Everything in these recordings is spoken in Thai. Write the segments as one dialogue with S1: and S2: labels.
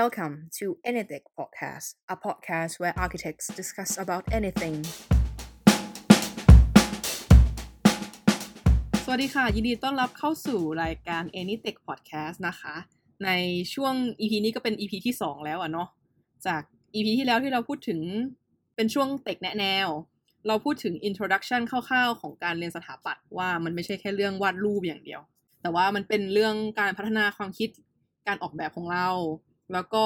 S1: Welcome to Anything Podcast, a podcast where architects discuss about anything.
S2: สวัสดีค่ะ ยินดีต้อนรับเข้าสู่รายการ Anytech Podcast นะคะ ในช่วง EP นี้ก็เป็น EP ที่ 2 แล้วอะเนาะ จาก EP ที่แล้วที่เราพูดถึงเป็นช่วงเตกแนะแนว เราพูดถึง introduction คร่าวๆ ของการเรียนสถาปัตย์ว่ามันไม่ใช่แค่เรื่องวาดรูปอย่างเดียว แต่ว่ามันเป็นเรื่องการพัฒนาความคิดการออกแบบของเรา แล้วก็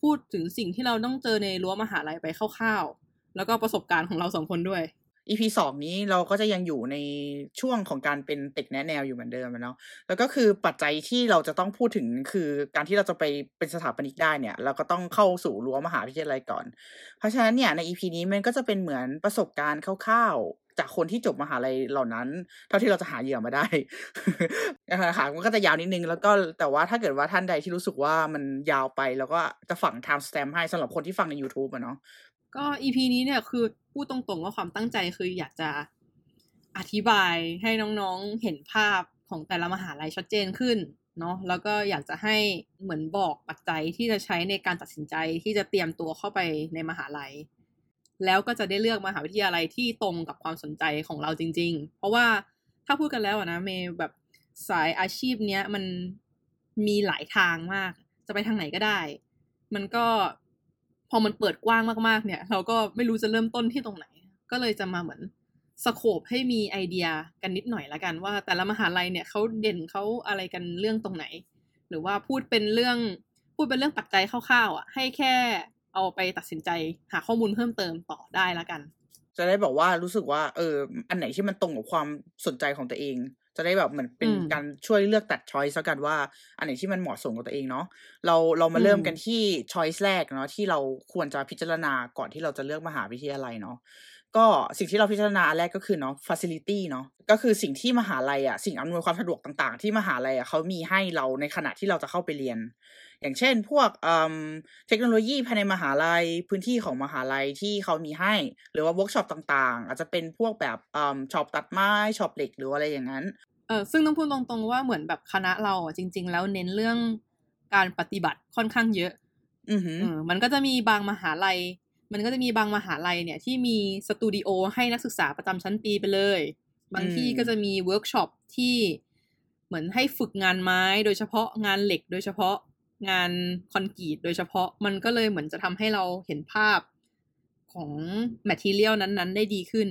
S2: พูดถึงสิ่งที่เราต้องเจอในรั้วมหาลัยไปคร่าวๆ แล้วก็ประสบการณ์ของเราสองคนด้วย
S3: EP สองนี้เราก็จะยังอยู่ในช่วงของการเป็นเด็กแนะแนวอยู่เหมือนเดิมเนาะแล้วก็คือปัจจัยที่เราจะต้องพูดถึงคือการที่เราจะไปเป็นสถาปนิกได้เนี่ย เราก็ต้องเข้าสู่รั้วมหาวิทยาลัยก่อน เพราะฉะนั้นเนี่ยใน EP นี้มันก็จะเป็นเหมือนประสบการณ์คร่าวๆ จากคนที่จบมหาลัยเหล่านั้น เท่าที่เราจะหาเหยื่อมาได้นะคะมันก็จะยาวนิดนึง แล้วก็แต่ว่าถ้าเกิดว่าท่านใดที่รู้สึกว่ามันยาวไป แล้วก็จะฝัง time stamp ให้สำหรับคนที่ฟังใน YouTube อะเนาะ
S2: ก็ EP นี้เนี่ยคือพูดตรงๆว่าความตั้งใจคืออยากจะอธิบายให้น้องๆเห็นภาพของแต่ละมหาลัยชัดเจนขึ้นเนาะแล้วก็อยากจะให้เหมือนบอกปัจจัยที่จะใช้ในการตัดสินใจที่จะเตรียมตัวเข้าไปในมหาลัย แล้วก็จะได้เลือกมหาวิทยาลัยที่ตรงกับความสนใจของเราจริง ๆ เพราะว่าถ้าพูดกันแล้วนะเมย์แบบสายอาชีพเนี้ยมันมีหลายทางมาก จะไปทางไหนก็ได้ มันก็พอมันเปิดกว้างมากๆ เนี่ย เราก็ไม่รู้จะเริ่มต้นที่ตรงไหน ก็เลยจะมาเหมือนสโคบให้มีไอเดียกันนิดหน่อยละกันว่า แต่ละมหาลัยเนี่ยเขาเด่นเขาอะไรกันเรื่องตรงไหน หรือว่าพูดเป็นเรื่องพูดเป็นเรื่องปัจจัยคร่าวๆอะให้แค่ เอาไปตัดสินใจหาข้อมูลเพิ่มเติมต่อได้ละกัน
S3: จะได้บอกว่ารู้สึกว่า เออ อันไหนที่มันตรงกับความสนใจของตัวเอง จะได้แบบเหมือนเป็น
S2: อืม
S3: การช่วยเลือกตัดช้อยส์แล้วกันว่า อันไหนที่มันเหมาะสมกับตัวเองเนาะเราเรามาเริ่ม
S2: อืม
S3: กันที่ช้อยส์แรกเนาะที่เราควรจะพิจารณาก่อนที่เราจะเลือกมหาวิทยาลัยเนาะก็สิ่งที่เราพิจารณาอันแรกก็คือเนาะ facility เนาะก็คือสิ่งที่มหาลัยอะสิ่งอำนวยความสะดวกต่าง ๆ ที่มหาลัยอะเขามีให้เราในขณะที่เราจะเข้าไปเรียน อย่างเช่น พวกเอ่มเทคโนโลยีภายในมหาลัยพื้นที่ของมหาลัยที่เขามีให้ หรือว่าเวิร์กช็อปต่างๆ อาจจะเป็นพวกแบบเอ่มช็อปตัดไม้ช็อปเหล็กหรืออะไรอย่างนั้น
S2: เออซึ่งต้องพูดตรงๆว่าเหมือนแบบคณะเราอะจริง ๆ แล้วเน้นเรื่องการปฏิบัติค่อนข้างเยอะ
S3: อือหือ
S2: เออมันก็จะมีบางมหาลัย มันก็จะมีบางมหาลัยเนี่ยที่มีสตูดิโอให้นักศึกษาประจำชั้นปีไปเลย บางที่ก็จะมีเวิร์กช็อปที่เหมือนให้ฝึกงานไม้โดยเฉพาะงานเหล็กโดยเฉพาะ งานคอนกรีตโดยเฉพาะมันก็เลยเหมือนจะทำให้เราเห็นภาพของแมทเทียลนั้นๆ ได้ดีขึ้น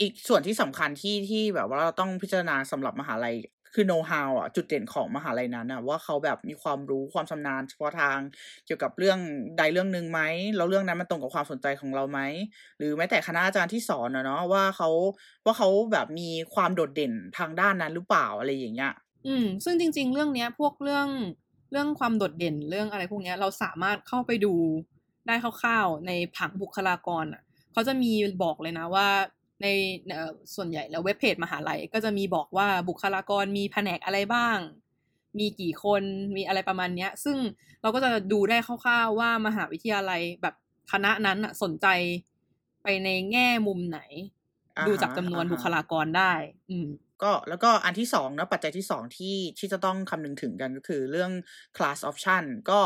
S3: อีกส่วนที่สำคัญที่ที่แบบว่าเราต้องพิจารณาสำหรับมหาลัยคือ know how อะจุดเด่นของมหาลัยนั้นอะว่าเขาแบบมีความรู้ความชำนาญเฉพาะทางเกี่ยวกับเรื่องใดเรื่องหนึ่งไหมแล้วเรื่องนั้นมันตรงกับความสนใจของเราไหมหรือแม้แต่คณะอาจารย์ที่สอนอะเนาะว่าเขาว่าเขาแบบมีความโดดเด่นทางด้านนั้นหรือเปล่าอะไรอย่างเงี้ย
S2: อืมซึ่งจริง ๆ เรื่องเนี้ย พวกเรื่อง เรื่องความโดดเด่นเรื่องอะไรพวกเนี้ยเราสามารถเข้าไปดูได้คร่าวๆ ในผังบุคลากรอะเขาจะมีบอกเลยนะว่าในเอ่อส่วนใหญ่แล้วเว็บเพจมหาลัย ก็จะมีบอกว่าบุคลากรมีแผนกอะไรบ้าง มีกี่คนมีอะไรประมาณเนี้ย ซึ่งเราก็จะดูได้คร่าวๆ ว่ามหาวิทยาลัยแบบคณะนั้นอะสนใจไปในแง่มุมไหน
S3: อ่าฮะ
S2: ดูจากจำนวน
S3: อ่าฮะ
S2: บุคลากรได้ อืม
S3: ก็แล้วก็อันที่สองนะปัจจัยที่สองที่ที่จะต้องคำนึงถึงกันก็คือเรื่อง class option ก็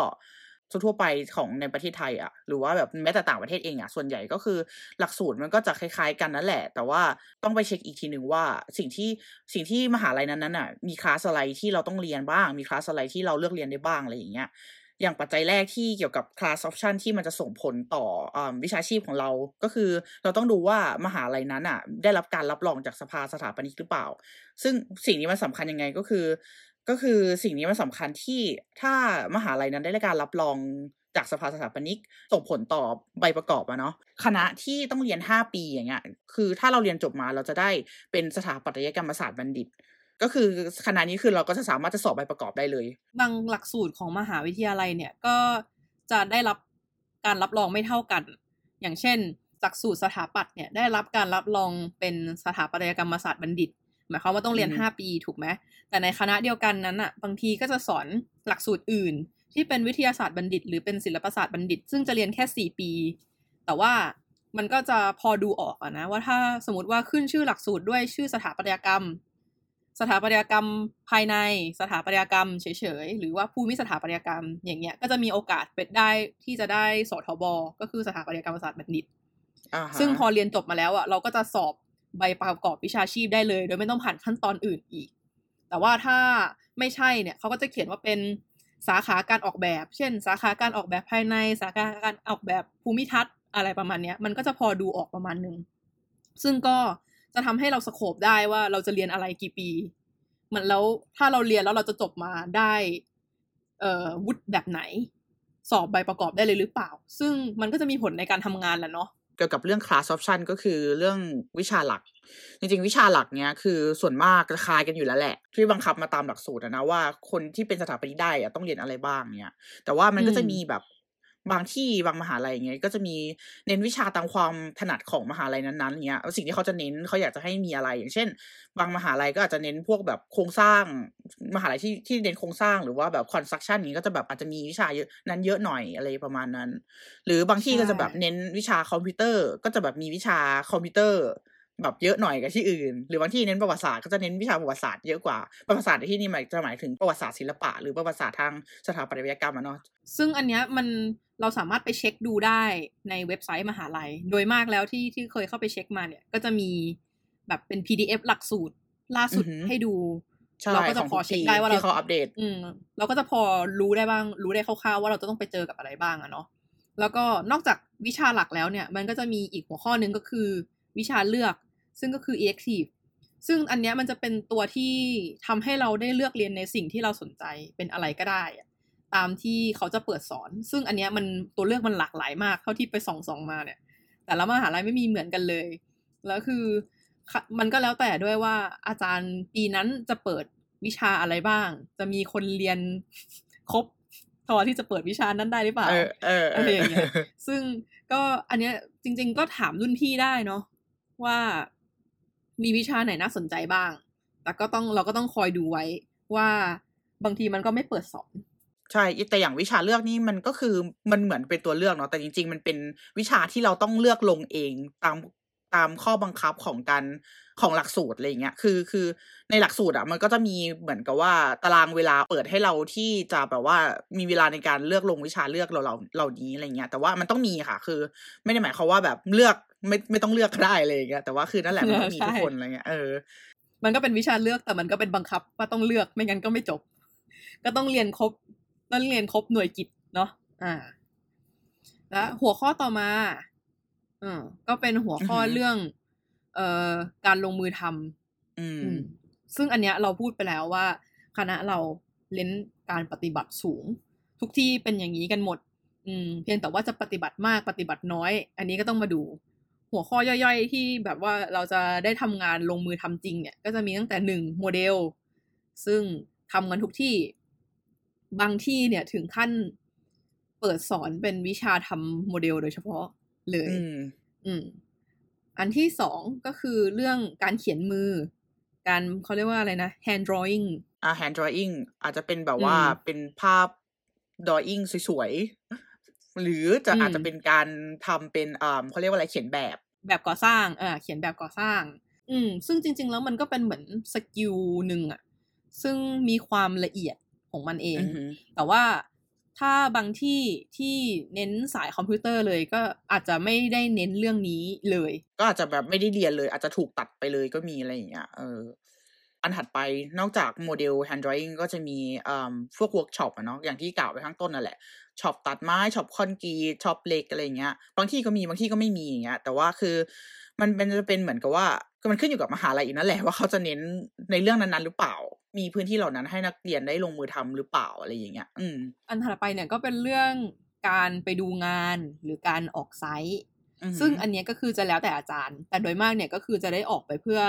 S3: ทั่วไปของในประเทศไทยอะหรือว่าแบบแม้แต่ต่างประเทศเองอะส่วนใหญ่ก็คือหลักสูตรมันก็จะคล้ายๆกันนั่นแหละ แต่ว่าต้องไปเช็คอีกทีหนึ่งว่าสิ่งที่สิ่งที่มหาลัยนั้นๆอะมีคลาสอะไรที่เราต้องเรียนบ้าง มีคลาสอะไรที่เราเลือกเรียนได้บ้างอะไรอย่างเงี้ย อย่างปัจจัยแรกที่เกี่ยวกับ class option ที่มันจะส่งผลต่ออวิชาชีพของเรา ก็คือเราต้องดูว่ามหาลัยนั้นอะ ได้รับการรับรองจากสภาสถาปนิกหรือเปล่า ซึ่งสิ่งนี้มันสำคัญยังไงก็คือ ก็คือสิ่งนี้มันสำคัญที่ถ้ามหาลัยนั้นได้รับการรับรองจากสภาสถาปนิกส่งผลต่อใบประกอบอะเนาะคณะที่ต้องเรียนห้าปีอย่างเงี้ยคือถ้าเราเรียนจบมาเราจะได้เป็นสถาปัตยกรรมศาสตร์บัณฑิต ก็คือคณะนี้คือเราก็จะสามารถจะสอบใบประกอบได้เลย
S2: บางหลักสูตรของมหาวิทยาลัยเนี่ยก็จะได้รับการรับรองไม่เท่ากัน อย่างเช่น หลักสูตรสถาปัตย์เนี่ยได้รับการรับรองเป็นสถาปัตยกรรมศาสตร์บัณฑิต หมายความว่าต้องเรียน
S3: อือฮึ
S2: ห้าปีถูกไหมแต่ในคณะเดียวกันนั้นอะบางทีก็จะสอนหลักสูตรอื่น ที่เป็นวิทยาศาสตร์บัณฑิต หรือเป็นศิลปศาสตร์บัณฑิต ซึ่งจะเรียนแค่สี่ปี แต่ว่ามันก็จะพอดูออกอะนะว่าถ้าสมมติว่าขึ้นชื่อหลักสูตรด้วยชื่อสถาปัตยกรรม สถาปัตยกรรมภายในสถาปัตยกรรมเฉยๆ หรือว่าภูมิสถาปัตยกรรมอย่างเงี้ยก็จะมีโอกาสเป็นได้ที่จะได้สทบ ก็คือสถาปัตยกรรมศาสตร์บัณฑิต
S3: อ่าฮะ
S2: ซึ่งพอเรียนจบมาแล้วอะเราก็จะสอบใบประกอบวิชาชีพได้เลย โดยไม่ต้องผ่านขั้นตอนอื่นอีก แต่ว่าถ้าไม่ใช่เนี่ยเขาก็จะเขียนว่าเป็นสาขาการออกแบบ เช่น สาขาการออกแบบภายใน สาขาการออกแบบภูมิทัศน์อะไรประมาณเนี้ยมันก็จะพอดูออกประมาณหนึ่งซึ่งก็ จะทำให้เราสโคบได้ว่าเราจะเรียนอะไรกี่ปี เหมือนแล้วถ้าเราเรียนแล้วเราจะจบมาได้ เอ่อวุฒิแบบไหน สอบใบประกอบได้เลยหรือเปล่า ซึ่งมันก็จะมีผลในการทำงานแหละเนาะ
S3: เกี่ยวกับเรื่อง class option ก็คือเรื่องวิชาหลัก จริงๆ วิชาหลักเนี้ยคือส่วนมากจะคล้ายกันอยู่แล้วแหละ ที่บังคับมาตามหลักสูตรนะว่าคนที่เป็นสถาปนิกได้อะต้องเรียนอะไรบ้างเนี้ยแต่ว่ามันก็จะมีแบบ บางที่บางมหาลัยอย่างเงี้ยก็จะมีเน้นวิชาตามความถนัดของมหาลัยนั้นๆเงี้ยแล้วสิ่งที่เขาจะเน้นเขาอยากจะให้มีอะไร อย่างเช่น บางมหาลัยก็อาจจะเน้นพวกแบบโครงสร้างมหาลัยที่ที่เน้นโครงสร้างหรือว่าแบบ construction นี้ก็จะแบบอาจจะมีวิชาเยอะนั้นเยอะหน่อยอะไรประมาณนั้น หรือบางที่ก็จะแบบเน้นวิชาคอมพิวเตอร์ ก็จะแบบมีวิชาคอมพิวเตอร์ แบบเยอะหน่อยกับที่อื่น หรือบางที่เน้นประวัติศาสตร์ก็จะเน้นวิชาประวัติศาสตร์เยอะกว่าประวัติศาสตร์ในที่นี่หมายจะหมายถึงประวัติศาสตร์ศิลปะหรือประวัติศาสตร์ทางสถาปัตยกรรมอะเนาะ
S2: ซึ่งอันเนี้ยมันเราสามารถไปเช็คดูได้ในเว็บไซต์มหาลัย โดยมากแล้วที่ที่เคยเข้าไปเช็คมาเนี่ยก็จะมีแบบเป็น PDF หลักสูตรล่าสุด
S3: อือหือ
S2: ให้ดู
S3: ใช่
S2: เราก็จะ
S3: ของ
S2: พอ
S3: ทุก
S2: เช็ค
S3: ปี
S2: ได้ว่าเรา
S3: ที่เขาอัปเดต
S2: อืมเราก็จะพอรู้ได้บ้าง รู้ได้คร่าวๆว่าเราจะต้องไปเจอกับอะไรบ้างอะเนาะแล้วก็นอกจากวิชาหลักแล้วเนี่ย มันก็จะมีอีกหัวข้อหนึ่งก็คือ วิชาเลือก ซึ่งก็คือ elective ซึ่งอันเนี้ยมันจะเป็นตัวที่ทำให้เราได้เลือกเรียนในสิ่งที่เราสนใจเป็นอะไรก็ได้อะตามที่เขาจะเปิดสอน ซึ่งอันเนี้ยมันตัวเลือกมันหลากหลายมากเท่าที่ไปส่องส่องๆมาเนี่ย แต่ละมหาลัยไม่มีเหมือนกันเลย แล้วคือค่ะมันก็แล้วแต่ด้วยว่าอาจารย์ปีนั้นจะเปิดวิชาอะไรบ้าง จะมีคนเรียนครบพอที่จะเปิดวิชานั้นได้หรือเปล่า
S3: เออเออเอ
S2: อะไร
S3: อ
S2: อย่างเงี้ยซึ่งก็อันเนี้ยจริง ๆ ก็ถามรุ่นพี่ได้เนาะว่า มีวิชาไหนน่าสนใจบ้าง แต่ก็ต้องเราก็ต้องคอยดูไว้ว่าบางทีมันก็ไม่เปิดสอน
S3: ใช่ แต่อย่างวิชาเลือกนี่มันก็คือมันเหมือนเป็นตัวเลือกเนาะ แต่จริง ๆ มันเป็นวิชาที่เราต้องเลือกลงเองตามตามข้อบังคับของการของหลักสูตรอะไรเงี้ย คือคือในหลักสูตรอะมันก็จะมีเหมือนกับว่าตารางเวลาเปิดให้เราที่จะแบบว่ามีเวลาในการเลือกลงวิชาเลือกเราเราเหล่านี้อะไรเงี้ย แต่ว่ามันต้องมีค่ะ คือ ไม่ได้หมายความว่าแบบเลือก ไม่ไม่ต้องเลือกก็ได้อะไรอย่างเงี้ยแต่ว่าคือนั่นแหละมันต้องมีทุกคนอะไรเงี้ยเออ
S2: มันก็เป็นวิชาเลือกแต่มันก็เป็นบังคับว่าต้องเลือกไม่งั้นก็ไม่จบ ก็ต้องเรียนครบต้องเรียนครบหน่วยกิจเนาะอ่า แล้วหัวข้อต่อมาอืมก็เป็นหัวข้อ
S3: อือหือ
S2: เรื่อง เอ่อการลงมือทำ
S3: อืม
S2: อืม ซึ่งอันเนี้ยเราพูดไปแล้วว่า คณะเราเน้นการปฏิบัติสูง ทุกที่เป็นอย่างนี้กันหมด อืม เพียงแต่ว่าจะปฏิบัติมากปฏิบัติน้อย อันนี้ก็ต้องมาดู หัวข้อย่อยๆ ที่แบบว่าเราจะได้ทำงานลงมือทำจริงเนี่ย ก็จะมีตั้งแต่หนึ่งโมเดล ซึ่งทำกันทุกที่บางที่เนี่ยถึงขั้นเปิดสอนเป็นวิชาทำโมเดลโดยเฉพาะเลย
S3: อืม
S2: อืมอันที่สองก็คือเรื่องการเขียนมือ การเขาเรียกว่าอะไรนะ hand drawing
S3: อ่า hand drawing อาจจะเป็นแบบว่า
S2: อืม
S3: เป็นภาพ drawing สวยๆ หรือจะ
S2: อืม
S3: อาจจะเป็นการทำเป็นอ่าเขาเรียกว่าอะไรเขียนแบบ
S2: แบบก่อสร้างเออเขียนแบบก่อสร้าง อืม ซึ่งจริง ๆ แล้วมันก็เป็นเหมือนสกิลหนึ่งอะซึ่งมีความละเอียดของมันเอง
S3: อือหือ
S2: แต่ว่าถ้าบางที่ที่เน้นสายคอมพิวเตอร์เลยก็อาจจะไม่ได้เน้นเรื่องนี้เลย
S3: ก็อาจจะแบบไม่ได้เรียนเลย อาจจะถูกตัดไปเลยก็มีอะไรอย่างเงี้ยเอออันถัดไปนอกจากโมเดล hand drawing ก็จะมีอ่าพวกเวิร์กช็อปอะเนาะอย่างที่กล่าวไปข้างต้นนั่นแหละ ช็อปตัดไม้ช็อปคอนกรีตช็อปเหล็กอะไรอย่างเงี้ย บางที่ก็มีบางที่ก็ไม่มีอย่างเงี้ย แต่ว่าคือมันเป็นจะเป็นเหมือนกับว่าคือมันขึ้นอยู่กับมหาลัยอีกนั่นแหละว่าเขาจะเน้นในเรื่องนั้นๆหรือเปล่า มีพื้นที่เหล่านั้นให้นักเรียนได้ลงมือทำหรือเปล่าอะไรอย่างเงี้ย อืม
S2: อันถัดไปเนี่ยก็เป็นเรื่องการไปดูงานหรือการออก site
S3: อือหือ
S2: ซึ่งอันเนี้ยก็คือจะแล้วแต่อาจารย์ แต่โดยมากเนี่ยก็คือจะได้ออกไปเพื่อ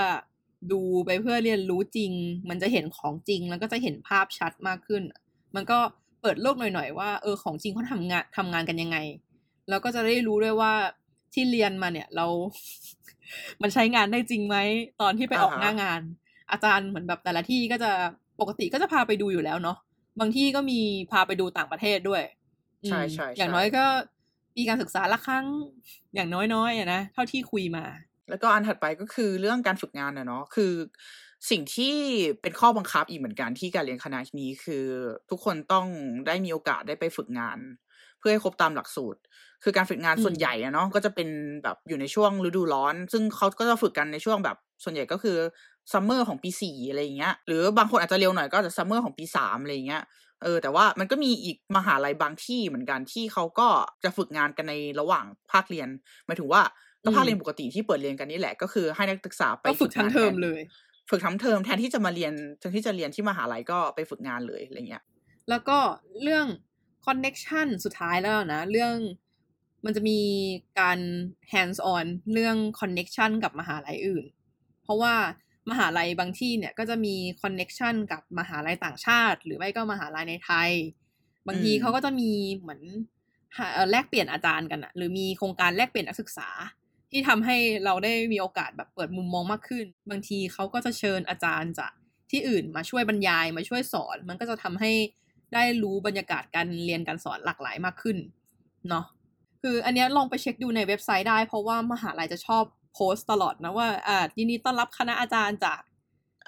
S2: ดูไปเพื่อเรียนรู้จริง มันจะเห็นของจริงแล้วก็จะเห็นภาพชัดมากขึ้น มันก็ เปิดโลกหน่อยๆว่าเออของจริงเขาทำงานทำงานกันยังไง แล้วก็จะได้รู้ด้วยว่าที่เรียนมาเนี่ยเรา มันใช้งานได้จริงไหมตอนที่ไปออก
S3: อ่าฮะ
S2: หน้างาน อาจารย์เหมือนแบบแต่ละที่ก็จะปกติก็จะพาไปดูอยู่แล้วเนาะบางที่ก็มีพาไปดูต่างประเทศด้วย
S3: ใช่
S2: อืม
S3: ใช่
S2: อย่าง
S3: ใช่
S2: น้อยก็ปีการศึกษาละครั้งอย่างน้อยๆอะนะเท่าที่คุยมา
S3: แล้วก็อันถัดไปก็คือเรื่องการฝึกงานอะเนาะคือ สิ่งที่เป็นข้อบังคับอีกเหมือนกันที่การเรียนคณะนี้คือ ทุกคนต้องได้มีโอกาสได้ไปฝึกงาน เพื่อให้ครบตามหลักสูตร คือการฝึกงาน
S2: อืม
S3: ส่วนใหญ่อะเนาะก็จะเป็นแบบอยู่ในช่วงฤดูร้อน ซึ่งเขาก็จะฝึกกันในช่วงแบบส่วนใหญ่ก็คือซัมเมอร์ของปีสี่อะไรอย่างเงี้ยหรือบางคนอาจจะเร็วหน่อยก็อาจจะซัมเมอร์ของปีสามอะไรอย่างเงี้ยเออแต่ว่ามันก็มีอีกมหาลัยบางที่เหมือนกันที่เขาก็จะฝึกงานกันในระหว่างภาคเรียนหมายถึงว่าก็ภาคเรียนปกติที่เปิดเรียนกันนี่แหละก็คือให้นักศึกษาไป
S2: ก็ฝึกทั้งเทอม
S3: งานแทน
S2: เลย
S3: ฝึกทั้งเทอมแทนที่จะมาเรียนแทนที่จะเรียนที่มหาลัยก็ไปฝึกงานเลยอะไรเงี้ย
S2: แล้วก็เรื่อง connection สุดท้ายแล้วนะ เรื่องมันจะมีการ hands on เรื่อง connection กับมหาลัยอื่น เพราะว่ามหาลัยบางที่เนี่ยก็จะมี connection กับมหาลัยต่างชาติ หรือไม่ก็มหาลัยในไทย บางที
S3: อืม
S2: เขาก็จะมีเหมือนหาเอ่อแลกเปลี่ยนอาจารย์กันอะหรือมีโครงการแลกเปลี่ยนนักศึกษา ที่ทำให้เราได้มีโอกาสแบบเปิดมุมมองมากขึ้น บางทีเขาก็จะเชิญอาจารย์จากที่อื่นมาช่วยบรรยายมาช่วยสอน มันก็จะทำให้ได้รู้บรรยากาศการเรียนการสอนหลากหลายมากขึ้นเนาะคืออันเนี้ยลองไปเช็คดูในเว็บไซต์ได้ เพราะว่ามหาลัยจะชอบโพสต์ตลอดนะว่าอ่ายินดีต้อนรับคณะอาจารย์จาก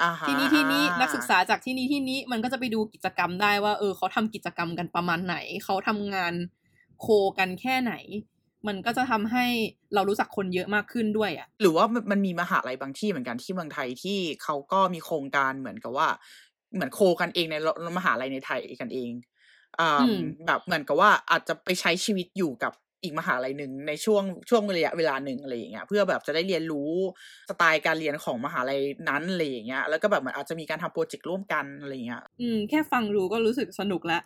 S3: อ่าฮะ
S2: ที่นี้ที่นี้นักศึกษาจากที่นี้ที่นี้มันก็จะไปดูกิจกรรมได้ว่า เออเขาทำกิจกรรมกันประมาณไหน เขาทำงานโคกันแค่ไหน มันก็จะทำให้เรารู้จักคนเยอะมากขึ้นด้วยอะ
S3: หรือว่ามันมันมีมหาลัยบางที่เหมือนกันที่เมืองไทยที่เขาก็มีโครงการเหมือนกับว่า เหมือนโคกันเองในมหาลัยในไทยกันเองอ่า
S2: อืม
S3: แบบเหมือนกับว่าอาจจะไปใช้ชีวิตอยู่กับ อีกมหาลัยหนึ่งในช่วงช่วงระยะเวลาหนึ่งอะไรอย่างเงี้ยเพื่อแบบจะได้เรียนรู้สไตล์การเรียนของมหาลัยนั้นอะไรอย่างเงี้ยแล้วก็แบบมันอาจจะมีการทำโปรเจกต์ร่วมกันอะไรอย่างเงี้ย
S2: อืมแค่ฟังดูก็รู้สึกสนุกแล้ว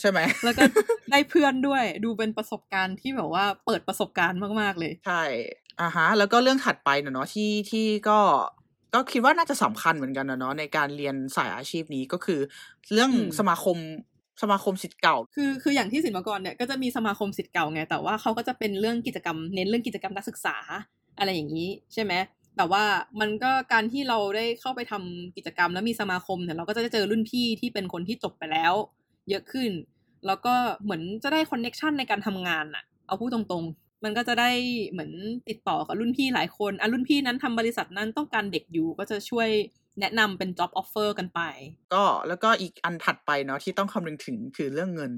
S3: ใช่ไหม
S2: แล้วก็ได้เพื่อนด้วยดูเป็นประสบการณ์ที่แบบว่าเปิดประสบการณ์มากๆเลย
S3: ใช่อ่าฮะ แล้วก็เรื่องถัดไปเนอะเนาะที่ที่ก็ก็คิดว่าน่าจะสำคัญเหมือนกันนะเนาะในการเรียนสายอาชีพนี้ก็คือ เรื่อง
S2: อืม
S3: สมาคม สมาคมสิทธิ์เก่า
S2: คือคืออย่างที่ศิลปากรเนี่ยก็จะมีสมาคมสิทธิ์เก่าไง แต่ว่าเขาก็จะเป็นเรื่องกิจกรรมเน้นเรื่องกิจกรรมนักศึกษาอะไรอย่างนี้ใช่ไหมแต่ว่ามันก็การที่เราได้เข้าไปทำกิจกรรมแล้วมีสมาคมเนี่ยเราก็จะได้เจอรุ่นพี่ที่เป็นคนที่จบไปแล้ว เยอะขึ้น แล้วก็เหมือนจะได้คอนเน็ชันในการทำงานอะเอาพูดตรงๆ มันก็จะได้เหมือนติดต่อกับรุ่นพี่หลายคนอะรุ่นพี่นั้นทำบริษัทนั้นต้องการเด็กอยู่ก็จะช่วย แนะนำเป็น job offer กันไป
S3: ก็แล้วก็อีกอันถัดไปเนาะที่ต้องคำนึงถึงคือเรื่องเงิน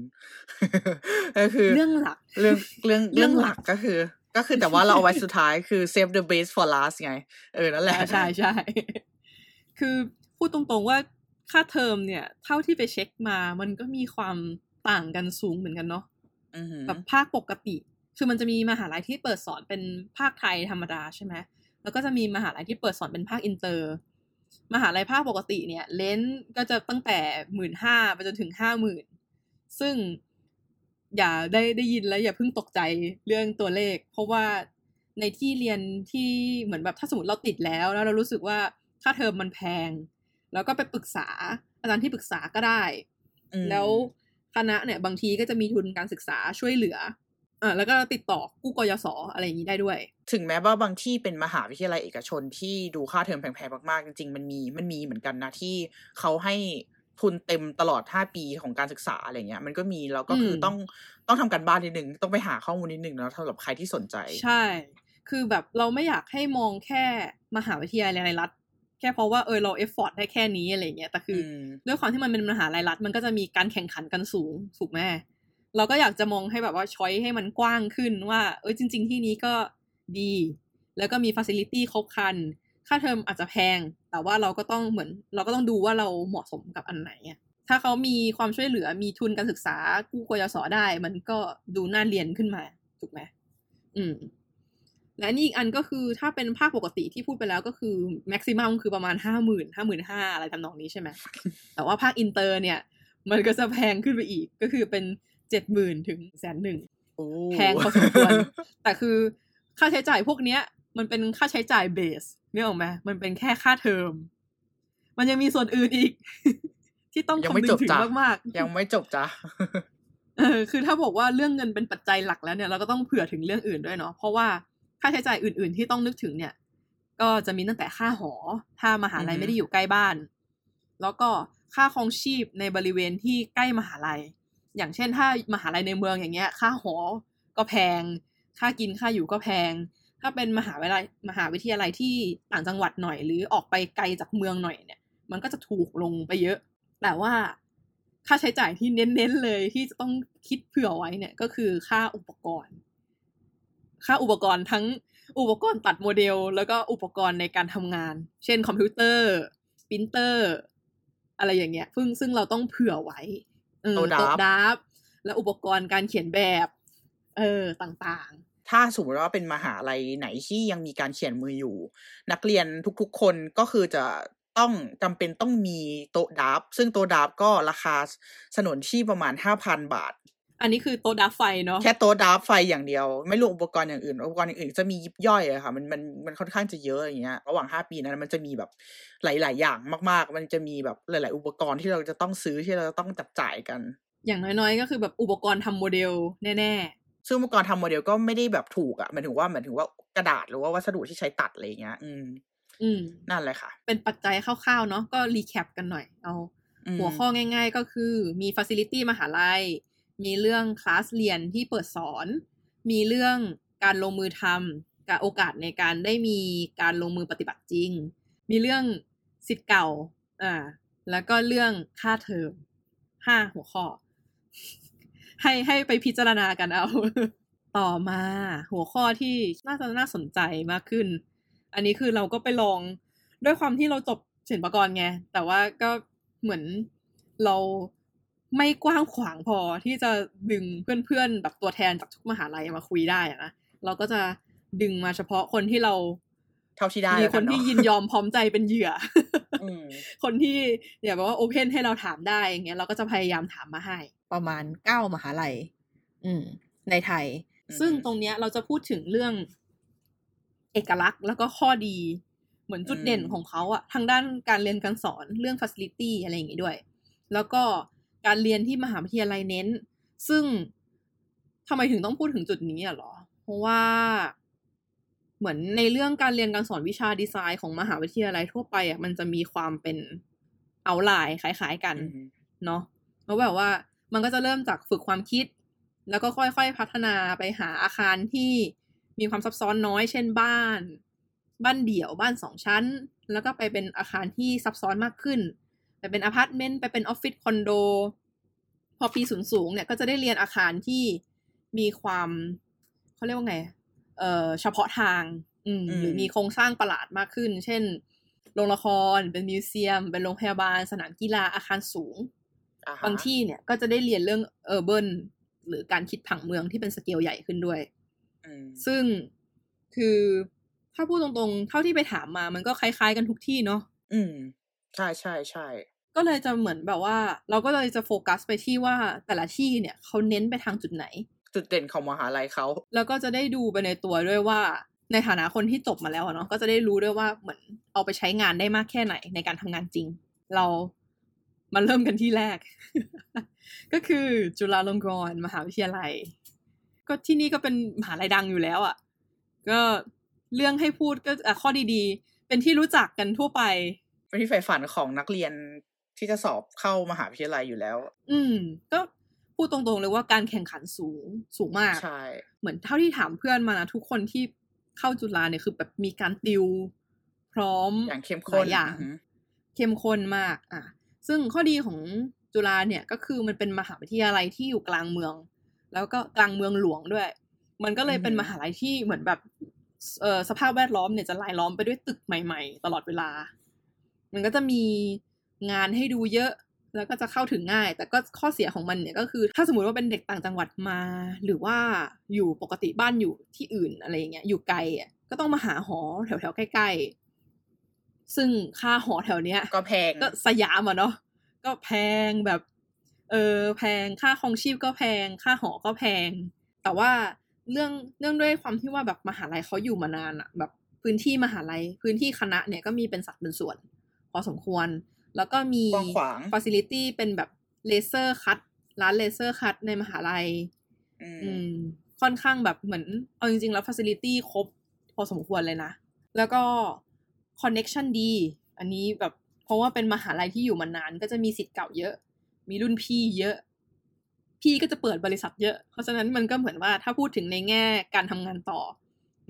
S3: ก็คือ
S2: เรื่องหลัก
S3: เรื่องเรื่อง
S2: เรื่
S3: เรื่อ
S2: องง
S3: ห
S2: หลั
S3: ลัก
S2: ก
S3: ก็คือ ก็คือแต่ว่าเราเอาไว้สุดท้ายคือ save the best for last ไง เออ นั่นแหละ
S2: อ่าใช่ใช่คือพูดตรงๆว่าค่าเทอมเนี่ย เท่าที่ไปเช็คมามันก็มีความต่างกันสูงเหมือนกันเนาะ
S3: อือหือ
S2: แบบภาคปกติ คือมันจะมีมหาลัยที่เปิดสอนเป็นภาคไทยธรรมดาใช่ไหมแล้วก็จะมีมหาลัยที่เปิดสอนเป็นภาคอินเตอร์ มหาลัยภาคปกติเนี่ย range ก็จะตั้งแต่หมื่นห้าไปจนถึงห้าหมื่นซึ่งอย่าได้ได้ยินแล้วอย่าเพิ่งตกใจเรื่องตัวเลข เพราะว่าในที่เรียนที่เหมือนแบบถ้าสมมติเราติดแล้ว แล้วเรารู้สึกว่าค่าเทอมมันแพง แล้วก็ไปปรึกษาอาจารย์ที่ปรึกษาก็ได้ แล้วคณะเนี่ยบางทีก็จะมีทุนการศึกษาช่วยเหลือ อ่าแล้วก็ติดต่อกู้กยศอะไรอย่างนี้ได้ด้วย
S3: ถึงแม้ว่าบางที่เป็นมหาวิทยาลัยเอกชนที่ดูค่าเทอมแพงๆมากๆจริงๆมันมีมันมีเหมือนกันนะที่เขาให้ทุนเต็มตลอด 5 ปีของการศึกษาอะไรเงี้ย มันก็มีแล้วก็คืออ
S2: ม
S3: ต้องต้องทำการบ้านนิดนึง ต้องไปหาข้อมูลนิดนึงแล้วสำหรับใครที่สนใจ
S2: ใช่ คือแบบเราไม่อยากให้มองแค่มหาวิทยาลัยรัฐ แค่เพราะว่าเออเรา afford ได้แค่นี้อะไรเงี้ยแต่คืออ
S3: ม
S2: ด้วยความที่มันเป็นมหาลัยรัฐ มันก็จะมีการแข่งขันกันสูงถูกไหม เราก็อยากจะมองให้แบบว่า choice ให้มันกว้างขึ้นว่า เออจริง ๆ ที่นี้ก็ดี แล้วก็มีฟ a ซิลิตี้ครบครัน ค่าเทอมอาจจะแพง แต่ว่าเราก็ต้องเหมือน เราก็ต้องดูว่าเราเหมาะสมกับอันไหนอะถ้าเขามีความช่วยเหลือมีทุนการศึกษากู้กยศได้ มันก็ดูน่าเรียนขึ้นมาถูกไหมอืม และนี่อีกอันก็คือถ้าเป็นภาคปกติที่พูดไปแล้วก็คือแม็กซิมัมคือประมาณห้าหมื่นห้าหมื่นห้าอะไรทำนองนี้ใช่ไหมแต่ว่าภาคอินเตอร์เนี่ย มันก็จะแพงขึ้นไปอีกก็คือเป็น เจ็ดหมื่นถึงแสนหนึ่ง
S3: โอ้
S2: แพงพอสมควร แต่คือค่าใช้จ่ายพวกเนี้ย มันเป็นค่าใช้จ่ายเบสเนี่ยหรอกไหมมันเป็นแค่ค่าเทอม มันยังมีส่วนอื่นอีก ที่ต้อง
S3: ยัง
S2: คำ
S3: ไม่
S2: นึ
S3: จ
S2: ง
S3: บ
S2: ถึง
S3: จ้ะ
S2: มากๆ
S3: ยังไม่จบจ้ะ
S2: เออคือถ้าบอกว่าเรื่องเงินเป็นปัจจัยหลักแล้วเนี่ยเราก็ต้องเผื่อถึงเรื่องอื่นด้วยเนาะเพราะว่าค่าใช้จ่ายอื่น ๆ ที่ต้องนึกถึงเนี่ย ก็จะมีตั้งแต่ค่าหอ ถ้ามหาลัย
S3: อือฮึ
S2: ไม่ได้อยู่ใกล้บ้าน แล้วก็ค่าครองชีพในบริเวณที่ใกล้มหาลัย อย่างเช่นถ้ามหาลัยในเมืองอย่างเงี้ย ค่าหอก็แพง ค่ากินค่าอยู่ก็แพง ถ้าเป็นมหาวิทยาลัยมหาวิทยาลัยที่ต่างจังหวัดหน่อย หรือออกไปไกลจากเมืองหน่อยเนี่ย มันก็จะถูกลงไปเยอะ แต่ว่าค่าใช้จ่ายที่เน้นๆเลยที่จะต้องคิดเผื่อไว้เนี่ยก็คือค่าอุปกรณ์ ค่าอุปกรณ์ทั้งอุปกรณ์ตัดโมเดล แล้วก็อุปกรณ์ในการทำงาน เช่นคอมพิวเตอร์ ปรินเตอร์ อะไรอย่างเงี้ยซึ่งซึ่งเราต้องเผื่อไว้
S3: โต๊ะดาฟ
S2: โต๊ะดาฟและอุปกรณ์การเขียนแบบ เออต่าง
S3: ถ้าสมมติว่าเป็นมหาลัยไหนที่ยังมีการเขียนมืออยู่ นักเรียนทุกๆ คนก็คือจะต้องจำเป็นต้องมีโต๊ะดับซึ่งโต๊ะดับก็ราคาสนนที่ประมาณห้าพันบาท
S2: ๆ อันนี้คือโต๊ะดาฟไฟเนาะ
S3: แค่โต๊ะดับไฟอย่างเดียว ไม่รวมอุปกรณ์อย่างอื่น อุปกรณ์อย่างอื่นจะมียิบย่อยอะค่ะ มันมันมันค่อนข้างจะเยอะอย่างเงี้ยระหว่างห้าปีนั้นมันจะมีแบบหลาย ๆ อย่างมาก ๆ มันจะมีแบบหลาย ๆ อุปกรณ์ที่เราจะต้องซื้อที่เราจะต้องจับจ่ายกัน
S2: อย่างน้อยๆ ก็คือแบบอุปกรณ์ทำโมเดลแน่
S3: ซึ่งอุปกรณ์ทำโมเดลก็ไม่ได้แบบถูกอะหมายถึงว่าหมายถึงว่ากระดาษหรือว่าวัสดุที่ใช้ตัดอะไรอย่างเงี้ย อืม
S2: ๆอืม
S3: นั่นแหละค่ะ
S2: เป็นปัจจัยคร่าวๆเนาะก็ recap กันหน่อยเอา
S3: อืม
S2: หัวข้อง่าย ๆ ก็คือมีฟ a ซิลิตี้มหาลัย มีเรื่องคลาสเรียนที่เปิดสอน มีเรื่องการลงมือทำกับโอกาสในการได้มีการลงมือปฏิบัติจริง มีเรื่องสิทธิ์เก่าอ่าแล้วก็เรื่องค่าเทอมห้าหัวข้อ ให้ให้ไปพิจารณากันเอา ต่อมาหัวข้อที่น่าจะน่าสนใจมากขึ้น อันนี้คือเราก็ไปลองด้วยความที่เราจบศิลปกรไง แต่ว่าก็เหมือนเรา ไม่กว้างขวางพอที่จะดึงเพื่อนๆแบบตัวแทนจากทุกมหาลัยมาคุยได้อะนะเราก็จะดึงมาเฉพาะคนที่เรา
S3: เท่าที่ได้
S2: มี
S3: แล้ว
S2: ค
S3: กันเนอะ
S2: ที่ยินยอมพร้อมใจเป็นเหยื่อ
S3: อืม
S2: คนที่อย่าบอกว่าโอเพนให้เราถามได้อย่างเงี้ยเราก็จะพยายามถามมาให้
S1: ประมาณเก้ามหาลัย อืม ในไทย
S3: อืม
S2: ซึ่งตรงเนี้ยเราจะพูดถึงเรื่อง เอกลักษณ์แล้วก็ข้อดี เหมือนจุดเด่นของเขาอะทางด้านการเรียนการสอนเรื่อง facility อะไรอย่างงี้ด้วย แล้วก็ การเรียนที่มหาวิทยาลัยเน้น ซึ่งทำไมถึงต้องพูดถึงจุดนี้อะเหรอ เพราะว่าเหมือนในเรื่องการเรียนการสอนวิชาดีไซน์ของมหาวิทยาลัยทั่วไปอะมันจะมีความเป็นเอาไลน์คล้ายๆกัน
S3: อืม
S2: เนาะแล้วแบบว่ามันก็จะเริ่มจากฝึกความคิด แล้วก็ค่อยๆพัฒนาไปหาอาคารที่มีความซับซ้อนน้อย เช่นบ้าน บ้านเดี่ยวบ้านสองชั้น แล้วก็ไปเป็นอาคารที่ซับซ้อนมากขึ้นไป เป็นอพาร์ตเมนต์ไปเป็นออฟฟิศคอนโด พอปีสูงสูงๆเนี่ยก็จะได้เรียนอาคารที่มีความเขาเรียกว่าไง เอ่อเฉพาะทางอืม
S3: อืม
S2: หรือมีโครงสร้างประหลาดมากขึ้น เช่นโรงละครเป็น museum เป็นโรงพยาบาล สนามกีฬาอาคารสูง
S3: อ่าฮะ
S2: บางที่เนี่ยก็จะได้เรียนเรื่อง urban หรือการคิดผังเมืองที่เป็นสเกลใหญ่ขึ้นด้วย
S3: อืม
S2: ซึ่งคือถ้าพูดตรงๆ เท่าที่ไปถามมามันก็คล้ายๆกันทุกที่เนาะ
S3: อืม ใช่ใช่ใช่
S2: ก็เลยจะเหมือนแบบว่า เราก็เลยจะโฟกัสไปที่ว่าแต่ละที่เนี่ยเขาเน้นไปทางจุดไหน
S3: จุดเด่นของมหาลัยเขา
S2: แล้วก็จะได้ดูไปในตัวด้วยว่า ในฐานะคนที่จบมาแล้วอะเนาะก็จะได้รู้ด้วยว่าเหมือนเอาไปใช้งานได้มากแค่ไหนในการทำงานจริง เรามาเริ่มกันที่แรก ก็คือจุฬาลงกรณ์มหาวิทยาลัย ก็ที่นี่ก็เป็นมหาลัยดังอยู่แล้วอะ่ะ ก็เรื่องให้พูดก็อะข้อดีๆ เป็นที่รู้จักกันทั่วไป
S3: เป็นที่ใฝ่ฝันของนักเรียน ที่จะสอบเข้ามหาวิทยาลัยอยู่แล้ว
S2: อืม ก็พูดตรงๆเลยว่าการแข่งขันสูงสูงมาก
S3: ใช่
S2: เหมือนเท่าที่ถามเพื่อนมานะทุกคนที่เข้าจุฬาเนี่ยคือแบบมีการติว พร้อม
S3: อย่างเข้ม
S2: ห
S3: ข้
S2: ลานยอย่าง
S3: อือหือ
S2: เข้มข้นมาก อะ ซึ่งข้อดีของจุฬาเนี่ยก็คือมันเป็นมหาวิทยาลัยที่อยู่กลางเมือง แล้วก็กลางเมืองหลวงด้วย มันก็เลยเป็นมหาลัยที่เหมือนแบบเอ่อสภาพแวดล้อมเนี่ยจะรายล้อมไปด้วยตึกใหม่ ๆ ตลอดเวลา มันก็จะมี งานให้ดูเยอะแล้วก็จะเข้าถึงง่าย แต่ก็ข้อเสียของมันเนี่ยก็คือ ถ้าสมมติว่าเป็นเด็กต่างจังหวัดมา หรือว่าอยู่ปกติบ้านอยู่ที่อื่นอะไรอย่างเงี้ยอยู่ไกลอะก็ต้องมาหาหอแถวๆใกล้ๆ ซึ่งค่าหอแถวเนี้ย
S3: ก็แพง
S2: ก็สยามอะเนาะก็แพงแบบ เออแพงค่าครองชีพก็แพง ค่าหอก็แพง แต่ว่าเรื่องเรื่องด้วยความที่ว่าแบบมหาลัยเขาอยู่มานานอะแบบพื้นที่มหาลัยพื้นที่คณะเนี่ยก็มีเป็นสัดเป็นส่วน พอสมควร แล้วก็มี
S3: กว้างขวาง
S2: ฟ a ซิลิตี้เป็นแบบ laser cut ร้าน laser cut ในมหาลัย
S3: อืม
S2: อืมค่อนข้างแบบเหมือน เอาจริง ๆ แล้วฟ a ซิลิตี้ครบ พอสมควรเลยนะ แล้วก็ connection ดี อันนี้แบบ เพราะว่าเป็นมหาลัยที่อยู่มานาน ก็จะมีศิษย์เก่าเยอะ มีรุ่นพี่เยอะ พี่ก็จะเปิดบริษัทเยอะ เพราะฉะนั้นมันก็เหมือนว่าถ้าพูดถึงในแง่การทำงานต่อ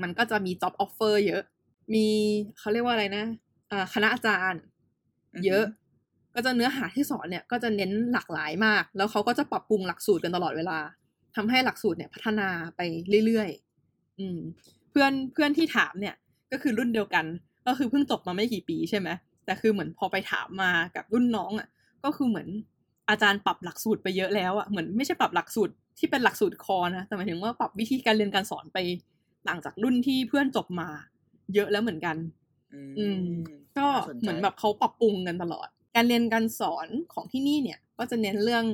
S2: มันก็จะมี job offer เยอะ มีเขาเรียกว่าอะไรนะอ่าคณะอาจารย์ เยอะ ก็จะเนื้อหาที่สอนเนี่ยก็จะเน้นหลากหลายมาก แล้วเขาก็จะปรับปรุงหลักสูตรกันตลอดเวลาทำให้หลักสูตรเนี่ยพัฒนาไปเรื่อยๆอืม เพื่อนเพื่อนที่ถามเนี่ย ก็คือรุ่นเดียวกัน ก็คือเพิ่งจบมาไม่กี่ปีใช่ไหมแต่คือเหมือนพอไปถามมากับรุ่นน้องอะ ก็คือเหมือนอาจารย์ปรับหลักสูตรไปเยอะแล้วอะเหมือนไม่ใช่ปรับหลักสูตรที่เป็นหลักสูตรคอนะ แต่หมายถึงว่าปรับวิธีการเรียนการสอนไปต่างจากรุ่นที่เพื่อนจบมา เยอะแล้วเหมือนกัน อืมก็
S3: น่าสนใจ
S2: เหมือนแบบเขาปรับปรุงกันตลอด การเรียนการสอนของที่นี่เนี่ย ก็จะเน้นเรื่อง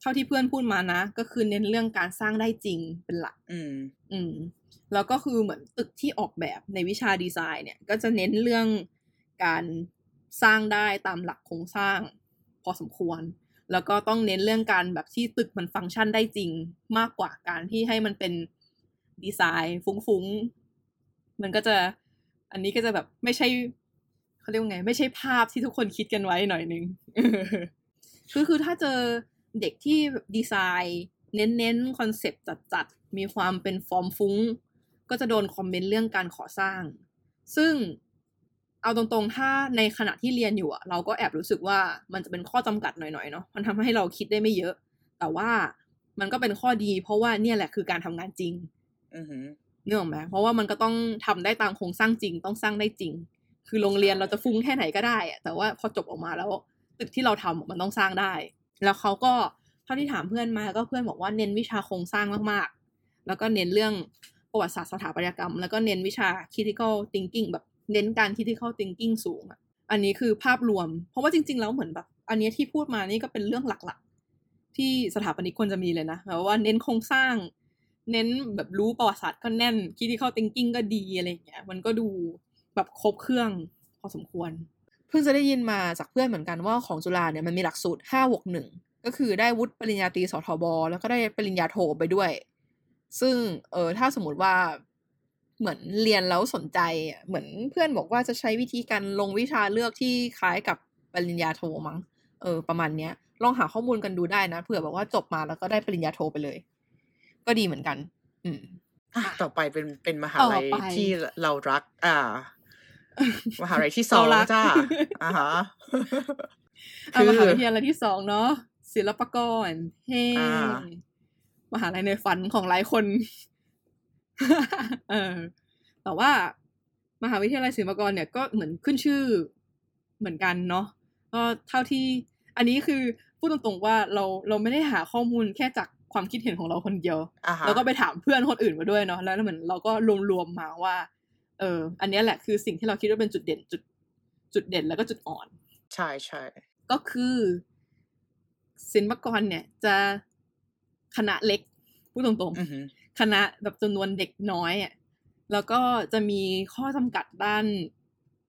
S2: เท่าที่เพื่อนพูดมานะ ก็คือเน้นเรื่องการสร้างได้จริงเป็นหลัก
S3: อืม
S2: อืม แล้วก็คือเหมือนตึกที่ออกแบบในวิชาดีไซน์เนี่ย ก็จะเน้นเรื่องการสร้างได้ตามหลักโครงสร้าง พอสมควร แล้วก็ต้องเน้นเรื่องการแบบที่ตึกมันฟังก์ชันได้จริงมากกว่าการที่ให้มันเป็นดีไซน์ ฟุ้งๆ มันก็จะ อันนี้ก็จะแบบไม่ใช่เขาเรียกว่าไง ไม่ใช่ภาพที่ทุกคนคิดกันไว้หน่อยนึงคือคือถ้าเจอเด็กที่ดีไซน์เน้นๆคอนเซปต์จัดๆ มีความเป็นฟอร์มฟุ้ง ก็จะโดนคอมเมนต์เรื่องการก่อสร้าง ซึ่งเอาตรงๆ ถ้าในขณะที่เรียนอยู่อะเราก็แอบรู้สึกว่ามันจะเป็นข้อจำกัดหน่อยๆ เนาะ มันทำให้เราคิดได้ไม่เยอะ แต่ว่ามันก็เป็นข้อดี เพราะว่าเนี่ยแหละคือการทำงานจริง
S3: อือ หือ
S2: นึกออกไหมเพราะว่ามันก็ต้องทำได้ตามโครงสร้างจริงต้องสร้างได้จริง คือโรงเรียนเราจะฟุ้งแค่ไหนก็ได้อะแต่ว่าพอจบออกมาแล้วตึกที่เราทำอะมันต้องสร้างได้ แล้วเขาก็เท่าที่ถามเพื่อนมาก็เพื่อนบอกว่าเน้นวิชาโครงสร้างมากๆ แล้วก็เน้นเรื่องประวัติศาสตร์สถาปัตยกรรม แล้วก็เน้นวิชา critical thinking แบบเน้นการ critical thinking สูงอะอันนี้คือภาพรวม เพราะว่าจริง ๆ แล้วเหมือนแบบ อันเนี้ยที่พูดมานี่ก็เป็นเรื่องหลักๆ ที่สถาปนิกควรจะมีเลยนะแบบว่าเน้นโครงสร้าง เน้นแบบรู้ประวัติศาสตร์ก็แน่น critical thinking ก็ดีอะไรอย่างเงี้ยมันก็ดูแบบครบเครื่องพอสมควร เพิ่งจะได้ยินมาจากเพื่อนเหมือนกันว่าของจุฬาเนี่ยมันมีหลักสูตรห้าบวกหนึ่งก็คือได้วุฒิปริญญาตรีสทบ แล้วก็ได้ปริญญาโทไปด้วย ซึ่งเออถ้าสมมติว่าเหมือนเรียนแล้วสนใจเหมือนเพื่อนบอกว่าจะใช้วิธีการลงวิชาเลือกที่คล้ายกับปริญญาโทมั้งเออประมาณเนี้ยลองหาข้อมูลกันดูได้นะเผื่อบอกว่าจบมาแล้วก็ได้ปริญญาโทไปเลย ก็ดีเหมือนกัน อืม
S3: อะ
S2: ค่ะ
S3: ต่อไปเป็นเป็นมหา
S2: ต่อ
S3: ลัย
S2: ไป
S3: ที่เรารัก อ่ามหาลัยที่สอง
S2: เรารัก
S3: จ้าอ่าฮะ
S2: เอามหาวิทยาลัยที่สองเนาะศิลปากรเฮ้
S3: อ่า
S2: มหาลัยในฝันของหลายคน เออ แต่ว่ามหาวิทยาลัยศิลปากรเนี่ยก็เหมือนขึ้นชื่อเหมือนกันเนาะก็เท่าที่ อันนี้คือพูดตรงๆว่าเราเราไม่ได้หาข้อมูลแค่จาก ความคิดเห็นของเราคนเดียว
S3: อ่าฮะ
S2: แล้วก็ไปถามเพื่อนคนอื่นมาด้วยเนาะแล้วเหมือนเราก็รวมๆมาว่า เออ อันเนี้ยแหละคือสิ่งที่เราคิดว่าเป็นจุดเด่นจุด จุดเด่นแล้วก็จุดอ่อน
S3: ใช่ใช่
S2: ก็คือศิลปากรเนี่ย จะคณะเล็กพูดตรง
S3: อือหือ
S2: ๆคณะแบบจำนวนเด็กน้อยอะแล้วก็จะมีข้อจำกัดด้าน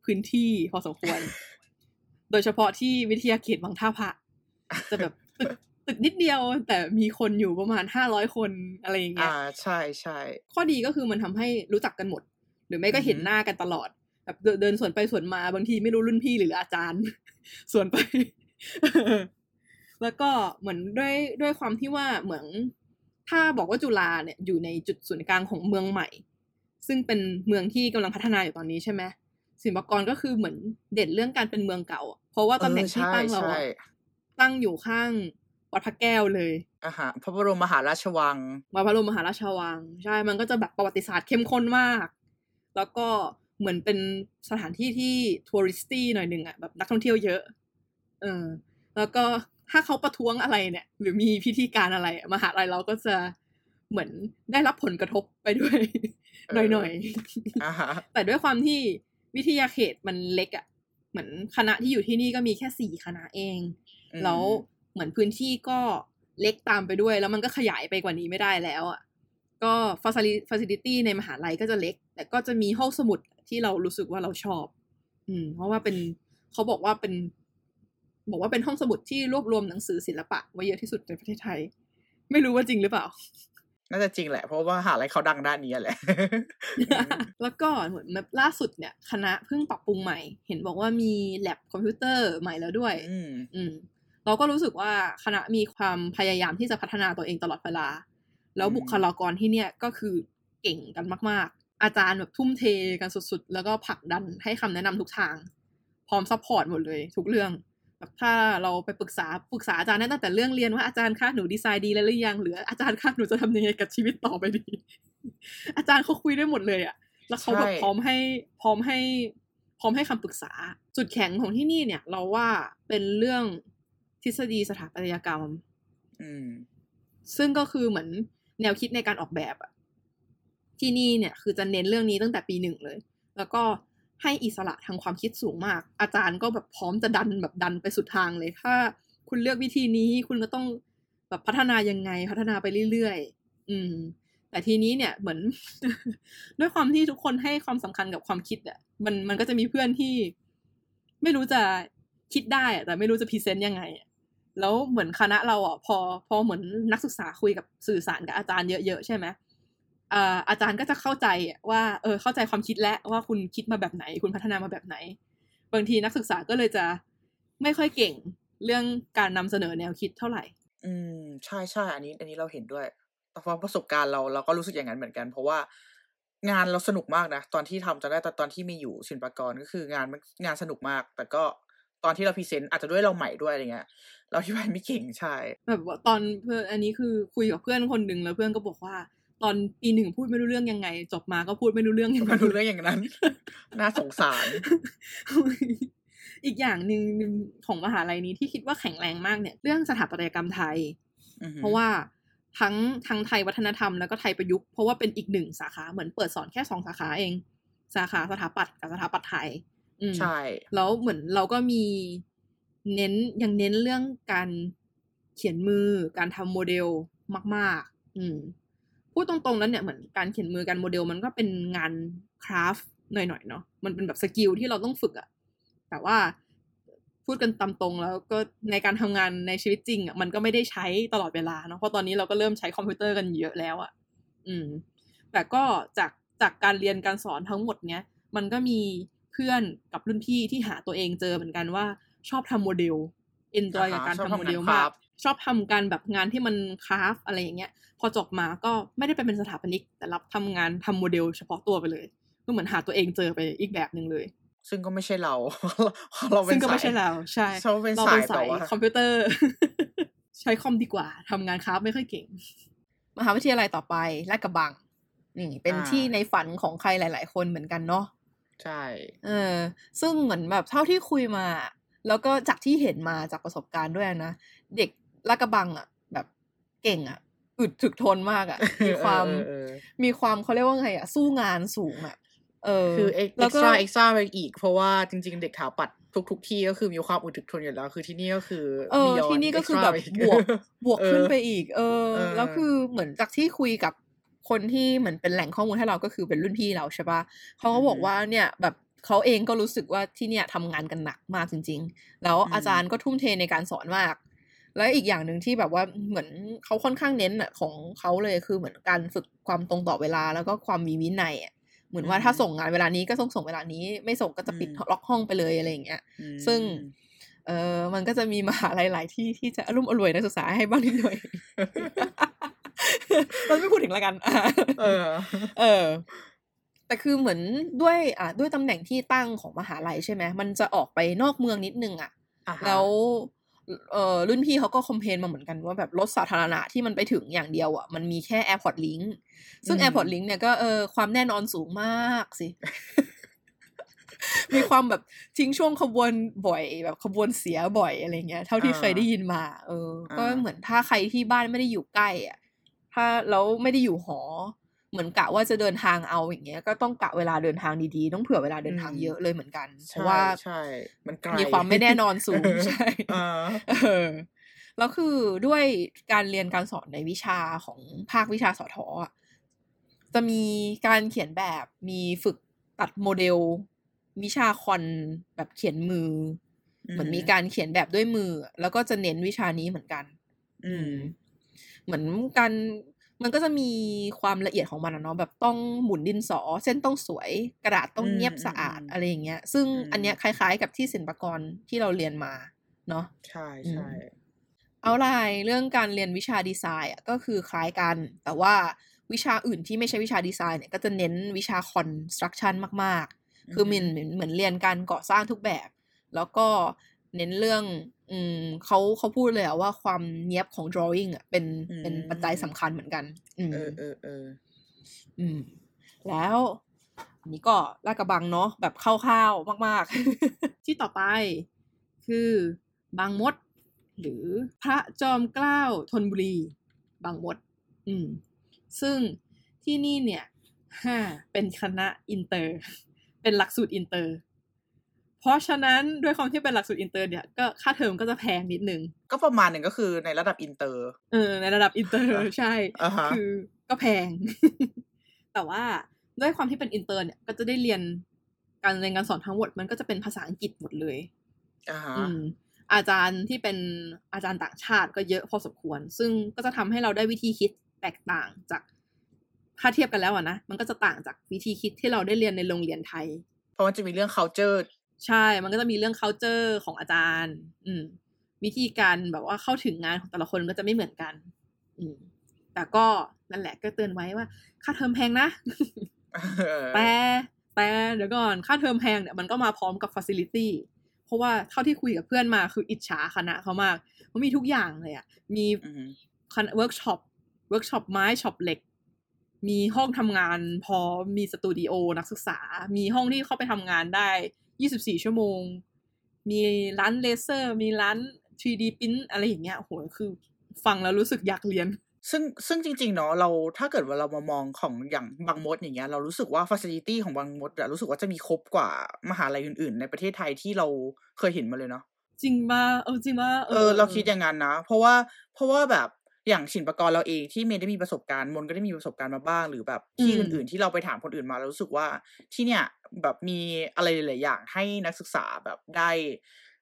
S2: พื้นที่พอสมควร โดยเฉพาะที่วิทยาเขตบางท่าพระจะแบบ ตึกตึกนิดเดียวแต่มีคนอยู่ประมาณห้าร้อยคนอะไรอย่างเงี้ย
S3: อ่าใช่ใช่
S2: ข้อดีก็คือมันทำให้รู้จักกันหมด หรือไม่ก็เห็น
S3: อือฮึ
S2: หน้ากันตลอดแบบเดินเดินสวนไปสวนมาบางทีไม่รู้รุ่นพี่หรืออาจารย์ สวนไป แล้วก็เหมือนด้วยด้วยความที่ว่าเหมือนถ้าบอกว่าจุฬาเนี่ยอยู่ในจุดศูนย์กลางของเมืองใหม่ ซึ่งเป็นเมืองที่กำลังพัฒนาอยู่ตอนนี้ใช่ไหมศิลปากรก็คือเหมือนเด่นเรื่องการเป็นเมืองเก่าอะเพราะว่าตำแหน่งที่ตั้งเรา
S3: ใช่
S2: อะ
S3: ใช่
S2: ตั้งอยู่ข้าง วัดพระแก้วเลย
S3: อ่าฮะพระบรมมหาราชวัง
S2: มาพระบรมมหาราชวัง ใช่ มันก็จะแบบประวัติศาสตร์เข้มข้นมาก แล้วก็เหมือนเป็นสถานที่ที่ทัวริสตี้หน่อยหนึ่งอะแบบนักท่องเที่ยวเยอะ เออ แล้วก็ถ้าเขาประท้วงอะไรเนี่ย หรือมีพิธีการอะไรอะมหาลัยเราก็จะเหมือนได้รับผลกระทบไปด้วย
S3: เออ
S2: หน่อย
S3: อ่าฮะ
S2: ๆแต่ด้วยความที่วิทยาเขตมันเล็กอะเหมือนคณะที่อยู่ที่นี่ก็มีแค่สี่คณะเอง
S3: อืม
S2: แล้ว เหมือนพื้นที่ก็เล็กตามไปด้วย แล้วมันก็ขยายไปกว่านี้ไม่ได้แล้วอะก็ฟ a ซิลิตี้ในมหาลัยก็จะเล็ก แต่ก็จะมีห้องสมุดที่เรารู้สึกว่าเราชอบ อืม เพราะว่าเป็นเขาบอกว่าเป็น บอกว่าเป็นห้องสมุดที่รวบรวมหนังสือศิลปะไว้เยอะที่สุดในประเทศไทย ไม่รู้ว่าจริงหรือเปล่า
S3: น่าจะจริงแหละ เพราะว่ามหาลัยเขาดังด้านนี้แหละ
S2: แล้วก็เหมือนแบบล่าสุดเนี่ย คณะเพิ่งปรับปรุงใหม่ เห็นบอกว่ามีแ a บคอมพิวเตอร์ใหม่แล้วด้วย
S3: อืม
S2: อืม เราก็รู้สึกว่าคณะมีความพยายามที่จะพัฒนาตัวเองตลอดเวลา แล้ว
S3: อืม
S2: บุคลากรที่เนี่ยก็คือเก่งกันมากอาจารย์แบบทุ่มเทกันสุด ๆ แล้วก็ผลักดันให้คำแนะนำทุกทาง พร้อม support หมดเลย ทุกเรื่องแบบถ้าเราไปปรึกษาปรึกษาอาจารย์ได้ตั้งแต่เรื่องเรียนว่าอาจารย์คะหนูดีไซน์ดีแล้วหรือยังหรืออาจารย์คะหนูจะทำยังไงกับชีวิตต่อไปดี อาจารย์เขาคุยได้หมดเลยอะแล้วเขาแบบ
S3: ใช่
S2: พร้อมให้พร้อมให้พร้อมให้คำปรึกษา จุดแข็งของที่นี่เนี่ย เราว่าเป็นเรื่อง ทฤษฎีสถาปัตยกรรม
S3: อืม
S2: ซึ่งก็คือเหมือนแนวคิดในการออกแบบอะที่นี่เนี่ย คือจะเน้นเรื่องนี้ตั้งแต่ปีหนึ่งเลย แล้วก็ให้อิสระทางความคิดสูงมาก อาจารย์ก็แบบพร้อมจะดันแบบดันไปสุดทางเลย ถ้าคุณเลือกวิธีนี้คุณก็ต้องแบบพัฒนายังไง พัฒนาไปเรื่อยๆ อืม แต่ทีนี้เนี่ยเหมือน ด้วยความที่ทุกคนให้ความสำคัญกับความคิดอะมันมันก็จะมีเพื่อนที่ ไม่รู้จะคิดได้อะแต่ไม่รู้จะ present ยังไงอะ แล้วเหมือนคณะเราอะพอพอเหมือนนักศึกษาคุยกับสื่อสารกับอาจารย์เยอะๆใช่ไหมอ่าอาจารย์ก็จะเข้าใจว่าเออเข้าใจความคิดแล้วว่าคุณคิดมาแบบไหน คุณพัฒนามาแบบไหน บางทีนักศึกษาก็เลยจะไม่ค่อยเก่งเรื่องการนำเสนอแนวคิดเท่าไหร่
S3: อืมใช่ใช่อันนี้ อันนี้เราเห็นด้วย แต่ความประสบการณ์เราเราก็รู้สึกอย่างนั้นเหมือนกัน เพราะว่างานเราสนุกมากนะ ตอนที่ทำจะได้ตอนตอนที่มีอยู่ศิลปากรก็คืองานงานสนุกมาก แต่ก็ ตอนที่เราพรีเซนต์อาจจะด้วยเราใหม่ด้วยอะไรเงี้ย เราที่ไปไม่เก่งใช่
S2: แบบว่าตอนเพื่อนอันนี้คือคุยกับเพื่อนคนหนึ่งแล้วเพื่อนก็บอกว่า ตอนปีหนึ่งพูดไม่รู้เรื่องยังไง จบมาก็พูดไม่รู้เรื่องยังไง
S3: มาดูเรื่องอย่างนั้น น่าสงสาร
S2: อีกอย่างหนึ่งของมหาลัยนี้ที่คิดว่าแข็งแรงมากเนี่ย เรื่องสถาปัตยกรรมไทย
S3: อือหือ
S2: เพราะว่าทั้งทั้งไทยวัฒนธรรมแล้วก็ไทยประยุกต์เพราะว่าเป็นอีกหนึ่งสาขาเหมือนเปิดสอนแค่สองสาขาเอง สาขาสถาปัตย์กับสถาปัตย์ไทยอืม
S3: ใช่
S2: แล้วเหมือนเราก็มีเน้นยังเน้นเรื่องการเขียนมือการทำโมเดลมาก ๆ อืมพูดตรงๆแล้วเนี่ยเหมือนการเขียนมือการโมเดลมันก็เป็นงาน craft หน่อยๆเนาะมันเป็นแบบ skill ที่เราต้องฝึกอะแต่ว่าพูดกันตามตรงแล้วก็ในการทำงานในชีวิตจริงอะมันก็ไม่ได้ใช้ตลอดเวลาเนาะเพราะตอนนี้เราก็เริ่มใช้คอมพิวเตอร์กันเยอะแล้วอะอืม แต่ก็จากจากการเรียนการสอนทั้งหมดเนี้ยมันก็มี เพื่อนกับรุ่นพี่ที่หาตัวเองเจอเหมือนกันว่าชอบทำโมเดล enjoy กับการ
S3: ชอบ
S2: ทำ
S3: ทำ
S2: โมเดล
S3: งาน
S2: มาก
S3: craft
S2: ชอบทำการแบบงานที่มัน craft อะไรอย่างเงี้ย พอจบมาก็ไม่ได้ไปเป็นสถาปนิก แต่รับทำงานทำโมเดลเฉพาะตัวไปเลย ก็เหมือนหาตัวเองเจอไปอีกแบบหนึ่งเลย
S3: ซึ่งก็ไม่ใช่เรา เราเป็
S2: ซึ่
S3: น
S2: งก็ไม่ใช่
S3: สาย
S2: เราใช่
S3: เราเป็น
S2: เรา
S3: สา
S2: เป็
S3: ย
S2: น
S3: แบ
S2: สา
S3: บ
S2: ย
S3: ว่า
S2: คอมพิวเตอร์ ใช้คอมดีกว่าทำงานคราฟไม่ค่อยเก่ง
S1: มหาวิทยาลัยต่อไปลาดกระบังนี่เป็น
S3: อ่า
S1: ที่ในฝันของใครหลาย ๆ คนเหมือนกันเนาะ
S3: ใช่
S1: เออ ซึ่งเหมือนแบบเท่าที่คุยมา แล้วก็จากที่เห็นมาจากประสบการณ์ด้วยนะ เด็กลาดกระบังอะ แบบเก่งอะอึดถึกทนมากอะ มีความ
S3: เออเออเออ
S1: มีความเขาเรียกว่าไงอะ สู้งานสูงอะเออ
S3: คือเอ็ก
S1: แล้วก็
S3: ซ์ตร้าเอ็กซ์ตร้าไปอีก เพราะว่าจริง ๆ เด็กถาปัดทุกทุกๆที่ก็คือมีความอึดถึกทนอยู่แล้ว คือที่นี่ก็คือ
S1: เออ
S3: beyond
S1: ที่นี่ก็คือแบบ
S3: extra
S1: บวก
S3: ไปอีก
S1: บวก
S3: เออ
S1: ขึ้นไปอีกเออ
S3: เออ
S1: แล้วคือเหมือนจากที่คุยกับ คนที่เหมือนเป็นแหล่งข้อมูลให้เราก็คือเป็นรุ่นพี่เราใช่ปะเขาก็บอกว่าเนี่ยแบบเขาเองก็รู้สึกว่าที่เนี่ยทำงานกันหนักมากจริง ๆ แล้วอาจารย์ก็ทุ่มเทในการสอนมาก แล้วอีกอย่างหนึ่งที่แบบว่าเหมือนเขาค่อนข้างเน้นอะของเขาเลยคือเหมือนการฝึกความตรงต่อเวลาแล้วก็ความมีวินัยอะเหมือนว่าถ้าส่งงานเวลานี้ก็ต้องส่งเวลานี้ ไม่ส่งก็จะปิดล็อกห้องไปเลยอะไรอย่างเงี้ย
S3: อืม
S1: ซึ่งเออมันก็จะมีมหาลัยหลายที่ที่จะอารมณ์อร่วยนักศึกษาให้บ้างนิดหน่อย เราไม่พูดถึงแล้วกันอะ
S3: เออ
S1: เออ แต่คือเหมือนด้วย อะ ด้วยตำแหน่งที่ตั้งของมหาลัยใช่ไหม มันจะออกไปนอกเมืองนิดนึงอะ
S3: อ่าฮะ
S1: แล้ว เอ่อรุ่นพี่เขาก็คอมเพลนมาเหมือนกันว่าแบบรถสาธารณะที่มันไปถึงอย่างเดียวอะ มันมีแค่ Airport Link ซึ่ง Airport Link เนี่ยก็เออความแน่นอนสูงมากสิมีความแบบทิ้งช่วงขบวนบ่อย แบบขบวนเสียบ่อยอะไรเงี้ย เท่าที่
S3: อ่า
S1: เคยได้ยินมา เออ ก็
S3: อ่า
S1: เหมือนถ้าใครที่บ้านไม่ได้อยู่ใกล้อะ ถ้าแล้วไม่ได้อยู่หอ เหมือนกะว่าจะเดินทางเอาอย่างเงี้ย ก็ต้องกะเวลาเดินทางดีๆ ต้องเผื่อเวลาเดินทางเยอะเลยเหมือนกันเพ
S3: ใช่
S1: ราะว่า
S3: ใช่มันไกล
S1: มีความไม่แน่นอนสูงใช่
S3: อ่า
S1: เออแล้วคือด้วยการเรียนการสอนในวิชาของภาควิชาสอทอะจะมีการเขียนแบบมีฝึกตัดโมเดล วิชาคอนแบบเขียนมืออ
S3: ม
S1: เหมือนมีการเขียนแบบด้วยมือ แล้วก็จะเน้นวิชานี้เหมือนกัน
S3: อืม
S1: เหมือนการมันก็จะมีความละเอียดของมันอะเนาะแบบต้องหมุนดินสอ เส้นต้องสวยกระดาษต้องเนี้ยบ
S3: อืม
S1: สะอาด
S3: อืม
S1: อะไรอย่างเงี้ย ซึ่ง
S3: อืม
S1: อันเนี้ยคล้ายๆกับที่ศิลปากรที่เราเรียนมาเนาะ
S3: ใช่ใช่
S1: outline เรื่องการเรียนวิชาดีไซน์อะก็คือคล้ายกัน แต่ว่าวิชาอื่นที่ไม่ใช่วิชาดีไซน์เนี่ยก็จะเน้นวิชา construction มากๆ คือมันเหมือนเหมือนเรียนการก่อสร้างทุกแบบ แล้วก็เน้นเรื่อง อืมเขาเขาพูดเลยอะว่าความเนี้ยบของ drawing อะเป็น
S3: อืม
S1: เป็นปัจจัยสำคัญเหมือนกัน อืม
S3: เออเออเออ
S1: อืม แล้วอันนี้ก็ลาดกระบังเนาะแบบคร่าวๆมาก ๆ
S2: ที่ต่อไปคือบางมด หรือพระจอมเกล้าธนบุรี บางมด อืม ซึ่งที่นี่เนี่ยฮ่าเป็นคณะอินเตอร์ เป็นหลักสูตรอินเตอร์ เพราะฉะนั้นด้วยความที่เป็นหลักสูตรอินเตอร์เนี่ยก็ค่าเทอมก็จะแพงนิดนึง
S3: ก็ประมาณหนึ่งก็คือในระดับอินเตอร์
S2: เออในระดับอินเตอร์ใช่
S3: อ่าฮะ
S2: คือก็แพง แต่ว่าด้วยความที่เป็นอินเตอร์เนี่ยก็จะได้เรียนการเรียนการสอนทั้งหมดมันก็จะเป็นภาษาอังกฤษหมดเลย
S3: อ่าฮะ
S2: อืมอาจารย์ที่เป็นอาจารย์ต่างชาติก็เยอะพอสมควร ซึ่งก็จะทำให้เราได้วิธีคิดแตกต่างจากถ้าเทียบกันแล้วอะนะมันก็จะต่างจากวิธีคิดที่เราได้เรียนในโรงเรียนไทย
S3: เพราะมันจะมีเรื่อง culture
S2: ใช่ มันก็จะมีเรื่อง culture ของอาจารย์ อืม วิธีการแบบว่าเข้าถึงงานของแต่ละคนก็จะไม่เหมือนกัน อืม แต่ก็นั่นแหละก็เตือนไว้ว่า ค่าเทอมแพงนะ แต่แต่เดี๋ยวก่อนค่าเทอมแพงเนี่ยมันก็มาพร้อมกับ facility เพราะว่าเท่าที่คุยกับเพื่อนมาคืออิจฉาคณะเขามากเขามีทุกอย่างเลยอะมี
S3: อืม
S2: คณะเวิร์กช็อปเวิร์กช็อปไม้ช็อปเหล็ก มีห้องทำงานพร้อมมีสตูดิโอนักศึกษา มีห้องที่เข้าไปทำงานได้ 24 ชั่วโมง มีร้านเลเซอร์ มีร้าน 3D พิมพ์อะไรอย่างเงี้ยโหคือฟังแล้วรู้สึกอยากเรียน
S3: ซึ่งซึ่งจริง ๆ เนาะเราถ้าเกิดว่าเรามามองของอย่างบางมดอย่างเงี้ยเรารู้สึกว่าฟ a c i l i t y ของบางมดอะรู้สึกว่าจะมีครบกว่ามหาลัยอื่น ๆ ในประเทศไทยที่เราเคยเห็นมาเลยเนาะ
S2: จริงมาเออจริงมา
S3: เออ เราคิดอย่างนั้นนะ เพราะว่าเพราะว่าแบบ อย่างสินปกรณ์เราเองที่เมย์ได้มีประสบการณ์มนก็ได้มีประสบการณ์มาบ้าง หรือแบบที่อื่น ๆ ที่เราไปถามคนอื่นมาเรารู้สึกว่าที่เนี่ยแบบมีอะไรหลายๆอย่างให้นักศึกษาแบบได้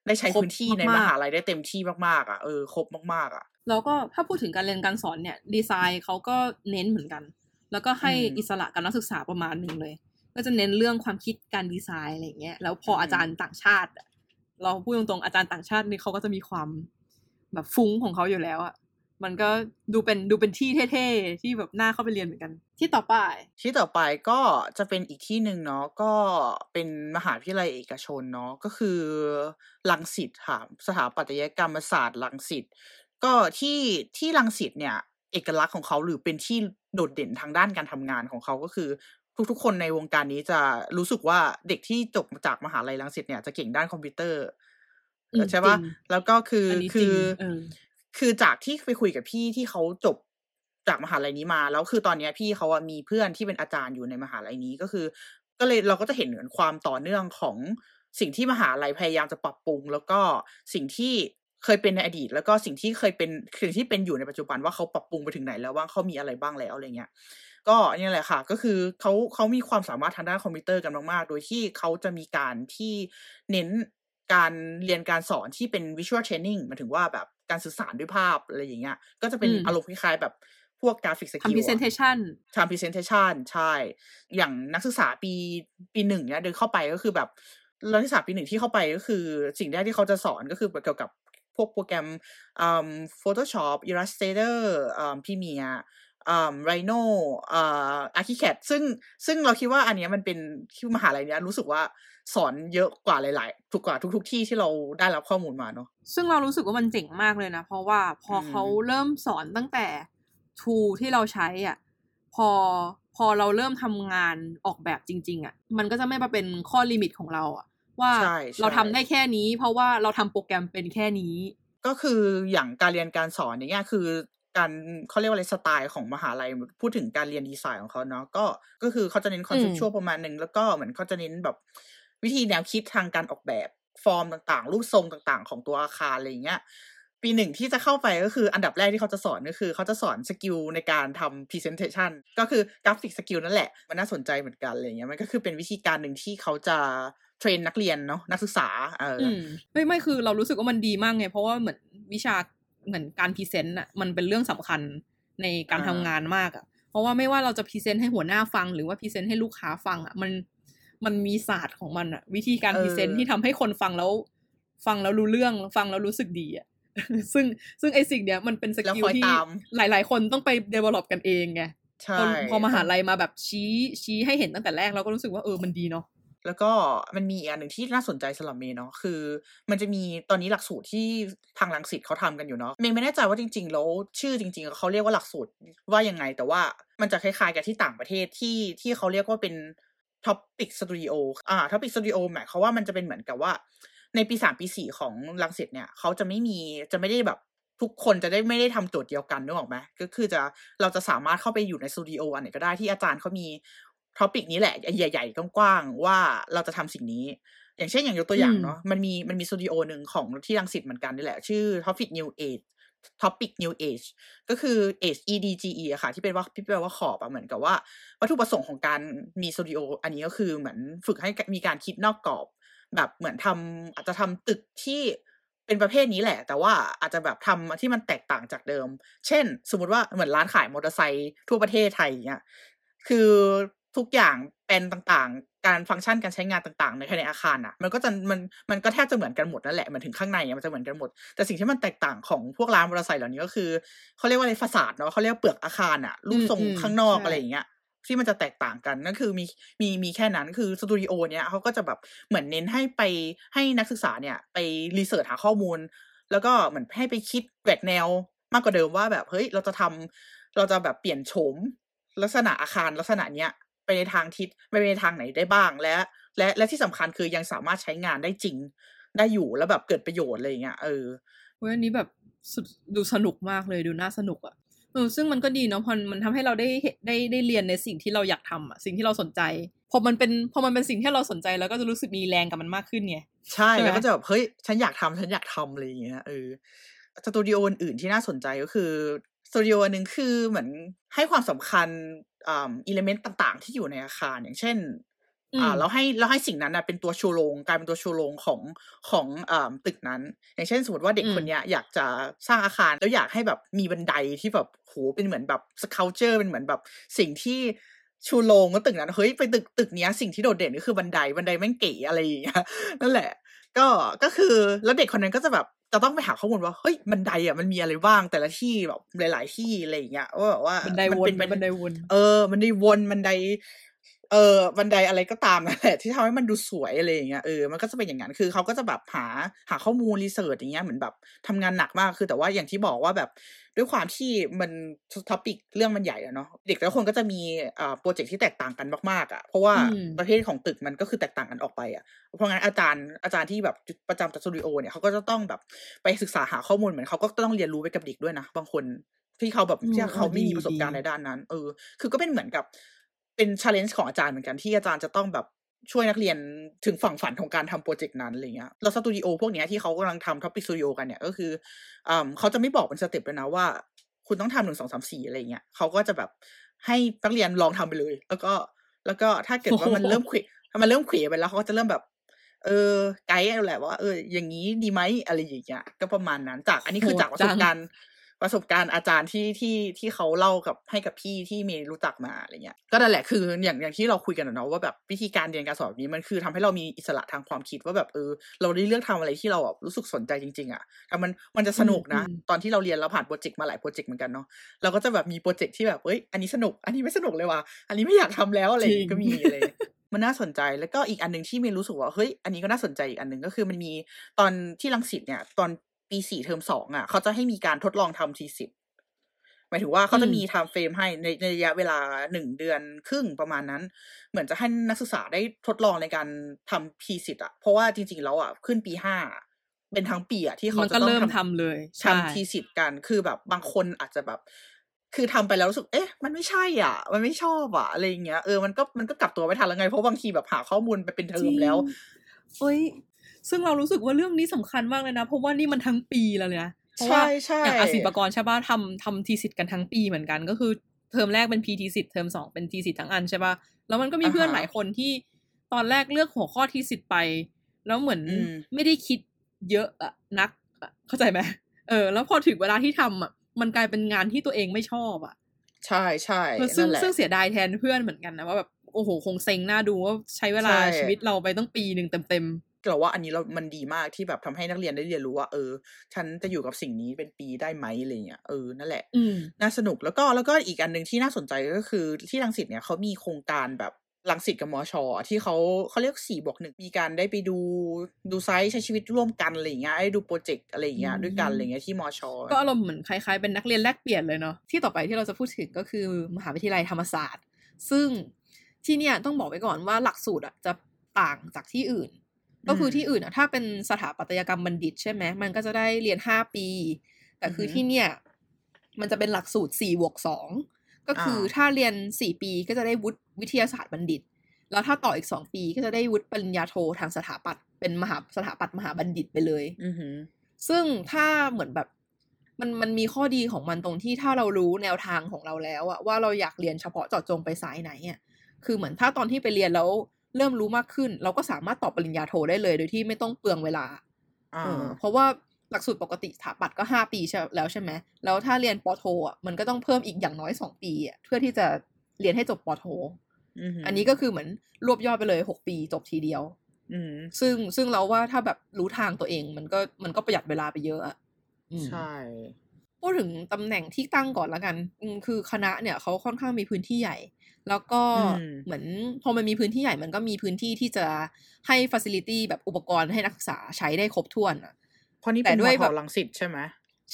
S3: ได้ใช้พื้นที่ในมหาลัยได้เต็มที่มากๆอะเออครบมากๆอะ
S2: แล้วก็ถ้าพูดถึงการเรียนการสอนเนี่ย ดีไซน์เขาก็เน้นเหมือนกัน แล้วก็ให้
S3: อืม
S2: อิสระกับนักศึกษาประมาณหนึ่งเลย ก็จะเน้นเรื่องความคิดการดีไซน์อะไรอย่างเงี้ยแล้วพอ
S3: อืม
S2: อาจารย์ต่างชาติอะเราพูดตรงๆอาจารย์ต่างชาตินี่เขาก็จะมีความแบบฟุ้งของเขาอยู่แล้วอะ มันก็ดูเป็นดูเป็นที่เท่ๆ ที่แบบน่าเข้าไปเรียนเหมือนกัน ที่ต่อไป
S3: ที่ต่อไปก็จะเป็นอีกที่หนึ่งเนาะก็เป็นมหาวิทยาลัยเอกชนเนาะก็คือลังสิตค่ะสถาปัตยกรรมศาสตร์ลังสิตก็ที่ที่ลังสิตเนี่ย เอกลักษณ์ของเขาหรือเป็นที่โดดเด่นทางด้านการทำงานของเขาก็คือทุกๆ คนในวงการนี้จะรู้สึกว่าเด็กที่จบจากมหาลัยลังสิตเนี่ยจะเก่งด้านคอมพิวเตอร์
S2: อืม
S3: ใช่ปะ
S2: จริง
S3: แล้วก็คืออน
S2: นี้จ
S3: คื
S2: ริง
S3: อ
S2: เออ
S3: คือจากที่ไปคุยกับพี่ที่เขาจบจากมหาลัยนี้มา แล้วคือตอนนี้พี่เขาอะมีเพื่อนที่เป็นอาจารย์อยู่ในมหาลัยนี้ก็คือ ก็เลยเราก็จะเห็นเหมือนความต่อเนื่องของสิ่งที่มหาลัยพยายามจะปรับปรุง แล้วก็สิ่งที่เคยเป็นในอดีต แล้วก็สิ่งที่เคยเป็นสิ่งที่เป็นอยู่ในปัจจุบันว่าเขาปรับปรุงไปถึงไหนแล้วว่าเขามีอะไรบ้างแล้วอะไรเงี้ยก็นี่แหละค่ะ ก็คือเขาเขามีความสามารถทางด้านคอมพิวเตอร์กันมากๆ โดยที่เขาจะมีการที่เน้นการเรียนการสอนที่เป็น visual training หมายถึงว่าแบบ การสื่อสารด้วยภาพอะไรอย่างเงี้ย ก็จะเป็น
S2: อืม
S3: อารมณ์คล้ายๆแบบพวก graphic skill
S2: ทำ presentation
S3: ทำ presentation ใช่ อย่างนักศึกษาปีปีหนึ่งเนี่ยเดินเข้าไปก็คือแบบนักศึกษาปีหนึ่งที่เข้าไปก็คือ สิ่งแรกที่เขาจะสอนก็คือเกี่ยวกับพวกโปรแกรมอืม Photoshop Illustrator อืม Premiere อ่า Rhino อ่า Archicad ซึ่งซึ่งเราคิดว่าอันเนี้ยมันเป็นที่มหาลัยเนี้ยรู้สึกว่า สอนเยอะกว่าหลายๆทุกกว่าทุก ๆ ที่ที่เราได้รับข้อมูลมาเนาะ
S2: ซึ่งเรารู้สึกว่ามันเจ๋งมากเลยนะ เพราะว่าพออ
S3: ม
S2: เขาเริ่มสอนตั้งแต่ tool ที่เราใช้อะพอพอเราเริ่มทำงานออกแบบจริง ๆ อะ มันก็จะไม่มาเป็นข้อลิมิตของเราอะ ว่า
S3: ใช่ใช่
S2: เราทำได้แค่นี้ เพราะว่าเราทำโปรแกรมเป็นแค่นี้
S3: ก็คืออย่างการเรียนการสอนอย่างเงี้ยคือการเขาเรียกว่าอะไรสไตล์ของมหาลัยพูดถึงการเรียนดีไซน์ของเขาเนาะก็ก็คือเขาจะเน้น conceptual ประมาณหนึ่งแล้วก็เหมือนเขาจะเน้นแบบ วิธีแนวคิดทางการออกแบบฟอร์มต่างๆ รูปทรงต่างๆ ของตัวอาคารอะไรอย่างเงี้ย ปีหนึ่งที่จะเข้าไปก็คืออันดับแรกที่เขาจะสอนก็คือ เขาจะสอน skill ในการทำ presentation ก็คือ graphic skill นั่นแหละ มันน่าสนใจเหมือนกันอะไรเงี้ยมันก็คือเป็นวิธีการหนึ่งที่เขาจะ train นักเรียนเนาะนักศึกษาเอออ
S2: อืมไม่ไม่คือเรารู้สึกว่ามันดีมากไง เพราะว่าเหมือนวิชาเหมือนการ present อะมันเป็นเรื่องสำคัญในการทำงานมากอะเพราะว่าไม่ว่าเราจะ present ให้หัวหน้าฟัง หรือว่า present ให้ลูกค้าฟังอะมัน มันมีศาสตร์ของมันอะวิธีการ present ที่ทำให้คนฟังแล้ว ฟังแล้วรู้เรื่องฟังแล้วรู้สึกดีอะซึ่งซึ่งไอสิ่งเนี้ยมันเป็น
S3: skill
S2: ที่หลาย ๆ คนต้องไป develop กันเองไง
S3: ใช่
S2: พอพอมหาลัยมาแบบชี้ชี้ให้เห็นตั้งแต่แรกเราก็รู้สึกว่าเออมันดีเนาะ
S3: แล้วก็มันมีอีกอันหนึ่งที่น่าสนใจสำหรับเมย์เนาะคือ มันจะมีตอนนี้หลักสูตรที่ทางลังสิตเขาทำกันอยู่เนาะเมย์ไม่แน่ใจว่าจริงๆ แล้วชื่อจริง ๆเขาเรียกว่าหลักสูตรว่ายังไง แต่ว่ามันจะคล้ายๆกับที่ต่างประเทศที่ที่เขาเรียกว่าเป็น Topic Studio อ่า Topic Studio หมายความว่ามันจะเป็นเหมือนกับว่า ในปีสามปีสี่ของลังสิตเนี่ย เขาจะไม่มีจะไม่ได้แบบทุกคนจะได้ไม่ได้ทำโจทย์เดียวกันนึกออกไหมก็คือจะเราจะสามารถเข้าไปอยู่ในสตูดิโออันไหนก็ได้ที่อาจารย์เขามีtopic นี้แหละใหญ่ๆกว้างๆว่าเราจะทำสิ่งนี้ อย่างเช่นอย่างยกตัวอย่างเนาะมันมีมันมีสตูดิโอหนึ่งของที่รังสิตเหมือนกันนี่แหละ ชื่อ Topic New Edge Topic New Edge ก็คือ Edge E D G E อะค่ะที่เป็นว่าที่แปลว่าขอบอะเหมือนกับว่า วัตถุประสงค์ของการมีสตูดิโออันนี้ก็คือเหมือนฝึกให้มีการคิดนอกกรอบ แบบเหมือนทำอาจจะทำตึกที่เป็นประเภทนี้แหละ แต่ว่าอาจจะแบบทำที่มันแตกต่างจากเดิม เช่น สมมติว่าเหมือนร้านขายมอเตอร์ไซค์ทั่วประเทศไทยเนี้ยคือทุกอย่างเป็นต่าง การฟังก์ชันการใช้งานต่างๆ ในภายในอาคารอะ มันก็จะมันมันก็แทบจะเหมือนกันหมดนั่นแหละมันถึงข้างในอะมันจะเหมือนกันหมด แต่สิ่งที่มันแตกต่างของพวกร้านมอเตอร์ไซค์เหล่านี้ก็คือเขาเรียกว่าอะไรฟาสาดเนาะเขาเรียกเปลือกอาคารอะรูปทรงข้างนอกอะไรอย่างเงี้ยที่มันจะแตกต่างกันนั่นคือมีมีมีแค่นั้นคือสตูดิโอเนี้ยเขาก็จะแบบเหมือนเน้นให้ไปให้นักศึกษาเนี่ยไปรีเสิร์ชหาข้อมูล แล้วก็เหมือนให้ไปคิดแหวกแนวมากกว่าเดิมว่าแบบเฮ้ยเราจะทำเราจะแบบเปลี่ยนโฉมลักษณะอาคารลักษณะเนี้ย ไปในทางทิศไปในทางไหนได้บ้างและและและที่สำคัญคือยังสามารถใช้งานได้จริงได้อยู่แล้วแบบเกิดประโยชน์อะไรอย่างเงี้ยเออ
S2: เว้ยอันนี้แบบสุดดูสนุกมากเลยดูน่าสนุกอะเออซึ่งมันก็ดีเนาะพอมันทำให้เราได้เห็นได้ได้เรียนในสิ่งที่เราอยากทำอะสิ่งที่เราสนใจพอมันเป็นพอมันเป็นสิ่งที่เราสนใจแล้วก็จะรู้สึกมีแรงกับมันมากขึ้นไง
S3: ใช่
S2: ใช่ไหม
S3: แล้วก็จะแบบเฮ้ยฉันอยากทำฉันอยากทำอะไรอย่างเงี้ยเออสตูดิโออื่นๆที่น่าสนใจก็คือ สตูดิโออันหนึ่งคือเหมือนให้ความสำคัญอ่า element ต่าง ๆ ที่อยู่ในอาคารอย่างเช่นอ่าแล้วให้แล้วให้สิ่งนั้นนะเป็นตัวชูโรงกลายเป็นตัวชูโรงของของอ่าตึกนั้น อย่างเช่นสมมติว่าเด็ก
S2: อืม
S3: คนเนี้ยอยากจะสร้างอาคารแล้วอยากให้แบบมีบันไดที่แบบโหเป็นเหมือนแบบ sculpture เป็นเหมือนแบบสิ่งที่ชูโรงก็ตึกนั้นเฮ้ยไปตึกตึกเนี้ยสิ่งที่โดดเด่นก็คือบันไดบันไดแม่งเก๋อะไรอย่างเงี้ยนั่นแหละ ก็ก็คือแล้วเด็กคนนั้นก็จะแบบ จะต้องไปหาข้อมูลว่าเฮ้ยบันไดอะมันมีอะไรบ้างแต่ละที่แบบหลาย ๆ ที่อะไรอย่างเงี้ยว่าแบบว่า
S2: บันได
S3: มั
S2: น
S3: เป็น
S2: บันไดวน
S3: เออมันได้วนบันได เออบันไดอะไรก็ตามนั่นแหละที่ทำให้มันดูสวยอะไรอย่างเงี้ยเออมันก็จะเป็นอย่างนั้นคือเขาก็จะแบบหาหาข้อมูล research อย่างเงี้ยเหมือนแบบทำงานหนักมากคือแต่ว่าอย่างที่บอกว่าแบบด้วยความที่มัน topic เรื่องมันใหญ่อะเนาะเด็กแต่ละคนก็จะมีอ่า project ที่แตกต่างกันมากๆอะเพราะว่า
S2: อืม
S3: ประเภทของตึกมันก็คือแตกต่างกันออกไปอะเพราะงั้นอาจารย์อาจารย์ที่แบบประจำสตูดิโอเนี่ยเขาก็จะต้องแบบไปศึกษาหาข้อมูลเหมือนเขาก็ต้องเรียนรู้ไปกับเด็กด้วยนะบางคนที่เขาแบบ
S2: อืม
S3: ที่เขาไม่มี
S2: ดี
S3: ประสบการณ์
S2: ดี
S3: ในด้านนั้น เออ คือก็เป็นเหมือนกับ เป็น challenge ของอาจารย์เหมือนกันที่อาจารย์จะต้องแบบช่วยนักเรียนถึงฝั่งฝันของการทำ project นั้นอะไรเงี้ยแล้วสตูดิโอพวกเนี้ยที่เขากำลังทำ topic studio กันเนี่ยก็คืออ่าเขาจะไม่บอกเป็น step เลยนะว่า คุณต้องทำหนึ่งสองสามสี่อะไรเงี้ยเขาก็จะแบบให้นักเรียนลองทำไปเลย แล้วก็ แล้วก็ถ้าเกิดว่ามันเริ่มเขวถ้ามันเริ่มเขวไปแล้วเขาก็จะเริ่มแบบ เออ ไกด์แหละว่าเอออย่างนี้ดีไหมอะไรอย่างเงี้ยก็ประมาณนั้น จากอันนี้คือ
S2: โหด
S3: จากประส
S2: จั
S3: บ
S2: ง
S3: การณ์ ประสบการณ์อาจารย์ที่ที่ที่เขาเล่ากับให้กับพี่ที่เมย์รู้จักมาอะไรเงี้ยก็นั่นแหละคืออย่างอย่างที่เราคุยกันอะเนาะว่าแบบวิธีการเรียนการสอนแบบนี้มันคือทำให้เรามีอิสระทางความคิดว่าแบบเออ เราได้เลือกทำอะไรที่เราแบบรู้สึกสนใจจริง ๆอะแต่มันมันจะสนุกนะ
S2: อืม
S3: ตอนที่เราเรียนเราผ่านโปรเจกต์มาหลายโปรเจกต์เหมือนกันเนาะเราก็จะแบบมี project ที่แบบเฮ้ยอันนี้สนุก อันนี้ไม่สนุกเลยว่ะอันนี้ไม่อยากทำแล้วอะไรอย่างงี้
S2: จริง
S3: ก็มีอะไรมันน่าสนใจแล้วก็อีกอันหนึ่งที่เมย์รู้สึกว่าเฮ้ยอันนี้ก็น่าสนใจอีกอันหนึ่งก็คือมันมีตอนที่รังสิตเนี่ย ตอน ปีสี่เทอมสองอะ เขาจะให้มีการทดลองทำ thesis หมายถึงว่าเขาจะ
S2: อืม
S3: มี time frame ให้ในในระยะเวลาหนึ่งเดือนครึ่งประมาณนั้น เหมือนจะให้นักศึกษาได้ทดลองในการทำ thesis อะ เพราะว่าจริง ๆ แล้วอะ ขึ้นปีห้าเป็นทั้งปีอะที่เขา
S2: มัน
S3: จะ
S2: ก็
S3: ต้อง
S2: เริ่ม
S3: ทำ
S2: ทำเลยใช่
S3: ทำทีสิทธ์กันคือแบบบางคนอาจจะแบบ คือทำไปแล้วรู้สึก เอ๊ะ มันไม่ใช่อะ มันไม่ชอบอะอะไรอย่างเงี้ยเออมันก็มันก็กลับตัวไม่ทันแล้วไงเพราะบางทีแบบหาข้อมูลไปเป็นเทอมแล้ว
S2: เอ้ย ซึ่งเรารู้สึกว่าเรื่องนี้สำคัญมากเลยนะ เพราะว่านี่มันทั้งปีแล้วเนี่ยเพราะว่า
S3: ใช่ใช่
S2: อย่างอาศิลปากรใช่ป่ะทำทำทีสิทธ์กันทั้งปีเหมือนกัน ก็คือเทอมแรกเป็นพีทีสิทธ์เทอมสองเป็นทีสิทธ์ทั้งอันใช่ป่ะแล้วมันก็มีเพื่อนหลายคนที่ตอนแรกเลือกหัวข้อทีสิทธ์ไป แล้วเหมือน
S3: อืม
S2: ไม่ได้คิดเยอะอะนักอะเข้าใจไหมเออ แล้วพอถึงเวลาที่ทำอะมันกลายเป็นงานที่ตัวเองไม่ชอบอะ
S3: ใช่ใช่
S2: เออซึ่ง
S3: นั่นแหละ
S2: ซึ่งเสียดายแทนเพื่อนเหมือนกันนะว่าแบบโอ้โหคงเซ็งหน้าดูว่าใช้เวลา
S3: ใช่
S2: ชีวิตเราไปต้องปีหนึ่งเต็ม
S3: เราว่าอันนี้เรา มันดีมากที่แบบทำให้นักเรียนได้เรียนรู้ว่า เออ ฉันจะอยู่กับสิ่งนี้เป็นปีได้ไหมอะไรเงี้ย เออ นั่นแหละ
S2: อืม
S3: น่าสนุก แล้วก็ แล้วก็อีกอันหนึ่งที่น่าสนใจก็คือที่รังสิตเนี่ยเขามีโครงการแบบรังสิตกับมอชอที่เขาเขาเรียกสี่บวกหนึ่งมีการได้ไปดูดูไซต์ใช้ชีวิตร่วมกันอะไรอย่างเงี้ยได้ดูโปรเจกต์อะไรอย่างเงี้ย
S2: อืม
S3: ด้วยกันอะไรเงี้ยที่มอชอ
S2: ก็อารมณ์เหมือนคล้ายๆเป็นนักเรียนแลกเปลี่ยนเลยเนาะที่ต่อไปที่เราจะพูดถึงก็คือมหาวิทยาลัยธรรมศาสตร์ ซึ่งที่เนี่ยต้องบอกไว้ก่อนว่าหลักสูตรอะจะต่างจากที่อื่น ก็คือที่อื่นอะถ้าเป็นสถาปัตยกรรมบัณฑิตใช่ไหมมันก็จะได้เรียนห้าปี แต่คือที่เนี่ย มันจะเป็นหลักสูตรสี่บวกสองก็คือถ้าเรียนสี่ปีก็จะได้วุฒิวิทยาศาสตร์บัณฑิต แล้วถ้าต่ออีกสองปีก็จะได้วุฒิปริญญาโททางสถาปัตย์เป็นมหาสถาปัตย์มหาบัณฑิตไปเลย
S3: อือหือ
S2: ซึ่งถ้าเหมือนแบบมันมันมีข้อดีของมันตรงที่ถ้าเรารู้แนวทางของเราแล้วอะว่าเราอยากเรียนเฉพาะเจาะจงไปสายไหนอะคือเหมือนถ้าตอนที่ไปเรียนแล้ว เริ่มรู้มากขึ้น เราก็สามารถต่อปริญญาโทได้เลย โดยที่ไม่ต้องเปลืองเวลา
S3: อ่า
S2: เออเพราะว่าหลักสูตรปกติสถาปัตย์ก็ห้าปีใช่แล้วใช่ไหมแล้วถ้าเรียนปอโทอะมันก็ต้องเพิ่มอีกอย่างน้อยสองปีอะเพื่อที่จะเรียนให้จบปอโท
S3: อือหือ
S2: อั
S3: อั
S2: นนี้ก็คือเหมือนรวบยอดไปเลยหกปีจบทีเดียว
S3: อืม
S2: ซึ่งซึ่งเราว่าถ้าแบบรู้ทางตัวเองมันก็มันก็ประหยัดเวลาไปเยอะอะอืม
S3: ใช่
S2: พูดถึงตำแหน่งที่ตั้งก่อนละกันอืมคือคณะเนี่ยเขาค่อนข้างมีพื้นที่ใหญ่ แล้วก็เหมือนพอมันมีพื้นที่ใหญ่มันก็มีพื้นที่ที่จะให้ฟ a ซิลิตี้แบบอุปกรณ์ให้นักศึกษาใช้ได้ครบถ้วนอะ
S3: เพราะนี่
S2: แต่
S3: เป็น
S2: ด้
S3: ม
S2: วย
S3: อ
S2: แบ
S3: ท
S2: บ
S3: รังสิตใช่ไหม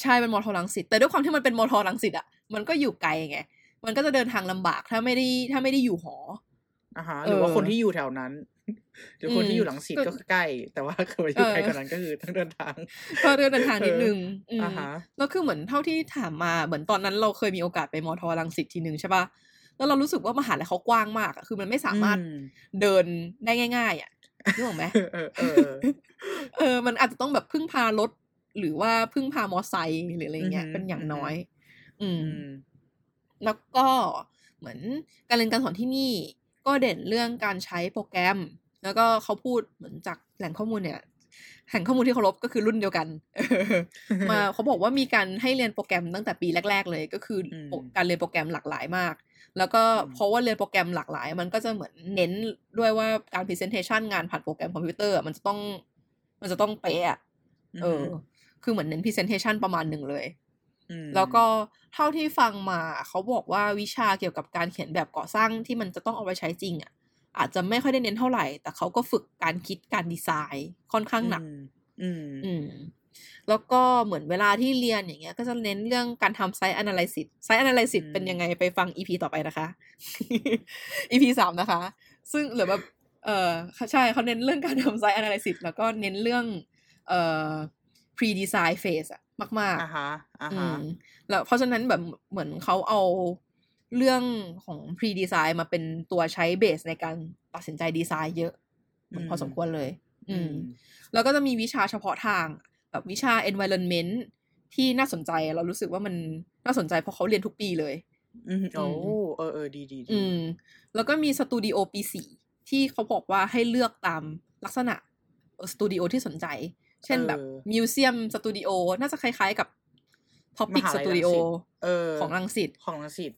S2: ใช่เป็นมอทอรังสิตแต่ด้วยความที่มันเป็นมอทอรังสิตอะมันก็อยู่ไกลไงมันก็จะเดินทางลำบากถ้าไม่ได้ถ้าไม่ได้อยู่หอ
S3: อ่าฮะ
S2: เออ
S3: หรือว่าคนที่อยู่แถวนั้นหรือคนที่อยู่
S2: อืม
S3: หลังสิต
S2: ก็
S3: ก็คือใกล้ แต่ว่าเคยอยู่
S2: เออ
S3: ไกลกว่านั้นก็คือต้องเดินทาง
S2: ก็เดินทางนิดนึงม
S3: อ่าฮะ
S2: แล้วคือเหมือนเท่าที่ถามมาเหมือนตอนนั้นเราเคยมีโอกาสไปมอทอรังสิตทีหนึ่งใช่ปะ แล้วเรารู้สึกว่ามหาลัยเขากว้างมากอะคือมันไม่สามารถ
S3: อืม
S2: เดินได้ง่าย ๆ อะนึกออกไหม
S3: เออเออ
S2: เออ มันอาจจะต้องแบบพึ่งพารถ หรือว่าพึ่งพามอไซค์หรืออะไรเงี้ย
S3: อือหือ
S2: เป็นอย่างน้อยอืม
S3: อืม
S2: แล้วก็เหมือนการเรียนการสอนที่นี่ ก็เด่นเรื่องการใช้โปรแกรม แล้วก็เขาพูดเหมือนจากแหล่งข้อมูลเนี่ยแหล่งข้อมูลที่เคารพก็คือรุ่นเดียวกัน มาเขาบอกว่ามีการให้เรียนโปรแกรมตั้งแต่ปีแรก ๆ เลย ก็คืออ
S3: ม
S2: การเรียนโปรแกรมหลากหลายมาก แล้วก็
S3: อืม
S2: เพราะว่าเรียนโปรแกรมหลากหลาย มันก็จะเหมือนเน้นด้วยว่าการ presentation งานผ่านโปรแกรมคอมพิวเตอร์อะมันจะต้อง มันจะต้องเป๊ะอะเออ คือเหมือนเน้น presentation ประมาณหนึ่งเลย
S3: ม
S2: แล้วก็เท่าที่ฟังมาเขาบอกว่าวิชาเกี่ยวกับการเขียนแบบก่อสร้างที่มันจะต้องเอาไปใช้จริงอะ อาจจะไม่ค่อยได้เน้นเท่าไหร่ แต่เขาก็ฝึกการคิดการดีไซน์ค่อนข้างหนัก
S3: อืม อืม
S2: อืม แล้วก็เหมือนเวลาที่เรียนอย่างเงี้ย ก็จะเน้นเรื่องการทำไซต์ analysis ไซต์ analysis
S3: อืม
S2: เป็นยังไงไปฟัง EP ต่อไปนะคะ EP สามนะคะ ซึ่งหรือแบบเออใช่เขาเน้นเรื่องการทำไซต์ analysis แล้วก็เน้นเรื่องเอ่อ pre design phase อะมากๆ
S3: อ่าฮะอ่า
S2: อื
S3: ฮะ
S2: มแล้วเพราะฉะนั้นแบบเหมือนเขาเอาเรื่องของ pre design มาเป็นตัวใช้เบสในการตัดสินใจดีไซน์เยอะเหมือนพอสมควรเลย อืม แล้วก็จะมีวิชาเฉพาะทาง แบบวิชา environment ที่น่าสนใจเรารู้สึกว่ามันน่าสนใจเพราะเขาเรียนทุกปีเลย
S3: อืมโอ้เออเออดีดีดี
S2: อืม แล้วก็มีสตูดิโอปีสี่ที่เขาบอกว่าให้เลือกตามลักษณะสตูดิโอที่สนใจ เช่นแบบ museum studio น่าจะคล้ายๆกับ topic studio
S3: มหาลัยรังสิตเออ
S2: ของรังสิต
S3: ของรังสิต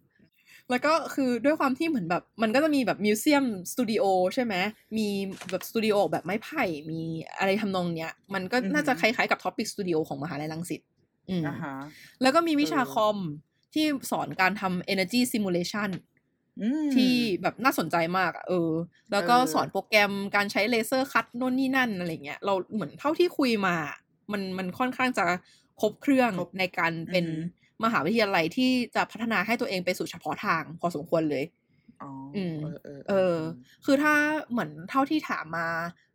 S2: แล้วก็คือด้วยความที่เหมือนแบบมันก็จะมีแบบ museum studio ใช่ไหมมีแบบสตูดิโอแบบไม้ไผ่มีอะไรทำนองเนี้ย มันก็น่าจะคล้ายๆกับ topic studio ของมหาลัยรังสิตอืม
S3: อ่าฮะ
S2: แล้วก็มีวิชา
S3: เออ
S2: คอมที่สอนการทำ energy simulation
S3: อืม
S2: ที่แบบน่าสนใจมากอะเออ แล้วก็
S3: เออ
S2: สอนโปรแกรมการใช้เลเซอร์คัดโน่นนี่นั่นอะไรเงี้ย เราเหมือนเท่าที่คุยมา มันมันค่อนข้างจะครบเครื่อง
S3: ครบ
S2: ในการเป็น
S3: อือหือ
S2: มหาวิทยาลัยที่จะพัฒนาให้ตัวเองไปสู่เฉพาะทางพอสมควรเลย
S3: อ๋อ
S2: อืม
S3: เออเออ
S2: เออ คือถ้าเหมือนเท่าที่ถามมา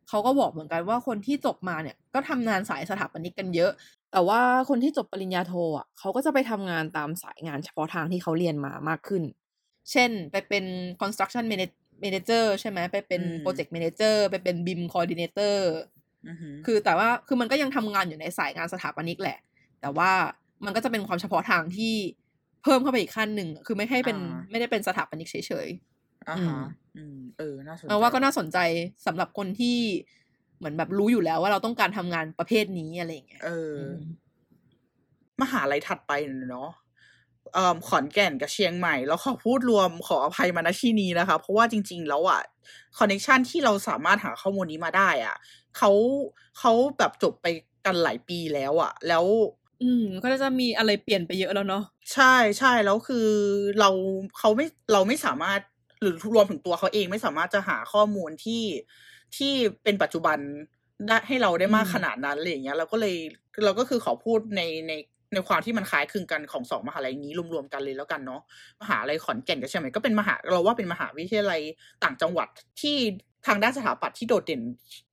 S2: เขาก็บอกเหมือนกันว่าคนที่จบมาเนี่ย ก็ทำงานสายสถาปนิกกันเยอะ แต่ว่าคนที่จบปริญญาโทอะเขาก็จะไปทำงานตามสายงานเฉพาะทางที่เขาเรียนมามากขึ้น เช่น ไปเป็น construction manage- manager ใช่ไหมไปเป็น project manager ไปเป็น BIM coordinator
S3: อือหือ
S2: คือแต่ว่าคือมันก็ยังทำงานอยู่ในสายงานสถาปนิกแหละ แต่ว่า มันก็จะเป็นความเฉพาะทางที่เพิ่มเข้าไปอีกขั้นหนึ่งอะคือไม่ให้เป็น
S3: อ่า
S2: ไม่ได้เป็นสถาปนิกเฉย
S3: อ่า
S2: อื
S3: ฮะ
S2: ม
S3: อืมเออน่าสน
S2: ๆ
S3: ใจ
S2: เราว่าก็น่าสนใจสำหรับคนที่เหมือนแบบรู้อยู่แล้วว่าเราต้องการทำงานประเภทนี้อะไรอย่างเงี้ย
S3: เออ
S2: อื
S3: อ
S2: ม
S3: มหาลัยถัดไปเนาะเอ่อขอนแก่นกับเชียงใหม่ แล้วขอพูดรวมขออภัยมาณที่นี้นะคะ เพราะว่าจริง ๆ แล้วอะคอนเน t ชันที่เราสามารถหาข้อมูลนี้มาได้ อะเขาเขาแบบจบไปกันหลายปีแล้วอะ แล้ว
S2: อืมก็จะมีอะไรเปลี่ยนไปเยอะแล้วเนาะ
S3: ใช่ใช่แล้วคือเราเขาไม่เราไม่สามารถหรือรวมถึงตัวเขาเองไม่สามารถจะหาข้อมูลที่ที่เป็นปัจจุบันได้ให้เราได้มากขนาดนั้นอะไรอย่างเงี้ยเราก็เลยเราก็คือขอพูดในในในความที่มันคล้ายคลึงกันของสองมหาลัยนี้รวมๆกันเลยแล้วกันเนาะมหาลัยขอนแก่นกับเชียงใหม่ก็เป็นมหาเราว่าเป็นมหาวิทยาลัยต่างจังหวัดที่ ทางด้านสถาปัตย์ที่โดดเด่น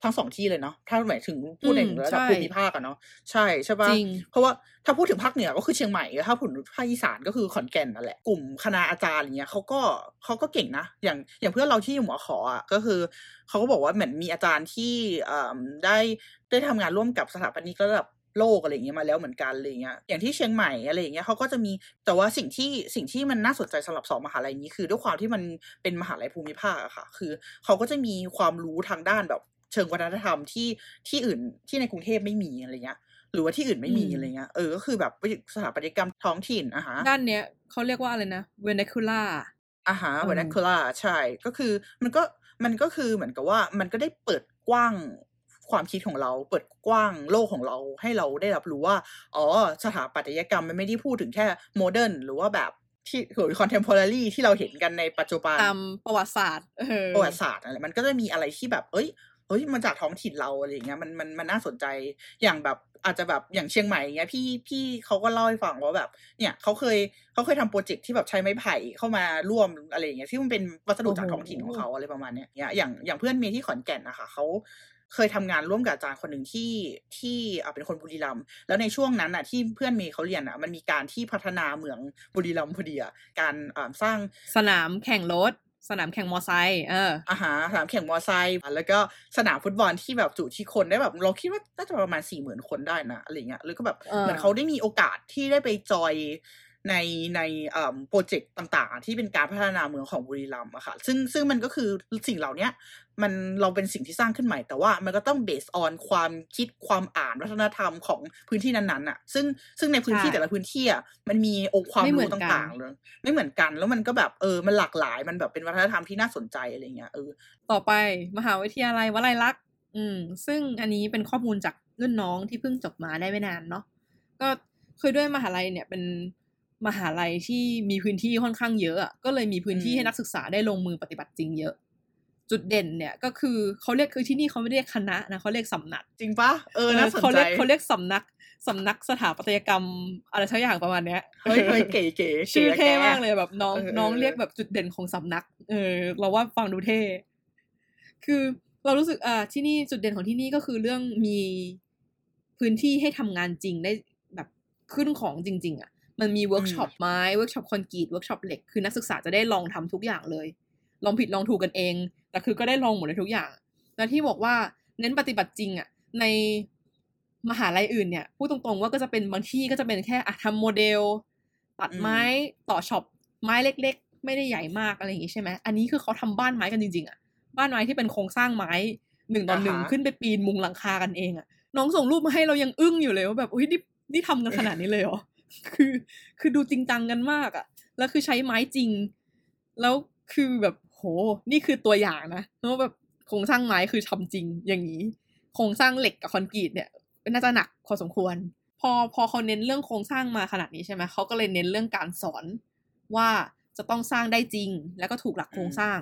S3: ทั้งสองที่เลยเนาะถ้าหมายถึงพูดใน
S2: อืม
S3: ระดับ
S2: ใช่
S3: ภูมิภาคอะเนาะใช่ใช่ปะ
S2: จริง
S3: เพราะว่าถ้าพูดถึงภาคเหนือก็คือเชียงใหม่ถ้าพูดถึงภาคอีสานก็คือขอนแก่นนั่นแหละกลุ่มคณะอาจารย์อย่างเงี้ยเขาก็เขาก็เก่งนะ อย่างอย่างเพื่อนเราที่อยู่หมอขออะก็คือเขาก็บอกว่าเหมือนมีอาจารย์ที่เอ่อได้ได้ทำงานร่วมกับสถาปนิกระดับ โลกอะไรอย่างเงี้ยมาแล้วเหมือนกันอะไรเงี้ยอย่างที่เชียงใหม่อะไรอย่างเงี้ยเขาก็จะมีแต่ว่าสิ่งที่สิ่งที่มันน่าสนใจสำหรับสองมหาลัยนี้คือด้วยความที่มันเป็นมหาลัยภูมิภาคอะค่ะ คือเขาก็จะมีความรู้ทางด้านแบบเชิงวัฒนธรรมที่ที่อื่นที่ในกรุงเทพไม่มีอะไรเงี้ยหรือว่าที่อื่นไม่มี
S2: อืม
S3: อะไรเงี้ยเออก็คือแบบสถาปัตยกรรมท้องถิ่นอะฮะ
S2: ด้านเนี้ยเขาเรียกว่าอะไรนะ vernacular
S3: อะฮะ
S2: อืม
S3: vernacular ใช่ก็คือมันก็มันก็คือเหมือนกับว่ามันก็ได้เปิดกว้าง ความคิดของเราเปิดกว้างโลกของเราให้เราได้รับรู้ว่า อ๋อ สถาปัตยกรรมมันไม่ได้พูดถึงแค่ modern หรือว่าแบบที่หรือ contemporary ที่เราเห็นกันในปัจจุบัน
S2: ตามประวัติศาสตร์เออ
S3: ประวัติศาสตร์อะไรมันก็จะมีอะไรที่แบบ เอ้ยเฮ้ยมันจากท้องถิ่นเราอะไรอย่างเงี้ยมันมันมันน่าสนใจอย่างแบบอาจจะแบบอย่างเชียงใหม่อย่างเงี้ยพี่พี่เขาก็เล่าให้ฟังว่าแบบ เนี่ยเขาเคยเขาเคยทำโปรเจกต์ที่แบบใช้ไม้ไผ่เข้ามาร่วมอะไรอย่างเงี้ยที่มันเป็นวัสดุจาก
S2: โอ้โห
S3: ท้องถิ่นของเขาอะไรประมาณเนี้ยเนี่ยอย่างอย่างเพื่อนเมย์ที่ขอนแก่นนะคะเขา เคยทำงานร่วมกับอาจารย์คนหนึ่งที่ที่อ่าเป็นคนบุรีรัมย์แล้วในช่วงนั้นอะที่เพื่อนเมย์เขาเรียนอะมันมีการที่พัฒนาเมืองบุรีรัมย์พอดีอะการอ่าสร้าง
S2: สนามแข่งรถสนามแข่งมอไซค์เออ
S3: อาหารสนามแข่งมอไซค์แล้วก็สนามฟุตบอลที่แบบจุที่คนได้แบบเราคิดว่าน่าจะประมาณสี่หมื่นคนได้นะอะไรเงี้ยแล้วก็แบบ
S2: เออ
S3: เหมือนเขาได้มีโอกาสที่ได้ไปจอยในในเอ่อโปรเจกต์ต่างๆ ที่เป็นการพัฒนาเมืองของบุรีรัมย์อะค่ะซึ่งซึ่งมันก็คือสิ่งเหล่าเนี้ย มันเราเป็นสิ่งที่สร้างขึ้นใหม่ แต่ว่ามันก็ต้องเบสออนความคิดความอ่านวัฒนธรรมของพื้นที่นั้นๆอะซึ่งซึ่งในพื้นที่
S2: ใช่
S3: แต่ละพื้นที่อะมันมีองค์ความ
S2: ไม่เหมื
S3: รู้
S2: อนกัน
S3: ต่างๆเลยไม่เหมือนกันแล้วมันก็แบบเออมันหลากหลายมันแบบเป็นวัฒนธรรมที่น่าสนใจอะไรเงี้ยเออ
S2: ต่อไปมหาวิทยาลัยวลัยลักษณ์อืม ซึ่งอันนี้เป็นข้อมูลจากรุ่นน้องที่เพิ่งจบมาได้ไม่นานเนาะก็คือด้วยมหาลัยเนี่ยเป็นมหาลัยที่มีพื้นที่ค่อนข้างเยอะอะก็เลยมีพื้นที่
S3: อืม
S2: ให้นักศึกษาได้ลงมือปฏิบัติจริงเยอะ จุดเด่นเนี่ยก็คือเขาเรียกคือที่นี่เขาไม่เรียกคณะนะเขาเรียกสำนัก
S3: จริงปะเออน่าสน
S2: เขา
S3: ใจ
S2: เรียกเขาเรียกสำนักสำนักสถาปัตยกรรม อะไรสักอย่างประมาณเนี้ย
S3: เฮ้ยเฮ้ยเก๋เก๋
S2: ชื่อเท่
S3: ก๋แมา
S2: กเลยแบบน้อง
S3: เออเออ
S2: น้อง
S3: เออ
S2: เรียกแบบจุดเด่นของสำนัก เออ เราว่าฟังดูเท่ คือเรารู้สึกอ่าที่นี่จุดเด่นของที่นี่ก็คือเรื่องมีพื้นที่ให้ทำงานจริงได้แบบขึ้นของจริง ๆ อะ มันมีเวิร์กช็อปไม้เวิร์กช็อปคอนกรีตเวิร์กช็อปเหล็กคือนักศึกษาจะได้ลองทำทุกอย่างเลย ลองผิดลองถูกกันเอง แต่คือก็ได้ลองหมดเลยทุกอย่าง แล้วที่บอกว่าเน้นปฏิบัติจริงอะในมหาลัยอื่นเนี่ยพูดตรงๆว่าก็จะเป็นบางที่ก็จะเป็นแค่อะทำโมเดล ตัดไม้ต่อช็อปไม้เล็ก ๆ ไม่ได้ใหญ่มากอะไรอย่างงี้ใช่ไหมอันนี้คือเขาทำบ้านไม้กันจริงๆอะบ้านไม้ที่เป็นโครงสร้างไม้หนึ่งต่อหนึ่ง
S3: อ่าฮะ
S2: ขึ้นไปปีนมุงหลังคากันเองอะน้องส่งรูปมาให้เรายังอึ้งอยู่เลยว่าแบบอุ้ยนี่นี่ทำกันขนาดนี้เลยเหรอคือ คือดูจริงจังกันมากอะ แล้วคือใช้ไม้จริง แล้วคือแบบ โห นี่คือตัวอย่างนะแล้วแบบโครงสร้างไม้คือทำจริงอย่างนี้ โครงสร้างเหล็กกับคอนกรีตเนี่ยน่าจะหนักพอสมควร พอพอเขาเน้นเรื่องโครงสร้างมาขนาดนี้ใช่ไหมเขาก็เลยเน้นเรื่องการสอนว่าจะต้องสร้างได้จริง แล้วก็ถูกหลักโครงสร้าง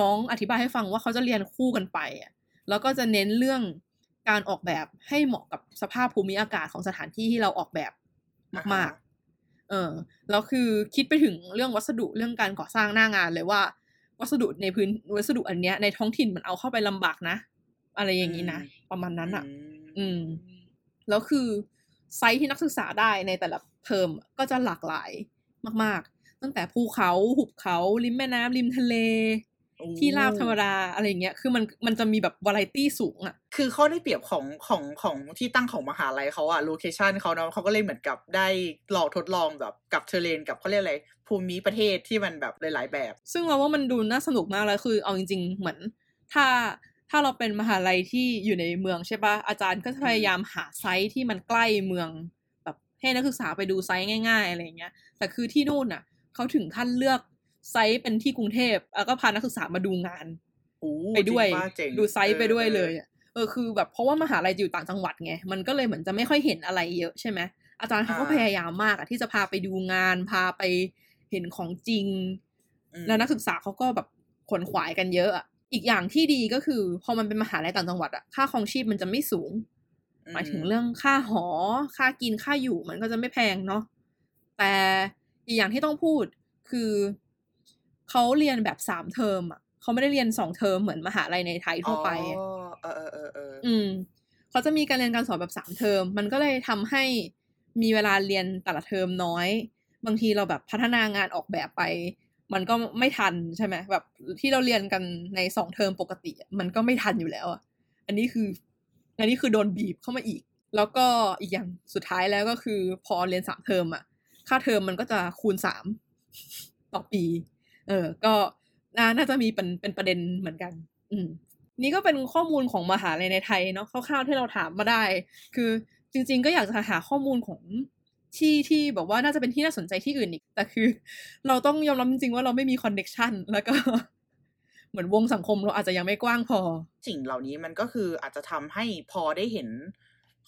S2: น้องอธิบายให้ฟังว่าเขาจะเรียนคู่กันไปอะแล้วก็จะเน้นเรื่องการออกแบบให้เหมาะกับสภาพภูมิอากาศของสถานที่ที่เราออกแบบมาก ๆ เออแล้วคือคิดไปถึงเรื่องวัสดุเรื่องการก่อสร้างหน้างานเลยว่า วัสดุในพื้นวัสดุอันเนี้ยในท้องถิ่นมันเอาเข้าไปลำบากนะ อะไรอย่างนี้นะ ประมาณนั้นอะ อืม แล้วคือไซต์ที่นักศึกษาได้ในแต่ละเทอมก็จะหลากหลายมาก ๆ ตั้งแต่ภูเขา หุบเขา ริมแม่น้ำริมทะเล
S3: โอ้
S2: ที่ราบธรรมดาอะไรเงี้ย คือมันมันจะมีแบบวาไรตี้สูงอะ
S3: คือข้อได้เปรียบของของของที่ตั้งของมหาลัยเขาอะโลเคชันเขาเนาะเขาก็เลยเหมือนกับได้ลองทดลองแบบกับเทเลนกับเขาเรียกอะไร ภูมิประเทศที่มันแบบหลาย ๆ แบบ
S2: ซึ่งเราว่ามันดูน่าสนุกมากเลยคือเอาจริง ๆ เหมือน ถ้าถ้าเราเป็นมหาลัยที่อยู่ในเมืองใช่ปะอาจารย์ก็จะพยายามหาไซต์ที่มันใกล้เมืองแบบให้นักศึกษาไปดูไซต์ง่าย ๆ อะไรอย่างเงี้ย แต่คือที่นู่นน่ะเขาถึงขั้นเลือก ไซต์เป็นที่กรุงเทพแล้วก็พานักศึกษามาดูงาน
S3: โอ้
S2: ไปด้วย
S3: จริงปะเจ๋ง
S2: ดูไซต์ไปด้วย
S3: ออ
S2: เลยอะเออคือแบบเพราะว่ามหาลัยจะอยู่ต่างจังหวัดไงมันก็เลยเหมือนจะไม่ค่อยเห็นอะไรเยอะใช่ไหมอาจารย์เขาก็พยายามมากอะที่จะพาไปดูงานพาไปเห็นของจริง
S3: อืม
S2: แล้วนักศึกษาเขาก็แบบขวนขวายกันเยอะอะอีกอย่างที่ดีก็คือพอมันเป็นมหาลัยต่างจังหวัดอะค่าครองชีพมันจะไม่สูง หมายถึงเรื่องค่าหอ ค่ากินค่าอยู่มันก็จะไม่แพงเนาะแต่อีกอย่างที่ต้องพูดคือ เขาเรียนแบบสามเทอมอะเขาไม่ได้เรียนสองเทอมเหมือนมหาลัยในไทยทั่วไปอะ
S3: อ๋อเออเออเออเออ
S2: อืมเขาจะมีการเรียนการสอนแบบสามเทอม มันก็เลยทำให้มีเวลาเรียนแต่ละเทอมน้อย บางทีเราแบบพัฒนางานออกแบบไป มันก็ไม่ทันใช่ไหมแบบที่เราเรียนกันในสองเทอมปกติอะมันก็ไม่ทันอยู่แล้วอะอันนี้คือ อันนี้คือโดนบีบเข้ามาอีก แล้วก็อีกอย่างสุดท้ายแล้วก็คือพอเรียนสามเทอมอะ ค่าเทอมมันก็จะคูณสามต่อปี เออ ก็น่าจะมีเป็นเป็นประเด็นเหมือนกัน อืม นี่ก็เป็นข้อมูลของมหาลัยในไทยเนาะคร่าวๆที่เราถามมาได้ คือจริง ๆ ก็อยากจะหาข้อมูลของที่ที่แบบว่าน่าจะเป็นที่น่าสนใจที่อื่นอีก แต่คือ เราต้องยอมรับจริงๆว่าเราไม่มีคอนเน็ชันแล้วก็ เหมือนวงสังคมเราอาจจะยังไม่กว้างพอ
S3: สิ่งเหล่านี้มันก็คืออาจจะทำให้พอได้เห็น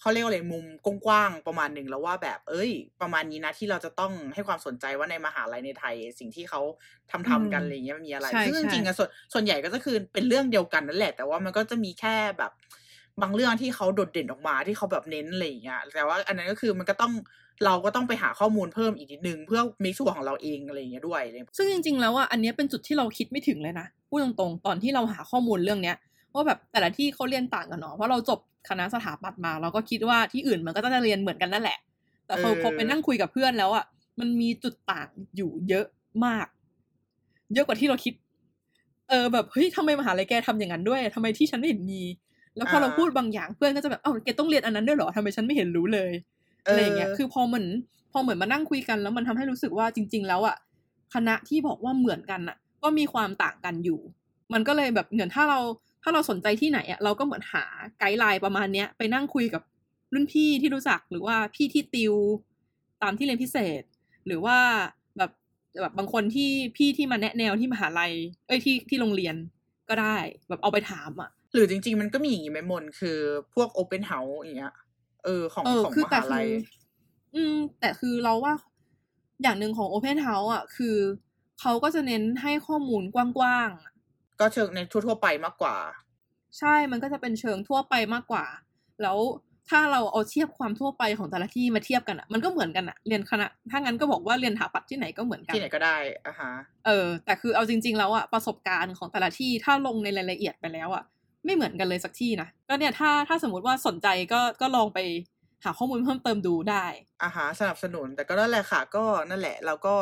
S3: เขาเรียกว่าอะไรมุมกว้างๆประมาณหนึ่งแล้วว่าแบบ เอ้ย ประมาณนี้นะที่เราจะต้องให้ความสนใจว่าในมหาลัยในไทย สิ่งที่เขาทำทำกัน
S2: อืม
S3: อะไรเงี้ยมันมีอะไร
S2: ใช่
S3: ซึ่งจ
S2: ใช่
S3: ริงๆอะส่วนส่วนใหญ่ก็จะคือเป็นเรื่องเดียวกันนั่นแหละ แต่ว่ามันก็จะมีแค่แบบ บางเรื่องที่เขาโดดเด่นออกมาที่เขาแบบเน้นอะไรอย่างเงี้ยแต่ว่าอันนั้นก็คือมันก็ต้องเราก็ต้องไปหาข้อมูลเพิ่มอีกนิดนึงเพื่อมิกซ์ของเราเองอะไรอย่างเงี้ยด้วยอะไร
S2: ซึ่งจริง ๆ แล้วอะอันเนี้ยเป็นจุดที่เราคิดไม่ถึงเลยนะพูดตรงๆ ตอนที่เราหาข้อมูลเรื่องเนี้ยว่าแบบแต่ละที่เขาเรียนต่างกันเนาะเพราะเราจบ คณะสถาปัตย์มา เราก็คิดว่าที่อื่นมันก็จะเรียนเหมือนกันนั่นแหละ แต่พอ
S3: เออ
S2: พอไปนั่งคุยกับเพื่อนแล้วอะมันมีจุดต่างอยู่เยอะมาก เยอะกว่าที่เราคิด เออแบบเฮ้ยทำไมมหาลัยแกทำอย่างนั้นด้วยทำไมที่ฉันไม่เห็นมี แล้วพอเราพูดบางอย่างเพื่อนก็จะแบบเอ้าแกต้องเรียนอันนั้นด้วยเหรอทำไมฉันไม่เห็นรู้เลยอะไรอย่างเงี้ยคือพอเหมือนพอเหมือนมานั่งคุยกันแล้วมันทำให้รู้สึกว่าจริง ๆ แล้วอะคณะที่บอกว่าเหมือนกันอะ ก็มีความต่างกันอยู่ มันก็เลยแบบเหมือนถ้าเรา ถ้าเราสนใจที่ไหนอะเราก็เหมือนหาไกด์ไลน์ประมาณเนี้ย ไปนั่งคุยกับรุ่นพี่ที่รู้จักหรือว่าพี่ที่ติว ตามที่เรียนพิเศษ หรือว่าแบบแบบบางคนที่พี่ที่มาแนะแนวที่มหาลัย เอ้ยที่ที่โรงเรียนก็ได้ แบบเอาไปถามอะ
S3: หรือจริง ๆ มันก็มีอย่างงี้ไหมมนคือพวกโอเ n นเฮาส์อย่างเงี้ยเออของ
S2: เออ
S3: ของ
S2: คือ
S3: ม
S2: แต่
S3: หา
S2: คื
S3: ลัย
S2: ออืม แต่คือเราว่าอย่างหนึ่งของ Open House อะ คือเขาก็จะเน้นให้ข้อมูลกว้างๆอะ
S3: ก็เชิงในทั่ว ๆ ไปมากกว่า
S2: ใช่มันก็จะเป็นเชิงทั่วไปมากกว่า แล้วถ้าเราเอาเทียบความทั่วไปของแต่ละที่มาเทียบกันอะมันก็เหมือนกันอะเรียนคณะ ถ้างั้นก็บอกว่าเรียนถาปัดที่ไหนก็เหมือนกัน
S3: ที่ไหนก็ได้อะฮะ
S2: เออ แต่คือเอาจริง ๆ แล้วอะประสบการณ์ของแต่ละที่ถ้าลงในรายละเอียดไปแล้วอะไม่เหมือนกันเลยสักที่นะก็เนี่ยถ้าถ้าสมมติว่าสนใจก็ก็ลองไปหาข้อมูลเพิ่มเติมดูได้
S3: อ่าฮะสนับสนุนแต่ก็นั่นแหละค่ะ ก็นั่นแหละเราก็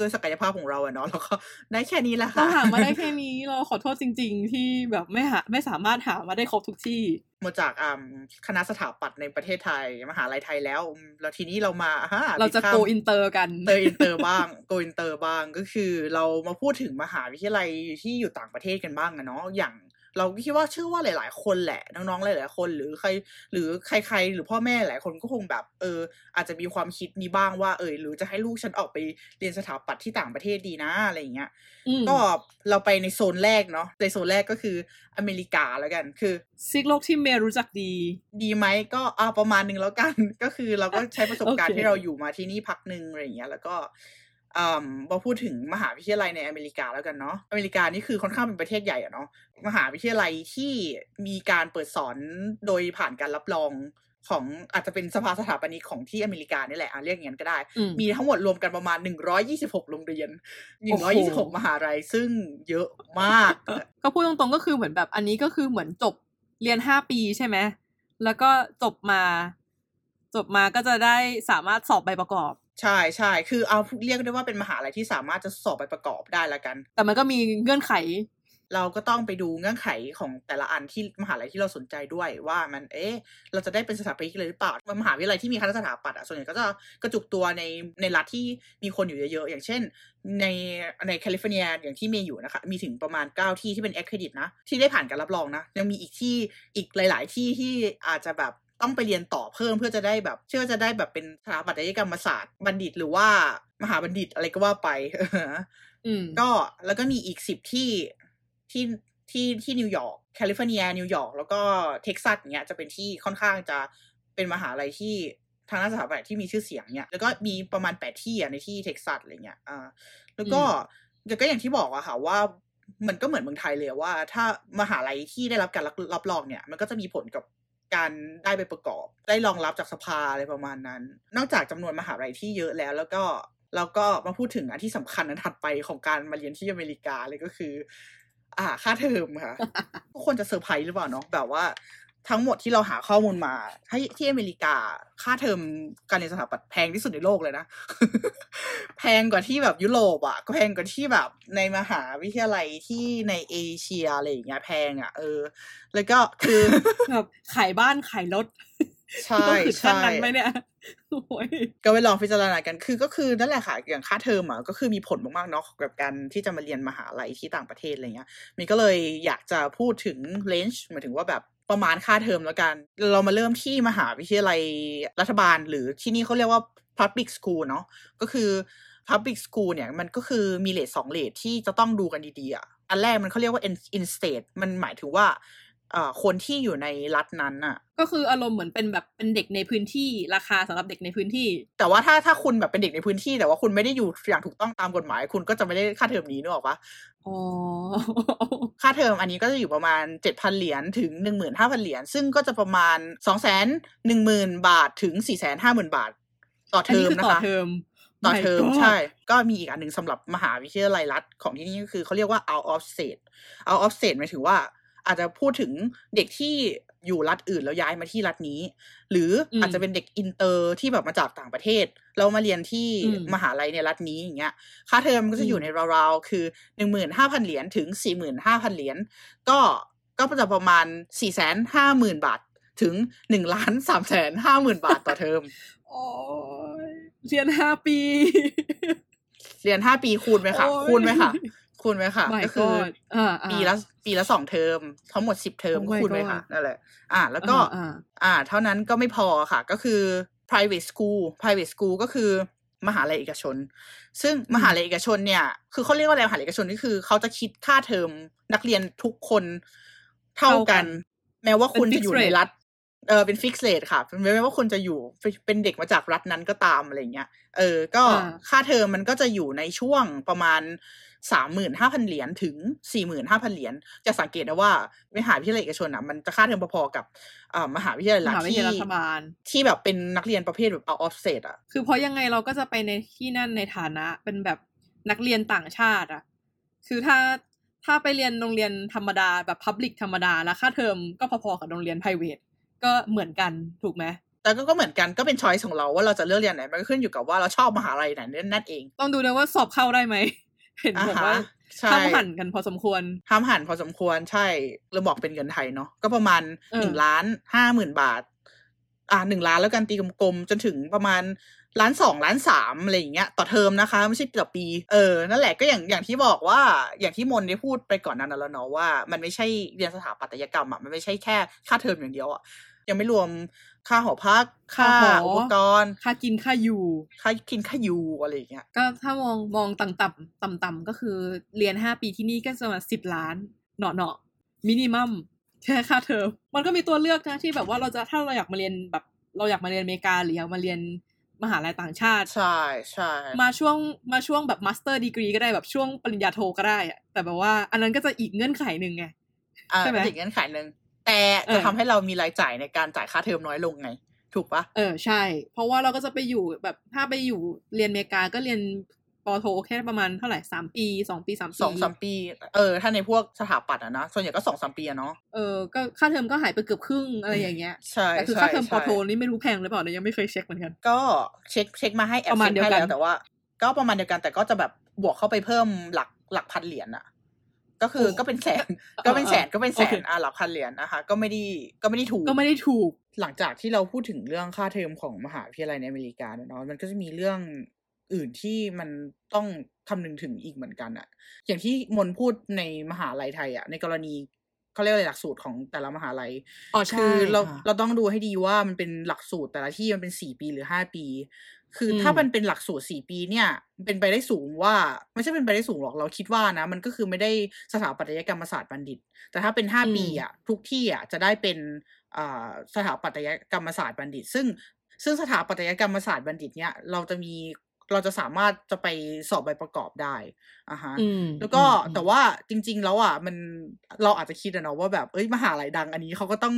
S3: ด้วยศักยภาพของเราอะเนาะเราก็ได้แค่นี้แหละ
S2: เรา
S3: ค่ะ
S2: หามาได้แค่นี้เราขอโทษจริง ๆ ที่แบบไม่หาไม่สามารถหามาได้ครบทุกที่
S3: หมดจากอ่าคณะสถาปัตย์ในประเทศไทยมหาลัยไทยแล้วอืมแล้วทีนี้เรามาอ่าฮะ
S2: เราจะ
S3: ข้ม
S2: โกอินเตอร์กัน
S3: เตอร์อินเตอร์บ้างโกอินเตอร์บ้างก็คือเรามาพูดถึงมหาวิทยาลัยที่อยู่ต่างประเทศกันบ้างอะเนาะอย่าง เราก็คิดว่าเชื่อว่าหลาย ๆ คนแหละน้องๆหลาย ๆ คนหรือใคร หรือใคร ๆ หรือพ่อแม่หลายคนก็คงแบบ เออ อาจจะมีความคิดนี้บ้างว่า เออหรือจะให้ลูกฉันออกไปเรียนสถาปัตย์ที่ต่างประเทศดีนะอะไรอย่างเงี้ย
S2: อืม
S3: ก็เราไปในโซนแรกเนาะในโซนแรกก็คืออเมริกาแล้วกัน คือ
S2: ซิกโลกที่เมย์รู้จักดี
S3: ดีไหมก็อ่าประมาณหนึ่งแล้วกัน ก็คือเราก็ใช้ประสบการณ์
S2: โอเค
S3: ที่เราอยู่มาที่นี่พักหนึ่งอะไรอย่างเงี้ยแล้วก็ อ่าพอพูดถึงมหาวิทยาลัยในอเมริกาแล้วกันเนาะอเมริกานี่คือค่อนข้างเป็นประเทศใหญ่อะเนาะมหาวิทยาลัยที่มีการเปิดสอนโดยผ่านการรับรองของอาจจะเป็นสภาสถาปนิกของที่อเมริกานี่แหละอะเรียกอย่างนั้นก็ได้
S2: อืม
S3: มีทั้งหมดรวมกันประมาณ 126 โรงเรียน
S2: โอ้โห
S3: 126 มหาลัยซึ่งเยอะมาก
S2: ก็พูดตรงๆก็คือเหมือนแบบอันนี้ก็คือเหมือนจบเรียนห้าปีใช่ไหม แล้วก็จบมา จบมาก็จะได้สามารถสอบใบประกอบ
S3: ใช่ใช่คือเอาเรียกได้ว่าเป็นมหาลัยที่สามารถจะสอบไปประกอบได้ละกัน
S2: แต่มันก็มีเงื่อนไข
S3: เราก็ต้องไปดูเงื่อนไขของแต่ละอันที่มหาลัยที่เราสนใจด้วยว่ามันเอ๊ะเราจะได้เป็นสถาปนิกเลยหรือเปล่ามหาวิทยาลัยที่มีคณะสถาปัตย์อะส่วนใหญ่ก็จะกระจุกตัวในในรัฐที่มีคนอยู่เยอะๆอย่างเช่น ในในแคลิฟอร์เนียอย่างที่เมย์อยู่นะคะมีถึงประมาณ 9 ที่ที่เป็น accredit นะที่ได้ผ่านการรับรองนะยังมีอีกที่อีกหลาย ๆ ที่ที่อาจจะแบบ ต้องไปเรียนต่อเพิ่มเพื่อจะได้แบบ เชื่อว่าจะได้แบบเป็นสถาปัตยกรรมศาสตร์บัณฑิตหรือว่ามหาบัณฑิตอะไรก็ว่าไป
S2: อืม
S3: ก็แล้วก็มีอีกสิบที่ที่ที่ที่นิวยอร์กแคลิฟอร์เนียนิวยอร์กแล้วก็เท็กซัสเนี้ยจะเป็นที่ค่อนข้างจะเป็นมหาลัยที่ทางด้านสถาปัตย์ที่มีชื่อเสียงเนี้ยแล้วก็มีประมาณแปดที่อะในที่เท็กซัสอะไรเงี้ยอ่าแล้วก็แต่ก็อย่างที่บอกอะค่ะว่ามันก็เหมือนเมืองไทยเลยว่าถ้ามหาลัยที่ได้รับการรับรับรองเนี่ย มันก็จะมีผลกับ การได้ไปประกอบ ได้รองรับจากสภาอะไรประมาณนั้น นอกจากจำนวนมหาลัยที่เยอะแล้ว แล้วก็แล้วก็มาพูดถึงอันที่สำคัญอันถัดไปของการมาเรียนที่อเมริกาเลยก็คือ อ่า ค่าเทอมค่ะทุกคนจะเซอร์ไพรส์หรือเปล่าเนาะแบบว่า ทั้งหมดที่เราหาข้อมูลมาที่ที่อเมริกาค่าเทอมการเรียนสถาปัตย์แพงที่สุดในโลกเลยนะ แพงกว่าที่แบบยุโรปอะก็แพงกว่าที่แบบในมหาวิทยาลัยที่ในเอเชียอะไรอย่างเงี้ยแพงอะ เออ แล้วก็คือ
S2: แบบขายบ้านขายรถ
S3: ใช่
S2: ต้องถึงขั้น
S3: ใช่
S2: นั้นไหมเนี่ยโอ้ย
S3: ก็ไปลองพิจารณากันคือก็คือนั่นแหละค่ะอย่างค่าเทอมอะก็คือมีผลมากๆเนาะกับการที่จะมาเรียนมหาลัยที่ต่างประเทศอะไรเงี้ยมีก็เลยอยากจะพูดถึงเลนจ์หมายถึงว่าแบบ ประมาณค่าเทอมแล้วกัน เรามาเริ่มที่มหาวิทยาลัยรัฐบาล หรือที่นี่เขาเรียกว่า public school เนาะก็คือ public school เนี่ยมันก็คือมีเลทสองเลทที่จะต้องดูกันดีๆอะอันแรกมันเขาเรียกว่า in- state มันหมายถึงว่า คนที่อยู่ในรัฐนั้นอะ
S2: ก็คืออารมณ์เหมือนเป็นแบบเป็นเด็กในพื้นที่ราคาสำหรับเด็กในพื้นที่
S3: แต่ว่าถ้าถ้าคุณแบบเป็นเด็กในพื้นที่ แต่ว่าคุณไม่ได้อยู่อย่างถูกต้องตามกฎหมาย คุณก็จะไม่ได้ค่าเทอมนี้นึกออกปะ
S2: อ๋อ
S3: ค่าเทอมอันนี้ก็จะอยู่ประมาณเจ็ดพันเหรียญถึงหนึ่งหมื่นห้าพันเหรียญซึ่งก็จะประมาณสองแสนหนึ่งหมื่นบาทถึงสี่แสนห้าหมื่นบาท ต่อ
S2: อัน
S3: เทอ
S2: นี้
S3: ม
S2: คือ
S3: นะ
S2: ต่อ
S3: คะ
S2: เทอม
S3: ต่อเทอม
S2: My God
S3: ใช่ ก็มีอีกอันหนึ่งสำหรับมหาวิทยาลัยรัฐของที่นี่ก็คือเขาเรียกว่า out of state out of state หมายถึงว่า อาจจะพูดถึงเด็กที่อยู่รัฐอื่นแล้วย้ายมาที่รัฐนี้ หรืออื
S2: ม
S3: อาจจะเป็นเด็กอินเตอร์ที่แบบมาจากต่างประเทศแล้วมาเรียนที่
S2: อืม
S3: มหาลัยในรัฐนี้อย่างเงี้ย ค่าเทอมก็จะอยู่ในราวๆคือหนึ่งหมื่นห้าพันเหรียญถึงสี่หมื่นห้าพันเหรียญก็ก็จะประมาณสี่แสนห้าหมื่นบาทถึงหนึ่งล้านสามแสนห้าหมื่นบาทต่อเทอม
S2: โอ้ยเรียนห้าปี
S3: เรียนห้าปีคูณไหมคะ
S2: โอ้ย
S3: คูณไหมคะ คูณไหมคะ
S2: My
S3: ก็คือ
S2: God อ่าอ่า
S3: ปีละปีละสองเทอม ทั้งหมดสิบเทอม
S2: Oh
S3: ก็
S2: my
S3: คูณไหมคะ
S2: God
S3: นั่นแหละ อ่า แล้วก็
S2: อ่า
S3: อ่า เท่านั้นก็ไม่พอค่ะ ก็คือ private school private school ก็คือมหาลัยเอกชน ซึ่งมหาลัยเอกชนเนี่ย คือเขาเรียกว่าอะไรมหาลัยเอกชนนี่คือเขาจะคิดค่าเทอมนักเรียนทุกคนเท่า
S2: เท่ากั
S3: กัน
S2: น
S3: แม้ว่าคุณ
S2: เป็น
S3: จะอยู่
S2: fixed
S3: ใน
S2: rate
S3: รัฐเออเป็นฟิกเ rate ค่ะแม้ว่าคุณจะอยู่เป็นเด็กมาจากรัฐนั้นก็ตามอะไรเงี้ย เออ ก็
S2: อ่า
S3: ค่าเทอมมันก็จะอยู่ในช่วงประมาณ สามหมื่นห้าพันเหรียญถึงสี่หมื่นห้าพันเหรียญจะสังเกตได้ว่า มหาวิทยาลัยเอกชนอะมันจะค่าเทอมพอๆกับอ่ามหาวิทยาลัย
S2: ม
S3: รัฐ
S2: หาวิท
S3: ที่
S2: ยาลัยรัฐบาล
S3: ที่แบบเป็นนักเรียนประเภทแบบ out of state อะ
S2: คือเพราะยังไงเราก็จะไปในที่นั่นในฐานะเป็นแบบนักเรียนต่างชาติอะคือถ้าถ้าไปเรียนโรงเรียนธรรมดาแบบ Public ธรรมดาแล้วค่าเทอมก็พอๆกับโรงเรียน private ก็เหมือนกันถูกไหม
S3: แต่ก็ก็เหมือนกันก็เป็นช้อยส์ของเราว่าเราจะเลือกเรียนไหนมันก็ขึ้นอยู่กับว่าเราชอบมหาลัยไหนนั่นเอง
S2: ต้องดูด้วยว่าสอบเข้าได้ไหม เห็นบอกว่า
S3: อ่าฮะใช่
S2: ข้ามหันกันพอสมควร
S3: ห้ามหันพอสมควรใช่เราบอกเป็นเงินไทยเนาะก็ประมาณ
S2: เออ
S3: หนึ่งล้านห้าหมื่นบาท อ่าหนึ่งล้านแล้วกันตีกลมๆจนถึงประมาณล้านสองล้านสามอะไรอย่างเงี้ยต่อเทอมนะคะ ไม่ใช่ต่อปี เออ นั่นแหละก็อย่างอย่างที่บอกว่าอย่างที่มนได้พูดไปก่อนหนั้นแล้วเนาะว่า มันไม่ใช่เรียนสถาปัตยกรรมอะมันไม่ใช่แค่ค่าเทอมอย่างเดียวอะ ยังไม่รวมค่าหอพัก ค่า
S2: ค่าหอ
S3: อุปกรณ์
S2: ค่ากินค่าอยู่
S3: ค่ากินค่าอยู่อะไรอย่างเงี้ย
S2: ก็ถ้ามองมองต่ำต่ำต่ำต่ำๆก็คือเรียนห้าปีที่นี่ก็จะมาสิบล้านเนาะเนาะ minimum แค่ค่าเทอมมันก็มีตัวเลือกนะที่แบบว่าเราจะถ้าเราอยากมาเรียนแบบ เราอยากมาเรียนอเมริกาหรืออยากมาเรียนมหาลัยต่างชาติ
S3: ใช่ใช่
S2: มาช่วงมาช่วงแบบ master degree ก็ได้แบบช่วงปริญญาโทก็ได้อะแต่แบบว่าอันนั้นก็จะอีกเงื่อนไขหนึ่งไง
S3: อ่า
S2: ใช่ไหม
S3: เป็นอีกเงื่อนไขหนึ่ง แต่
S2: เออ
S3: จะทำให้เรามีรายจ่ายในการจ่ายค่าเทอมน้อยลงไง ถูกปะ
S2: เออใช่ เพราะว่าเราก็จะไปอยู่แบบถ้าไปอยู่เรียนอเมริกาก็เรียนปอโทแค่ประมาณเท่าไหร่สามปีสองปีสามปี
S3: สองสามปี เออ ถ้าในพวกสถาปัตย์อะนะ ส่วนใหญ่ก็สองสามปีอะเนาะ
S2: เออก็ค่าเทอมก็หายไปเกือบครึ่งอะไรอย่างเงี้ย
S3: ใช่
S2: แต่คือ
S3: ใช่
S2: ค่าเทอมป
S3: ใช่
S2: อโทนี่ไม่รู้แพงหรือเปล่าเนี่ยยังไม่เคยเช็คเหมือนกัน
S3: ก็เช็คเช็คมาให้แอบ
S2: ประมาณ
S3: เช็คให้
S2: เดียวกัน
S3: แล้วแต่ว่า ก็ประมาณเดียวกันแต่ก็จะแบบบวกเข้าไปเพิ่มหลักหลักพันเหรียญอะ ก็คือก็เป็นแสนก็เป็นแสนก็เป็นแส
S2: โอนเค
S3: อะหลักพันเหรียญนะคะ ก็ไม่ได้ก็ไม่ได้ถูก
S2: ก็ไม่ได้ถูก
S3: หลังจากที่เราพูดถึงเรื่องค่าเทอมของมหาวิทยาลัยในอเมริกาเนาะมันก็จะมีเรื่องอื่นที่มันต้องคำนึงถึงอีกเหมือนกันอะอย่างที่มนพูดในมหาลัยไทยอะในกรณีเขาเรียกอะไรหลักสูตรของแต่ละมหาลัย
S1: อ๋อใช่
S3: คือเรา
S1: ค่ะ
S3: เราต้องดูให้ดีว่ามันเป็นหลักสูตรแต่ละที่มันเป็นสี่ปีหรือห้าปี คืออ
S1: ม
S3: ถ้ามันเป็นหลักสูตรสี่ปีเนี่ย เป็นไปได้สูงว่า ไม่ใช่เป็นไปได้สูงหรอกเราคิดว่านะ มันก็คือไม่ได้สถาปัตยกรรมศาสตร์บัณฑิต แต่ถ้าเป็นห้าปีอะทุกที่อะจะได้เป็นอ่าสถาปัตยกรรมศาสตร์บัณฑิต ซึ่งซึ่งสถาปัตยกรรมศาสตร์บัณฑิตเนี่ยเราจะมีเราจะสามารถจะไปสอบใบประกอบได้อ่าฮะ
S1: อืม
S3: แล้วก็
S1: อืม
S3: แต่ว่าจริง ๆ แล้วอะมันเราอาจจะคิดอะเนาะว่าแบบเอ้ยมหาลัยดังอันนี้เขาก็ต้อง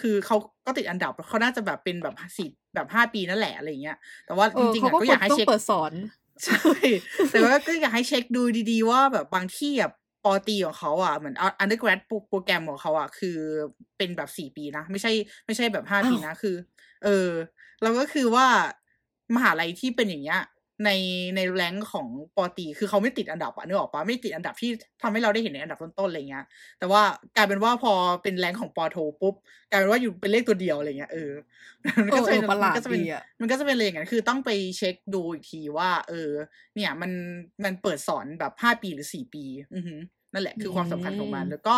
S3: คือเขาก็ติดอันดับเขาน่าจะแบบเป็นแบบสี่ แบบห้าปีนั่นแหละอะไรเงี้ย แต่ว่า
S1: เออจ
S3: ริงๆ
S1: เขา
S3: อะ
S1: ก็
S3: ก็
S1: ควร
S3: ยากให้
S1: ต้อง
S3: เช็ค
S1: เปิดสอน
S3: ใช่ แต่ว่าก็อยากให้เช็คดูดีๆว่าแบบบางที่อะป.ตรีของเขาอะเหมือนอันเดอร์ grad โปรแกรมของเขาอะคือเป็นแบบสี่ปีนะ ไม่ใช่ไม่ใช่แบบห้าปีนะคือ เออแล้วก็คือว่ามหาลัยที่เป็นอย่างเงี้ย ในใน rank ของป.ตรีคือเขาไม่ติดอันดับอะนึกออกปะไม่ติดอันดับที่ทำให้เราได้เห็นในอันดับต้นๆอะไรเงี้ย แต่ว่ากลายเป็นว่าพอเป็นแรงค์ของปอโทปุ๊บกลายเป็นว่าอยู่เป็นเลขตัวเดียวอะไรเงี้ยเออมัน
S1: เอ
S3: ก็
S1: อ
S3: จะ
S1: เอ
S3: เป็น
S1: อประหลา
S3: มัน
S1: ด
S3: ก็จะเป็น
S1: ดีอะ
S3: มันก็จะเป็นอะไรอย่างนั้นคือต้องไปเช็คดูอีกทีว่า เออ เนี่ย มันมันเปิดสอนแบบห้าปีหรือสี่ปี อือหือนั่นแหละคือความสำคัญของมัน
S1: อืม
S3: แล้วก็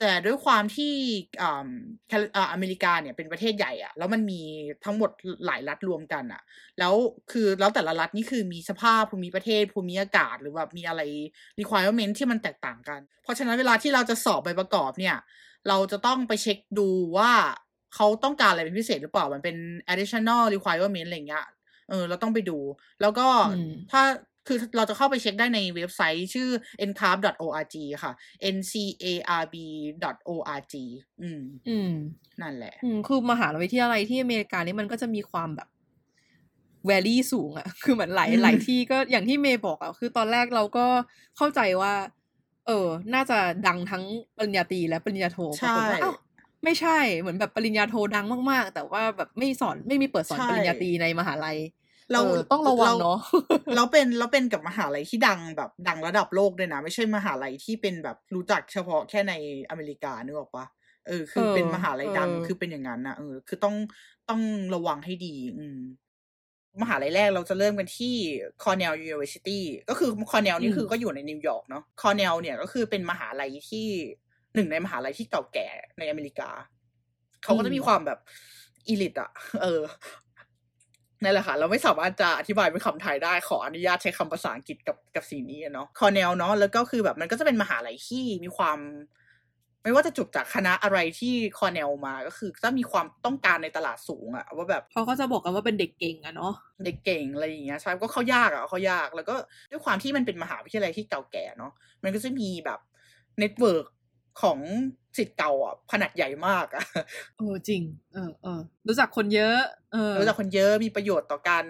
S3: แต่ด้วยความที่อ่าแคลิอ่าอเมริกาเนี่ยเป็นประเทศใหญ่อะแล้วมันมีทั้งหมดหลายรัฐรวมกันอะแล้วคือแล้วแต่ละรัฐนี่คือมีสภาพภูมิประเทศภูมิอากาศหรือแบบมีอะไร requirement ที่มันแตกต่างกัน เพราะฉะนั้นเวลาที่เราจะสอบใบประกอบเนี่ย เราจะต้องไปเช็คดูว่าเขาต้องการอะไรเป็นพิเศษหรือเปล่ามันเป็น additional requirement อะไรเงี้ยเออเราต้องไปดู แล้วก็
S1: อืม
S3: ถ้า คือเราจะเข้าไปเช็คได้ในเว็บไซต์ชื่อ ncarb.org ค่ะ ncarb.org อืม
S1: อืม
S3: นั่นแหละ
S1: อืม คือมหาวิทยาลัยที่อเมริกานี่มันก็จะมีความแบบแวลี่สูงอะคือเหมือนหลาย
S3: อืม
S1: หลายที่ก็อย่างที่เมย์บอกอะคือตอนแรกเราก็เข้าใจว่า เออ น่าจะดังทั้งปริญญาตรีและปริญญาโทปรากฏว่าอ้าวไม่ใช่เหมือนแบบปริญญาโทดังมาก ๆ แต่ว่าแบบไม่สอนไม่มีเปิดสอน
S3: ใช่
S1: ปริญญาตรีในมหาลัย
S3: เรา
S1: เออต้องระวังเนาะ
S3: เราเป็นเราเป็นกับมหาลัยที่ดังแบบดังระดับโลกด้วยนะ ไม่ใช่มหาลัยที่เป็นแบบรู้จักเฉพาะแค่ในอเมริกานึกออกปะเออ คือ
S1: เออ
S3: เป็นมหาลัยดัง
S1: เออ
S3: คือเป็นอย่างนั้นนะเออ คือต้องต้องระวังให้ดี อืมมหาลัยแรกเราจะเริ่มกันที่ Cornell University ก็คือ Cornell นี่คือก็อยู่ในนิวยอร์กเนาะ Cornell เนี่ยก็คือเป็นมหาลัยที่หนึ่งในมหาลัยที่เก่าแก่ในอเมริกา เขาก็จะมีความแบบ elite อะเออ นั่นแหละค่ะ เราไม่สามารถจะอธิบายเป็นคำไทยได้ขออนุญาตใช้คำภาษาอังกฤษกับกับสิ่งนี้อะเนาะคอเนลเนาะแล้วก็คือแบบมันก็จะเป็นมหาลัยที่มีความ ไม่ว่าจะจบจากคณะอะไรที่คอเนลมาก็คือจะมีความต้องการในตลาดสูงอะว่าแบบ
S2: เขาก็จะบอกกันว่าเป็นเด็กเก่งอะเนาะ
S3: เด็กเก่งอะไรอย่างเงี้ยใช่ก็เข้ายากอะเข้ายาก แล้วก็ด้วยความที่มันเป็นมหาวิทยาลัยที่เก่าแก่เนาะมันก็จะมีแบบ network ของศิษย์เก่าอะขนาดใหญ่มากอะ
S2: เออจริง เออเออรู้จักคนเยอะ เออ
S3: รู้จักคนเยอะมีประโยชน์ต่อการ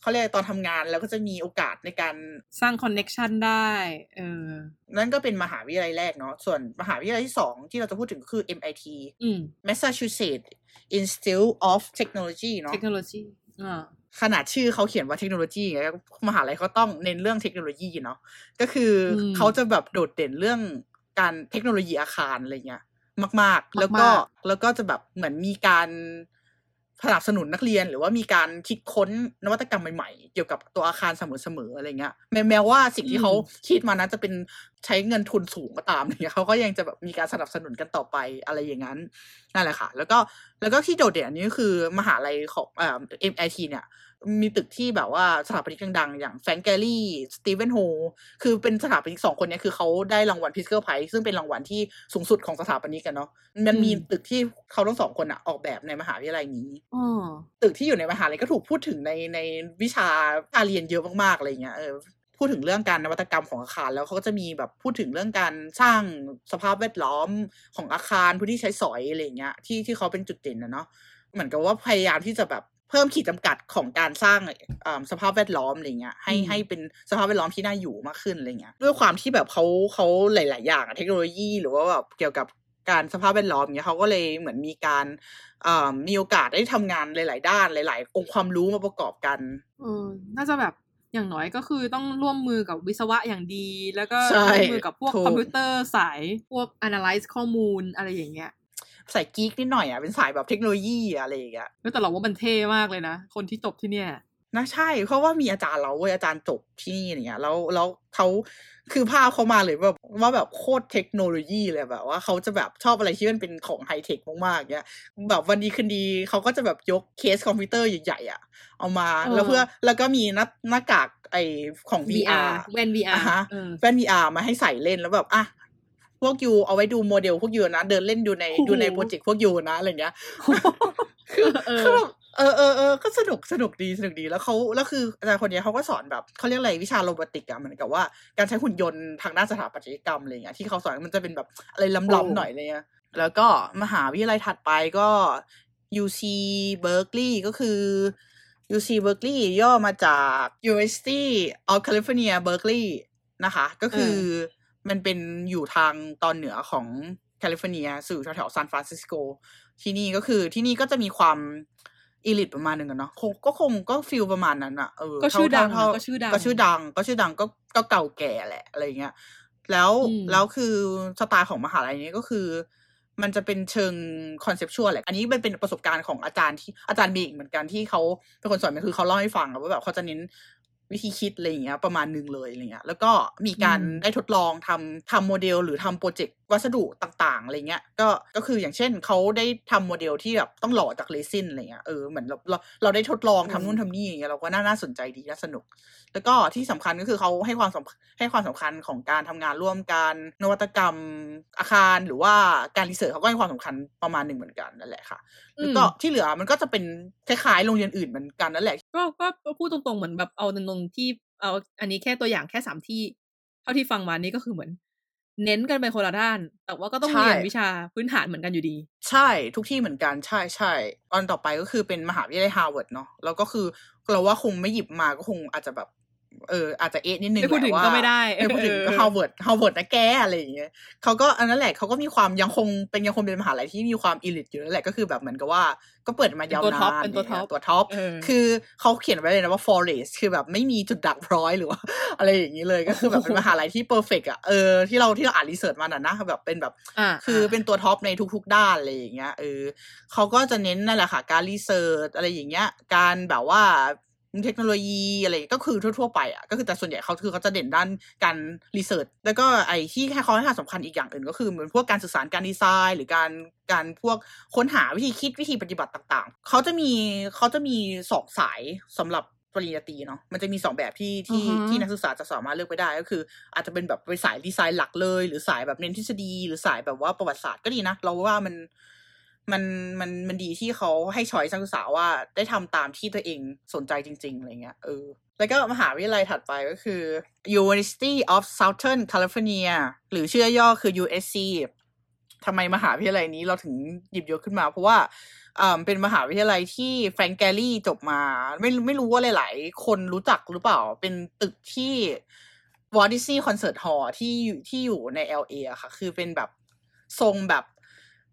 S3: เขาเรียกตอนทำงานแล้วก็จะมีโอกาสในการ
S2: สร้างคอนเน็กชันได้เออ
S3: นั่นก็เป็นมหาวิทยาลัยแรกเนาะส่วนมหาวิทยาลัยที่สองที่เราจะพูดถึงก็คือ MIT
S2: อืม
S3: Massachusetts Institute of Technology เนาะ
S2: เทคโนโลยีอ่า
S3: ขนาดชื่อเขาเขียนว่าเทคโนโลยีไงมหาลัยเขาต้องเน้นเรื่องเทคโนโลยีเนาะก็คืออ
S2: ม
S3: เขาจะแบบโดดเด่นเรื่อง การเทคโนโลยีอาคารอะไรเงี้ยมาก ๆ แล้วก็
S2: มาก
S3: แล้วก็จะแบบเหมือนมีการสนับสนุนนักเรียน หรือว่ามีการคิดค้นนวัตกรรมใหม่ๆ เกี่ยวกับตัวอาคารเสมอๆอะไรเงี้ยแม้แม้ว่าสิ่งที่เขาคิดมานั้นจะเป็น ใช้เงินทุนสูงก็ตามเนี่ยเขาก็ยังจะแบบมีการสนับสนุนกันต่อไปอะไรอย่างนั้นนั่นแหละค่ะ แล้วก็แล้วก็ที่โดดเด่นอันนี้ก็คือมหาลัยของเอ่อ MIT เนี่ย มีตึกที่แบบว่าสถาปนิกดังๆ อย่างแฟรงก์แกลลี่สตีเวนโฮคือเป็นสถาปนิกสองคนเนี้คือเขาได้รางวัลพิสเกิลไพรซึ่งเป็นรางวัลที่สูงสุดของสถาปนิกกันเนาะมันมี
S2: อืม
S3: ตึกที่เขาทั้งสองคนอะออกแบบในมหาวิทยาลัยนี้
S2: อ๋อ
S3: ตึกที่อยู่ในมหาลัยก็ถูกพูดถึงในในวิชาการเรียนเยอะมากๆอะไรเงี้ยเออ พูดถึงเรื่องการนวัตกรรมของอาคาร แล้วเขาก็จะมีแบบพูดถึงเรื่องการสร้างสภาพแวดล้อมของอาคารพื้นที่ใช้สอยอะไรเงี้ยที่ที่เขาเป็นจุดเด่นนะเนาะเหมือนกับว่าพยายามที่จะแบบเพิ่มขีดจำกัดของการสร้างอ่าสภาพแวดล้อมอะไรเงี้ยให้
S2: อืม
S3: ให้เป็นสภาพแวดล้อมที่น่าอยู่มากขึ้นอะไรเงี้ยด้วยความที่แบบเขาเขาหลาย ๆ อย่างอะเทคโนโลยีหรือว่าแบบเกี่ยวกับการสภาพแวดล้อมเงี้ยเขาก็เลยเหมือนมีการอ่ามีโอกาสได้ทำงานหลาย ๆ ด้านหลาย ๆ องค์ความรู้มาประกอบกัน
S2: เออน่าจะแบบ อย่างน้อยก็คือต้องร่วมมือกับวิศวะอย่างดี แล้วก็
S3: ใช่
S2: ร่วมมือกับพวก
S3: ถูก
S2: คอมพิวเตอร์สายพวก analyze ข้อมูลอะไรอย่างเงี้ย
S3: ใส่กีกนิดหน่อยอะเป็นสายแบบเทคโนโลยีอะอะไรอย่างเงี้ย
S2: แล้วแต่เราว่ามันเท่มากเลยนะ คนที่จบที่เนี่ย
S3: นะใช่ เพราะว่ามีอาจารย์เราเว้ยอาจารย์จบที่นี่อะไรเงี้ยแล้วแล้วเขาคือภาพเขามาเลยแบบว่าแบบโคตรเทคโนโลยีเลยแบบว่าเขาจะแบบชอบอะไรที่มันเป็นของไฮเทคมากๆเงี้ยแบบวันดีคืนดีเขาก็จะแบบยกเคสคอมพิวเตอร์ใหญ่ๆอะ เอามา
S2: เออ
S3: แล้วเพื่อแล้วก็มีหน้าหน้ากากไอของ VR
S2: แว่น VR
S3: อ่าฮะ
S2: เออ
S3: แว่น VR มาให้ใส่เล่นแล้วแบบอะพวก you เอาไว้ดูโมเดลพวก you นะ เดินเล่นดูใน
S2: โอ้โห
S3: ดูในโปรเจกต์พวก you นะอะไรเงี้ยคือ
S2: เออ
S3: คือแบบ เออเออเออก็สนุกสนุกดีสนุกดีแล้วเขาแล้วคืออาจารย์คนเนี้ยเขาก็สอนแบบเขาเรียกอะไรวิชาโรบอติกอะเหมือนกับว่าการใช้หุ่นยนต์ทางด้านสถาปัตยกรรมอะไรเงี้ยที่เขาสอนมันจะเป็นแบบอะไร
S2: โอ้
S3: ล้ำๆหน่อยอะไรเงี้ยแล้วก็มหาวิทยาลัยถัดไปก็ UC Berkeley ก็คือ UC Berkeley ย่อมาจาก University of California Berkeley นะคะ ก็คือมันเป็นอยู่ทางตอนเหนือของแคลิฟอร์เนียอยู่แถวๆซานฟรานซิสโก ที่นี่ก็คือที่นี่ก็จะมีความ elite ประมาณหนึ่งอะเนาะคงก็คงก็ feel ประมาณนั้นอะเออ
S2: ก็ชื่อดังอะ
S3: เท่า
S2: ก็ชื่อดัง
S3: ก็ชื่อดังก็ชื่อดังก็ก็เก่าแก่แหละอะไรเงี้ยแล้ว
S2: อืม
S3: แล้วคือสไตล์ของมหาลัยนี้ก็คือ มันจะเป็นเชิง conceptual แหละ อันนี้เป็นเป็นประสบการณ์ของอาจารย์ที่อาจารย์มีอีกเหมือนกันที่เขาเป็นคนสอนมันคือเขาเล่าให้ฟังอะว่าแบบเขาจะเน้น วิธีคิดอะไรอย่างเงี้ยประมาณหนึ่งเลยอะไรเงี้ยแล้วก็มีการ
S2: อืม
S3: ได้ทดลองทำทำโมเดล หรือทำโปรเจกต์วัสดุต่างๆอะไรเงี้ยก็ก็คืออย่างเช่นเขาได้ทำโมเดลที่แบบต้องหล่อจากเรซินอะไรเงี้ยเออเหมือนเราเราเราได้ทดลองทำนู่นทำนี่อย่างเงี้ยเราก็น่าน่าสนใจดีน่าสนุก แล้วก็ที่สำคัญก็คือเขาให้ความสำให้ความสำคัญของการทำงานร่วมกันนวัตกรรมอาคารหรือว่าการ research เขาก็ให้ความสำคัญประมาณหนึ่งเหมือนกันนั่นแหละค่ะแล้วก็ที่เหลือมันก็จะเป็นคล้ายๆโรงเรียนอื่นเหมือนกันนั่นแหละ
S2: ก็ก็ก็พูดตรงๆเหมือนแบบเอาตรงๆที่เอาอันนี้แค่ตัวอย่างแค่สามที่ เท่าที่ฟังมานี่ก็คือเหมือน เน้นกันไปคนละด้าน แต่ว่าก็ต้อง
S3: ใช่
S2: เรียนวิชาพื้นฐานเหมือนกันอยู่ดี
S3: ใช่ ทุกที่เหมือนกันใช่ใช่ตอนต่อไปก็คือเป็นมหาวิทยาลัยฮาร์วาร์ดเนาะแล้วก็คือเราว่าคงไม่หยิบมาก็คงอาจจะแบบ เอออาจจะเอะนิดนึง
S2: ไม่พูดถึง
S3: แหละว่า
S2: ก็ไม่ได้
S3: ไม่พูดถึงก็
S2: เออ
S3: ฮาร์วาร์ดฮาร์วาร์ดนะแกอะไรอย่างเงี้ยเขาก็อันนั้นแหละเขาก็มีความยังคงเป็นยังคงเป็นมหาลัยที่มีความ elite อยู่นั่นแหละก็คือแบบเหมือนกับว่าก็เปิดมายาว
S2: เป็นตัวท็อป
S3: นาน
S2: เป็นตัวท็อป
S3: ตัวท็อป
S2: เออ
S3: คือเขาเขียนไว้เลยนะว่า forest คือแบบไม่มีจุดดักพร้อยหรือว่าอะไรอย่างนี้เลยก็คือแบบเป็นมหาลัยที่ perfect อะเออที่เราที่เราอ่านรีเสิร์ชมาน่ะนะแบบเป็นแบบ
S2: อ่า
S3: คือเป็นตัวท็อปในทุก ๆ ด้านอะไรอย่างเงี้ยเออเขาก็จะเน้นนั่นแหละค่ะการรีเสิร์ชอะไรอย่างเงี้ย การแบบว่า เทคโนโลยีอะไรก็คือทั่วๆไปอะก็คือแต่ส่วนใหญ่เขาคือเขาจะเด่นด้านการรีเสิร์ชแล้วก็ไอ้ที่ให้เขาให้ความสำคัญอีกอย่างอื่นก็คือเหมือนพวกการสื่อสารการดีไซน์ หรือการการพวกค้นหาวิธีคิดวิธีปฏิบัติต่างๆเขาจะมีเขาจะมีสองสายสำหรับปริญญาตรีเนาะมันจะมีสองแบบที่ที่
S2: อือฮะ
S3: ที่นักศึกษาจะสามารถเลือกไปได้ก็คือ อาจจะเป็นแบบไปสายดีไซน์หลักเลย หรือสายแบบเน้นทฤษฎี หรือสายแบบว่าประวัติศาสตร์ก็ดีนะ เราว่ามัน มันมันมันดีที่เขาให้ชอยนักศึกษาว่าได้ทำตามที่ตัวเองสนใจจริง ๆ อะไรเงี้ยเออ แล้วก็มหาวิทยาลัยถัดไปก็คือ University of Southern California หรือชื่อย่อคือ USC ทำไมมหาวิทยาลัยนี้เราถึงหยิบยกขึ้นมา เพราะว่าเป็นมหาวิทยาลัยที่ Frank Gehry จบมา ไม่ไม่รู้ว่าหลาย ๆ คนรู้จักหรือเปล่า เป็นตึกที่ Walt Disney Concert Hall ที่อยู่ที่อยู่ใน LA อะค่ะ คือเป็นแบบทรงแบบ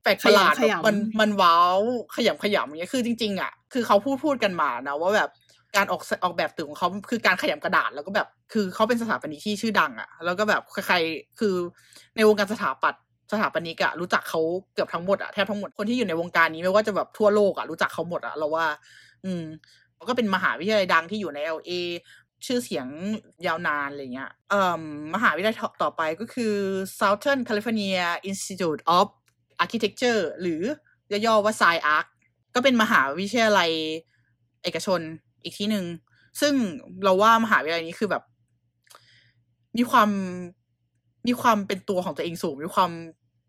S3: แปลกประหลาด
S2: ขยำ
S3: แบบมันมันว้าวขยำขยำอย่างเงี้ยคือจริง ๆ อะ คือเขาพูดพูดกันมานะว่าแบบการออกออกแบบตึกของเขาคือการขยำกระดาษแล้วก็แบบ คือเขาเป็นสถาปนิกที่ชื่อดัง อะ แล้วก็แบบใครๆคือในวงการสถาปัตย์สถาปนิกอะรู้จักเขาเกือบทั้งหมดอะแทบทั้งหมดคนที่อยู่ในวงการนี้ไม่ว่าจะแบบทั่วโลกอะรู้จักเขาหมดอะเราว่า อืมก็เป็นมหาวิทยาลัยดังที่อยู่ใน LA ชื่อเสียงยาวนานอะไรเงี้ยเอ่อมหาวิทยาลัยต่อไปก็คือ Southern California Institute of Architecture หรือย่อๆว่า SciArc ก็เป็นมหาวิทยาลัยเอกชนอีกที่หนึ่ง ซึ่งเราว่ามหาวิทยาลัยนี้คือแบบ มีความมีความเป็นตัวของตัวเองสูง มีความ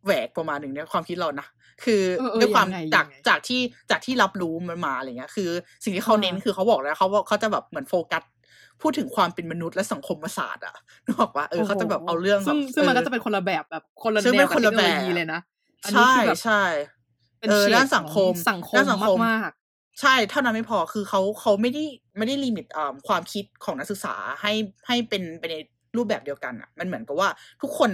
S3: แหวกประมาณหนึ่งเนี่ยความคิดเรานะคือ
S2: เออเออ
S3: ด้วยความ
S2: ยังไง
S3: จาก
S2: ยังไง
S3: จากที่จากที่รับรู้มันมาอะไรเงี้ย คือ สิ่งที่เขา
S2: อ่า
S3: เน้นคือเขาบอกแล้วเขาว่าเขาจะแบบเหมือนโฟกัสพูดถึงความเป็นมนุษย์และสังคมศาสตร์อะนึกออกว่าเออเขาจะแบบเอาเรื่อง
S2: ซึ่ง
S3: แบบ
S2: ซึ่งมัน
S3: เอ
S2: ก็
S3: อ
S2: จะเป็นคนละแบบแบบคนละ
S3: ซึ่ง
S2: แน
S3: เป็
S2: วนกับ
S3: คน
S2: เท
S3: ละ
S2: คโนโลยี
S3: แบบ
S2: เลยนะ อันนี้
S3: ใช่
S2: คือแบบ
S3: ใช่
S2: เป็น
S3: เออ
S2: เฉด
S3: ด้านสังคม
S2: ของสังคม
S3: ด้านสังคม
S2: มาก
S3: ใช่เท่านั้นไม่พอคือเขาเขาไม่ได้ไม่ได้ลิมิตอ่าความคิดของนักศึกษาให้ให้เป็นไปในรูปแบบเดียวกันอะ มันเหมือนกับว่าทุกคน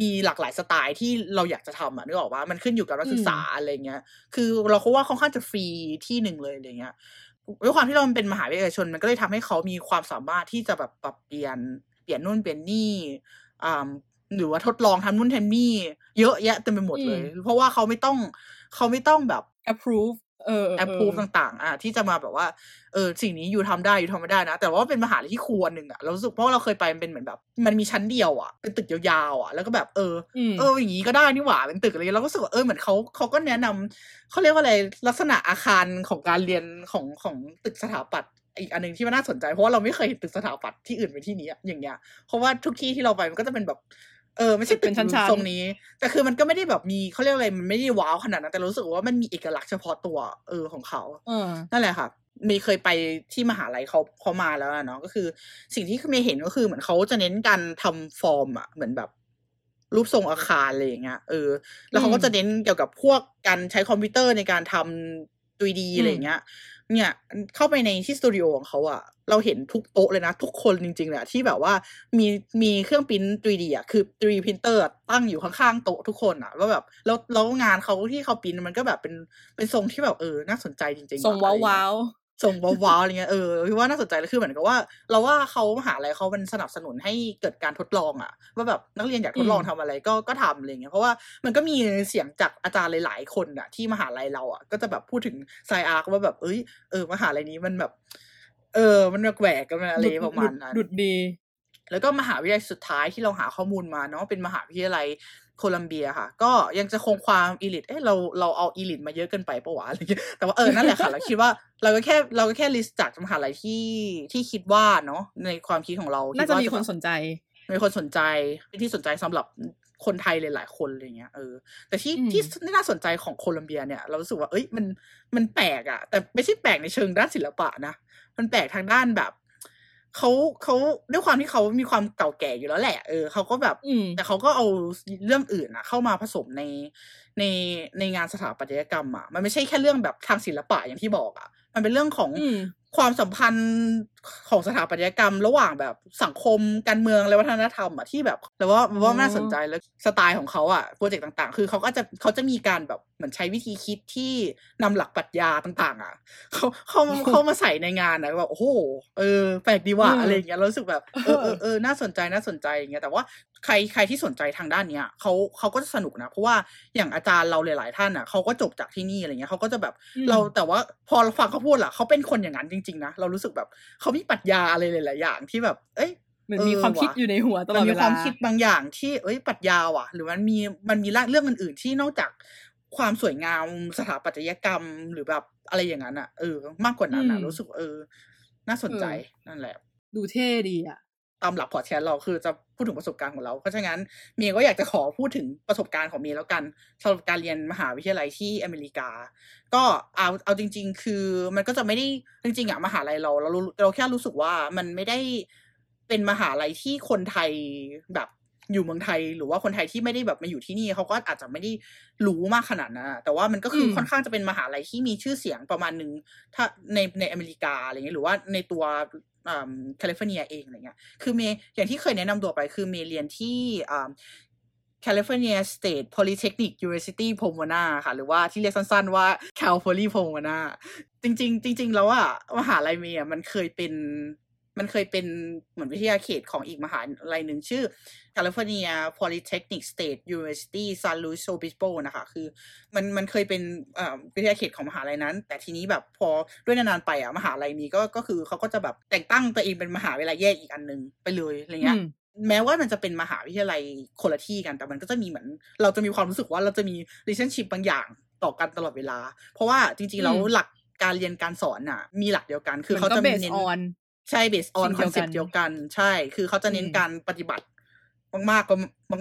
S3: มีหลากหลายสไตล์ที่เราอยากจะทำอะนึกออกว่ามันขึ้นอยู่กับนักศึกษาอะไรเงี้ย คือเราเขาว่าค่อนข้างจะฟรีที่หนึ่งเลยอะไรเงี้ยด้วยความที่เราเป็นมหาวิทยาลัยเอกชน มันก็เลยทำให้เขามีความสามารถที่จะแบบปรับเปลี่ยนเปลี่ยนนู่นเปลี่ยนนี่อ่า หรือว่าทดลองทำนู่นทำนี่เยอะแยะเต็มไปหมดเลย เพราะว่าเขาไม่ต้องเขาไม่ต้องแบบ
S2: ๆ approve เออ
S3: แอปพูฟต่าง ๆ อะที่จะมาแบบว่า เออสิ่งนี้อยู่ทำได้อยู่ทำไม่ได้นะ แต่ว่าเป็นมหาลัยที่ครูอันหนึ่งอะเรารู้สึกเพราะว่าเราเคยไปมันเป็นเหมือนแบบ มันมีชั้นเดียวอะเป็นตึกยาวๆอะแล้วก็แบบเออ
S2: อืม
S3: เอออย่างนี้ก็ได้นี่หว่าเป็นตึกอะไรเงี้ยเราก็รู้สึกว่าเออเหมือนเขาเขาก็แนะนำเขาเรียกว่าอะไรลักษณะอาคารของการเรียนของของตึกสถาปัตย์อีกอันหนึ่งที่มันน่าสนใจเพราะว่าเราไม่เคยเห็นตึกสถาปัตย์ที่อื่นเป็นที่นี้อะอย่างเงี้ยเพราะว่าทุกที่ที่เราไปมันก็จะเป็นแบบ เออไม่ใช่ตึ
S2: เป็
S3: ก
S2: นชั้นๆ
S3: ทรงนี้ แต่คือมันก็ไม่ได้แบบมีเขาเรียกอะไรมันไม่ได้ว้าวขนาดนั้นแต่เรารู้สึกว่ามันมีเอกลักษณ์เฉพาะตัวเออของเขา
S2: เออ
S3: นั่นแหละค่ะมีเคยไปที่มหาลัยเขาเขามาแล้วอะเนาะก็คือ สิ่งที่เมย์เห็นก็คือเหมือนเขาจะเน้นการทำฟอร์มอะเหมือนแบบรูปทรงอาคารอะไรอย่างเงี้ยเออ แล้วเขาก็จะเน้นเกี่ยวกับพวกการใช้คอมพิวเตอร์ในการทำ 3D อะไรอย่างเงี้ย เนี่ย เข้าไปในที่สตูดิโอของเขาอะเราเห็นทุกโต๊ะเลยนะ ทุกคนจริงๆเลยอะที่แบบว่ามีมีเครื่องปริ้น 3D อะคือ 3D printer อะตั้งอยู่ข้างๆโต๊ะทุกคนอะว่าแบบ แล้วแล้วงานเขาที่เขาปริ้นมันก็แบบเป็นเป็นทรงที่แบบเออน่าสนใจจริงๆอะ
S2: ส่งว้าวว้าว
S3: ส่งว้าวๆอะไรเงี้ยเออพี่ว่าน่าสนใจเลยคือเหมือนกับว่า เราว่าเขามหาลัยเขามันสนับสนุนให้เกิดการทดลองอะว่าแบบนักเรียนอยากทดลอง
S2: อืม
S3: ทำอะไรก็ก็ทำอะไรเงี้ยเพราะว่ามันก็มีเสียงจากอาจารย์หลาย ๆ คนอะที่มหาลัยเราอะก็จะแบบพูดถึงSCI-Arc ว่าแบบเอ้ยเออมหาลัยนี้มันแบบ เออ มันแหวกกันมันอะไรประมาณนั้น
S2: ดูดี
S3: แล้วก็มหาวิทยาลัยสุดท้ายที่เราหาข้อมูลมาเนาะเป็นมหาวิทยาลัย โคลัมเบียค่ะ ก็ยังจะคงความ elite เอ้เราเราเอา elite มาเยอะเกินไปปะวะอะไรเงี้ยแต่ว่าเออนั่นแหละค่ะเราคิดว่าเราก็แค่เราก็แค่ list จากมหาลัยที่ที่คิดว่าเนาะในความคิดของเรา
S2: น่า
S3: คิด
S2: จะ
S3: ว่
S2: มีคน
S3: แบบ
S2: สนใจ
S3: มีคนสนใจเป็นที่สนใจสำหรับคนไทยหลายๆคนอะไรเงี้ยเออแต่ที่
S2: อืม
S3: ที่น่าสนใจของโคลัมเบียเนี่ย เรารู้สึกว่าเอ้ยมันมันแปลกอะแต่ไม่ใช่แปลกในเชิงด้านศิลปะนะ มันแปลกทางด้านแบบ เขาเขาด้วยความที่เขามีความเก่าแก่อยู่แล้วแหละเออเขาก็แบบ
S2: อืม
S3: แต่เขาก็เอาเรื่องอื่นอะเข้ามาผสมในในในงานสถาปัตยกรรมอะมันไม่ใช่แค่เรื่องแบบทางศิลปะอย่างที่บอกอะ มันเป็นเรื่องของ
S2: อืม
S3: ความสัมพันธ์ของสถาปัตยกรรม ระหว่างแบบสังคมการเมืองและวัฒนธรรมอะที่แบบแต่ว่าว่าน่าสนใจแล้วสไตล์ของเขาอะโปรเจกต์ต่างๆ คือเขาก็จะเขาจะมีการแบบเหมือนใช้วิธีคิดที่นำหลักปรัชญาต่างๆอะเขาเขาเขามาใส่ในงานนะแบบโอ้โหเออแปลกดีว่ะ
S2: อืม
S3: อะไรอย่างเงี้ยเรารู้สึกแบบเออเออเออน่าสนใจน่าสนใจอย่างเงี้ยแต่ว่า ใครใครที่สนใจทางด้านเนี้ยเขาเขาก็จะสนุกนะ เพราะว่าอย่างอาจารย์เราหลาย ๆ ท่านอะเขาก็จบจากที่นี่อะไรเงี้ยเขาก็จะแบบ
S2: อืม
S3: เราแต่ว่าพอเราฟังเขาพูดล่ะเขาเป็นคนอย่างนั้นจริง ๆ นะ เรารู้สึกแบบเขามีปรัชญาอะไรหลาย ๆ อย่างที่แบบ เอ้ย
S2: เหมือนมีความคิดอยู่ในหัวตลอด
S3: มัน
S2: เว
S3: มี
S2: ลา
S3: ความคิดบางอย่างที่เอ้ยปรัชญาว่ะ หรือมันมีมันมีเรื่องอื่นๆที่นอกจากความสวยงามสถาปัตยกรรมหรือแบบอะไรอย่างนั้นอะเออ มากกว่านั้นอะ
S2: อืม
S3: รู้สึกว่าเออ น่าสนใจนั่นแหละ
S2: ดูเท่ดีอะ
S3: ตามหลักพอดแคสต์เราคือจะพูดถึงประสบการณ์ของเรา เพราะฉะนั้นเมย์ก็อยากจะขอพูดถึงประสบการณ์ของเมย์แล้วกันสำหรับการเรียนมหาวิทยาลัยที่อเมริกา ก็เอาเอาจริง ๆ คือมันก็จะไม่ได้จริงๆอะมหาลัยเราเราเราแค่รู้สึกว่ามันไม่ได้เป็นมหาลัยที่คนไทยแบบอยู่เมืองไทยหรือว่าคนไทยที่ไม่ได้แบบมาอยู่ที่นี่เขาก็อาจจะไม่ได้รู้มากขนาดนั้นอะแต่ว่ามันก็คือค่อนข้างจะเป็นมหาลัยที่มีชื่อเสียงประมาณหนึ่งถ้าในในอเมริกาอะไรเงี้ยหรือว่าในตัว แคลิฟอร์เนียเองอะไรเงี้ย คือเมย์อย่างที่เคยแนะนำตัวไปคือเมย์เรียนที่อ่า California State Polytechnic University Pomona ค่ะ หรือว่าที่เรียกสั้นๆว่า Cal Poly Pomona จริง ๆ จริง ๆ แล้วอะมหาลัยเมย์มันเคยเป็น มันเคยเป็นเหมือนวิทยาเขตของอีกมหาลัยหนึ่งชื่อ California Polytechnic State University San Luis Obispo นะคะ คือมันมันเคยเป็นอ่าวิทยาเขตของมหาลัยนั้น แต่ทีนี้แบบพอด้วยนานๆไปอะมหาลัยนี้ก็ก็คือเขาก็จะแบบแต่งตั้งตัวเองเป็นมหาวิทยาลัยแยกอีกอันหนึงไปเลยอะไรเงี้ย
S2: อืม
S3: แม้ว่ามันจะเป็นมหาวิทยาลัยคนละที่กันแต่มันก็จะมีเหมือน เราจะมีความรู้สึกว่าเราจะมี relationship บางอย่างต่อกันตลอดเวลา เพราะว่าจริงๆแล้ว
S2: อืม
S3: หลักการเรียนการสอนน่ะ มีหลักเดียวกัน คือ
S2: มัน
S3: เขา
S2: ก็
S3: จะ
S2: เบ
S3: มี
S2: ส
S3: เน้น
S2: ออน
S3: ใช่ based on
S2: สิ่งเดียวกัน
S3: concept เดียวกัน ใช่ คือเขาจะเน้น
S2: อืม
S3: การปฏิบัติ มากๆก็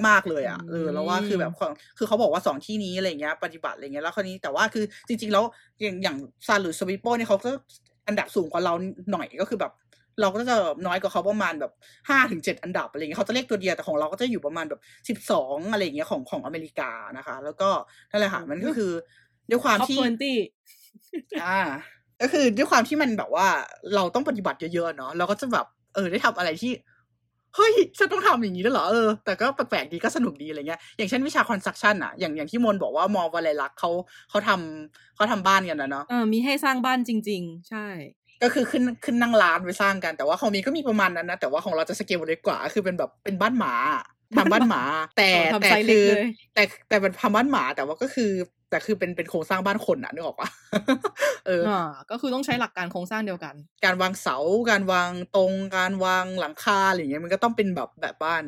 S3: มาก ๆ เลยอะเออแล้วว่าคือแบบความคือเขาบอกว่าสองที่นี้อะไรเงี้ย ปฏิบัติอะไรเงี้ยแล้วคราวนี้แต่ว่าคือจริง ๆ แล้วอย่างอย่างซานหรือสวิปโปเนี่ยเขาก็อันดับสูงกว่าเราหน่อยก็คือแบบ เราก็จะน้อยกว่าเขาประมาณแบบห้าถึงเจ็ดอันดับอะไรเงี้ยเขาจะเลขตัวเดียวแต่ของเราก็จะอยู่ประมาณแบบสิบสองอะไรเงี้ยของของอเมริกานะคะ แล้วก็นั่นแหละค่ะมันก็คือด้วยความ
S2: top
S3: ที่
S2: twenty
S3: อ่า ก็คือด้วยความที่มันแบบว่า เราต้องปฏิบัติเยอะๆเนาะเราก็จะแบบเออได้ทำอะไรที่เฮ้ยฉันต้องทำอย่างนี้ด้วยเหรอเออแต่ก็แปลกๆดีก็สนุกดีอะไรเงี้ยอย่างเช่นวิชา construction อะอย่างอย่างที่มนบอกว่ามอวลัยลักษณ์เขาเขาทำเขาทำบ้านกันนะเนาะ
S2: เออมีให้สร้างบ้านจริง ๆ ใช่
S3: ก็คือขึ้นขึ้นนั่งร้านไปสร้างกันแต่ว่าของมีก็มีประมาณนั้นนะแต่ว่าของเราจะสเกลเล็กกว่า คือเป็นแบบเป็นบ้านหมาทำบ้านหมา แต่
S2: อ๋อทำ
S3: แต่
S2: ไซส์เล็
S3: คือ
S2: เลย
S3: แต่แต่เป็นทำบ้านหมาแต่ว่าก็คือ แต่คือเป็นเป็นโครงสร้างบ้านคนอะนึกออกปะเออ
S4: อ่าก็คือต้องใช้หลักการโครงสร้างเดียวกัน
S3: การวางเสา การวางตรง การวางหลังคาอะไรอย่างเงี้ยมันก็ต้องเป็นแบบแบบบ้าน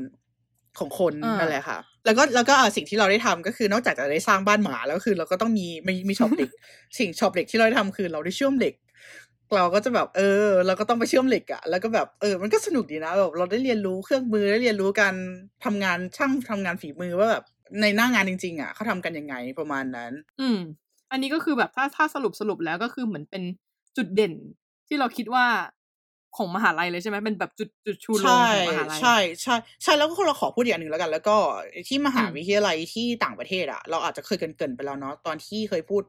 S3: ของคน
S4: อ่านั่
S3: นั่นแหละค่ะ แล้วก็แล้วก็อะสิ่งที่เราได้ทำก็คือนอกจากจะได้สร้างบ้านหมาแล้วคือ เราก็ต้องมีมีมี shop เหล็ก สิ่งช็อปเหล็กที่เราได้ทำคือเราได้เชื่อมเหล็ก เราก็จะแบบเออ เราก็ต้องไปเชื่อมเหล็กอะแล้วก็แบบเออมันก็สนุกดีนะแบบเราได้เรียนรู้เครื่องมือได้เรียนรู้การทำงานช่างทำงานฝีมือว่าแบบ ในหน้างานจริง ๆอะเขาทำกันยังไงประมาณนั้น
S4: อืม อันนี้ก็คือแบบถ้าถ้าสรุปสรุปแล้วก็คือเหมือนเป็นจุดเด่น ที่เราคิดว่าของมหาลัยเลยใช่ไหมเป็นแบบจุดจุดชูโรง
S3: ใช่
S4: ของมหาลัย
S3: ใช่ใช่ใช่แล้วก็เราขอพูดอีกอย่างหนึ่งแล้วกัน แล้วก็ที่มหา
S4: อืม
S3: วิทยาลัยที่ต่างประเทศอะเราอาจจะเคยเกริ่นๆไปแล้วเนาะตอนที่เคยพูด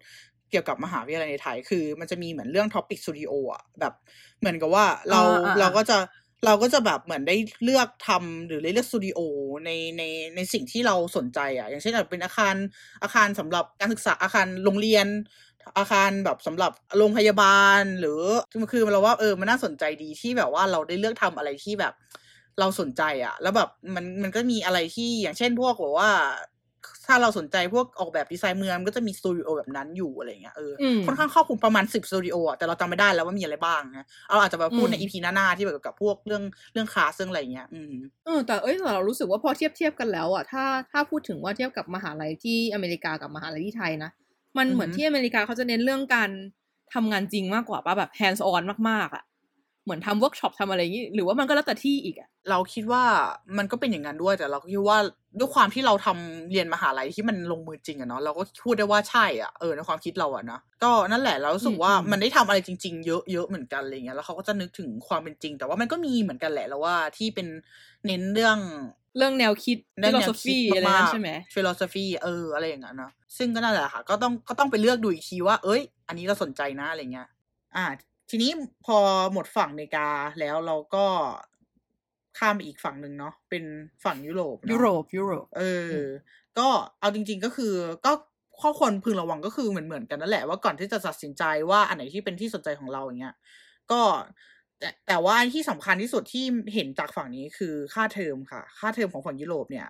S3: เกี่ยวกับมหาวิทยาลัยในไทย คือ มันจะมีเหมือนเรื่อง topic studio อะแบบ เหมือนกับว่าเรา
S4: อ่าอ่า
S3: เราก็จะ เราก็จะแบบเหมือนได้เลือกทำหรือได้เลือกสตูดิโอในในในสิ่งที่เราสนใจอะอย่างเช่นอาจเป็นอาคารอาคารสำหรับการศึกษาอาคารโรงเรียน อาคารแบบสำหรับโรงพยาบาล หรือคือเราว่าเออมันน่าสนใจดีที่แบบว่าเราได้เลือกทำอะไรที่แบบเราสนใจอะ แล้วแบบมันมันก็มีอะไรที่อย่างเช่นพวกแบบว่า ถ้าเราสนใจพวกออกแบบดีไซน์เมืองมันก็จะมีสตูดิโอแบบนั้นอยู่อะไรเงี้ยเอออ
S4: ม
S3: ค่อนข้างครอบคลุมประมาณสิบสตูดิโออะแต่เราจำไม่ได้แล้วว่ามีอะไรบ้างนะเราอาจจะมาพูดใน
S4: อืม
S3: อีพีหน้าๆที่แบบกับพวกเรื่องเรื่องคลาสเรื่องอะไรเงี้ยอืม
S2: เออแต่เอ้ยแต่เรารู้สึกว่าพอเทียบเทียบกันแล้วอะถ้าถ้าพูดถึงว่าเทียบกับมหาลัยที่อเมริกากับมหาลัยที่ไทยนะมันเหมือน
S3: อือฮึ
S2: ที่อเมริกาเขาจะเน้นเรื่องการทำงานจริงมากกว่าป่ะแบบ hands on มากๆอะ เหมือนทำเวิร์กช็อปทำอะไรอย่างงี้ หรือว่ามันก็แล้วแต่ที่อีกอะ
S3: เราคิดว่ามันก็เป็นอย่างนั้นด้วยแต่เราก็คิดว่าด้วยความที่เราทำเรียนมหาลัยที่มันลงมือจริงอะเนาะเราก็พูดได้ว่าใช่อะเออในความคิดเราอะนะก็นั่นแหละเรารู้สึกว่า
S2: อืมอืม
S3: มันได้ทำอะไรจริง ๆ เยอะเยอะเหมือนกันอะไรเงี้ยแล้วเขาก็จะนึกถึงความเป็นจริง แต่ว่ามันก็มีเหมือนกันแหละแล้วว่าที่เป็นเน้นเรื่อง
S2: เรื่องแนวคิด
S3: เรื่องแนว
S2: philosophy
S3: คิด
S2: อะไร
S3: มา
S2: นั่นใช่ไหม
S3: ๆ philosophy เอออะไรอย่างนั้นนะซึ่งก็นั่นแหละค่ะ ก็ต้องก็ต้องไปเลือกดูอีกทีว่า เอ้ย อันนี้เราสนใจนะอะไรเงี้ย อ่า ทีนี้พอหมดฝั่งอเมริกาแล้วเราก็ข้ามไปอีกฝั่งหนึ่งเนาะเป็นฝั่งยุโรปเนอะ
S2: ยุโรปยุโรป
S3: เออ ก็เอาจริง ๆก็คือก็ข้อควรพึงระวังก็คือเหมือนเหมือนๆกันนั่นแหละว่าก่อนที่จะตัดสินใจว่าอันไหนที่เป็นที่สนใจของเราอย่างเงี้ยก็แต่แต่ว่าที่สำคัญที่สุดที่เห็นจากฝั่งนี้คือค่าเทอมค่ะ ค่าเทอมของฝั่งยุโรปเนี่ย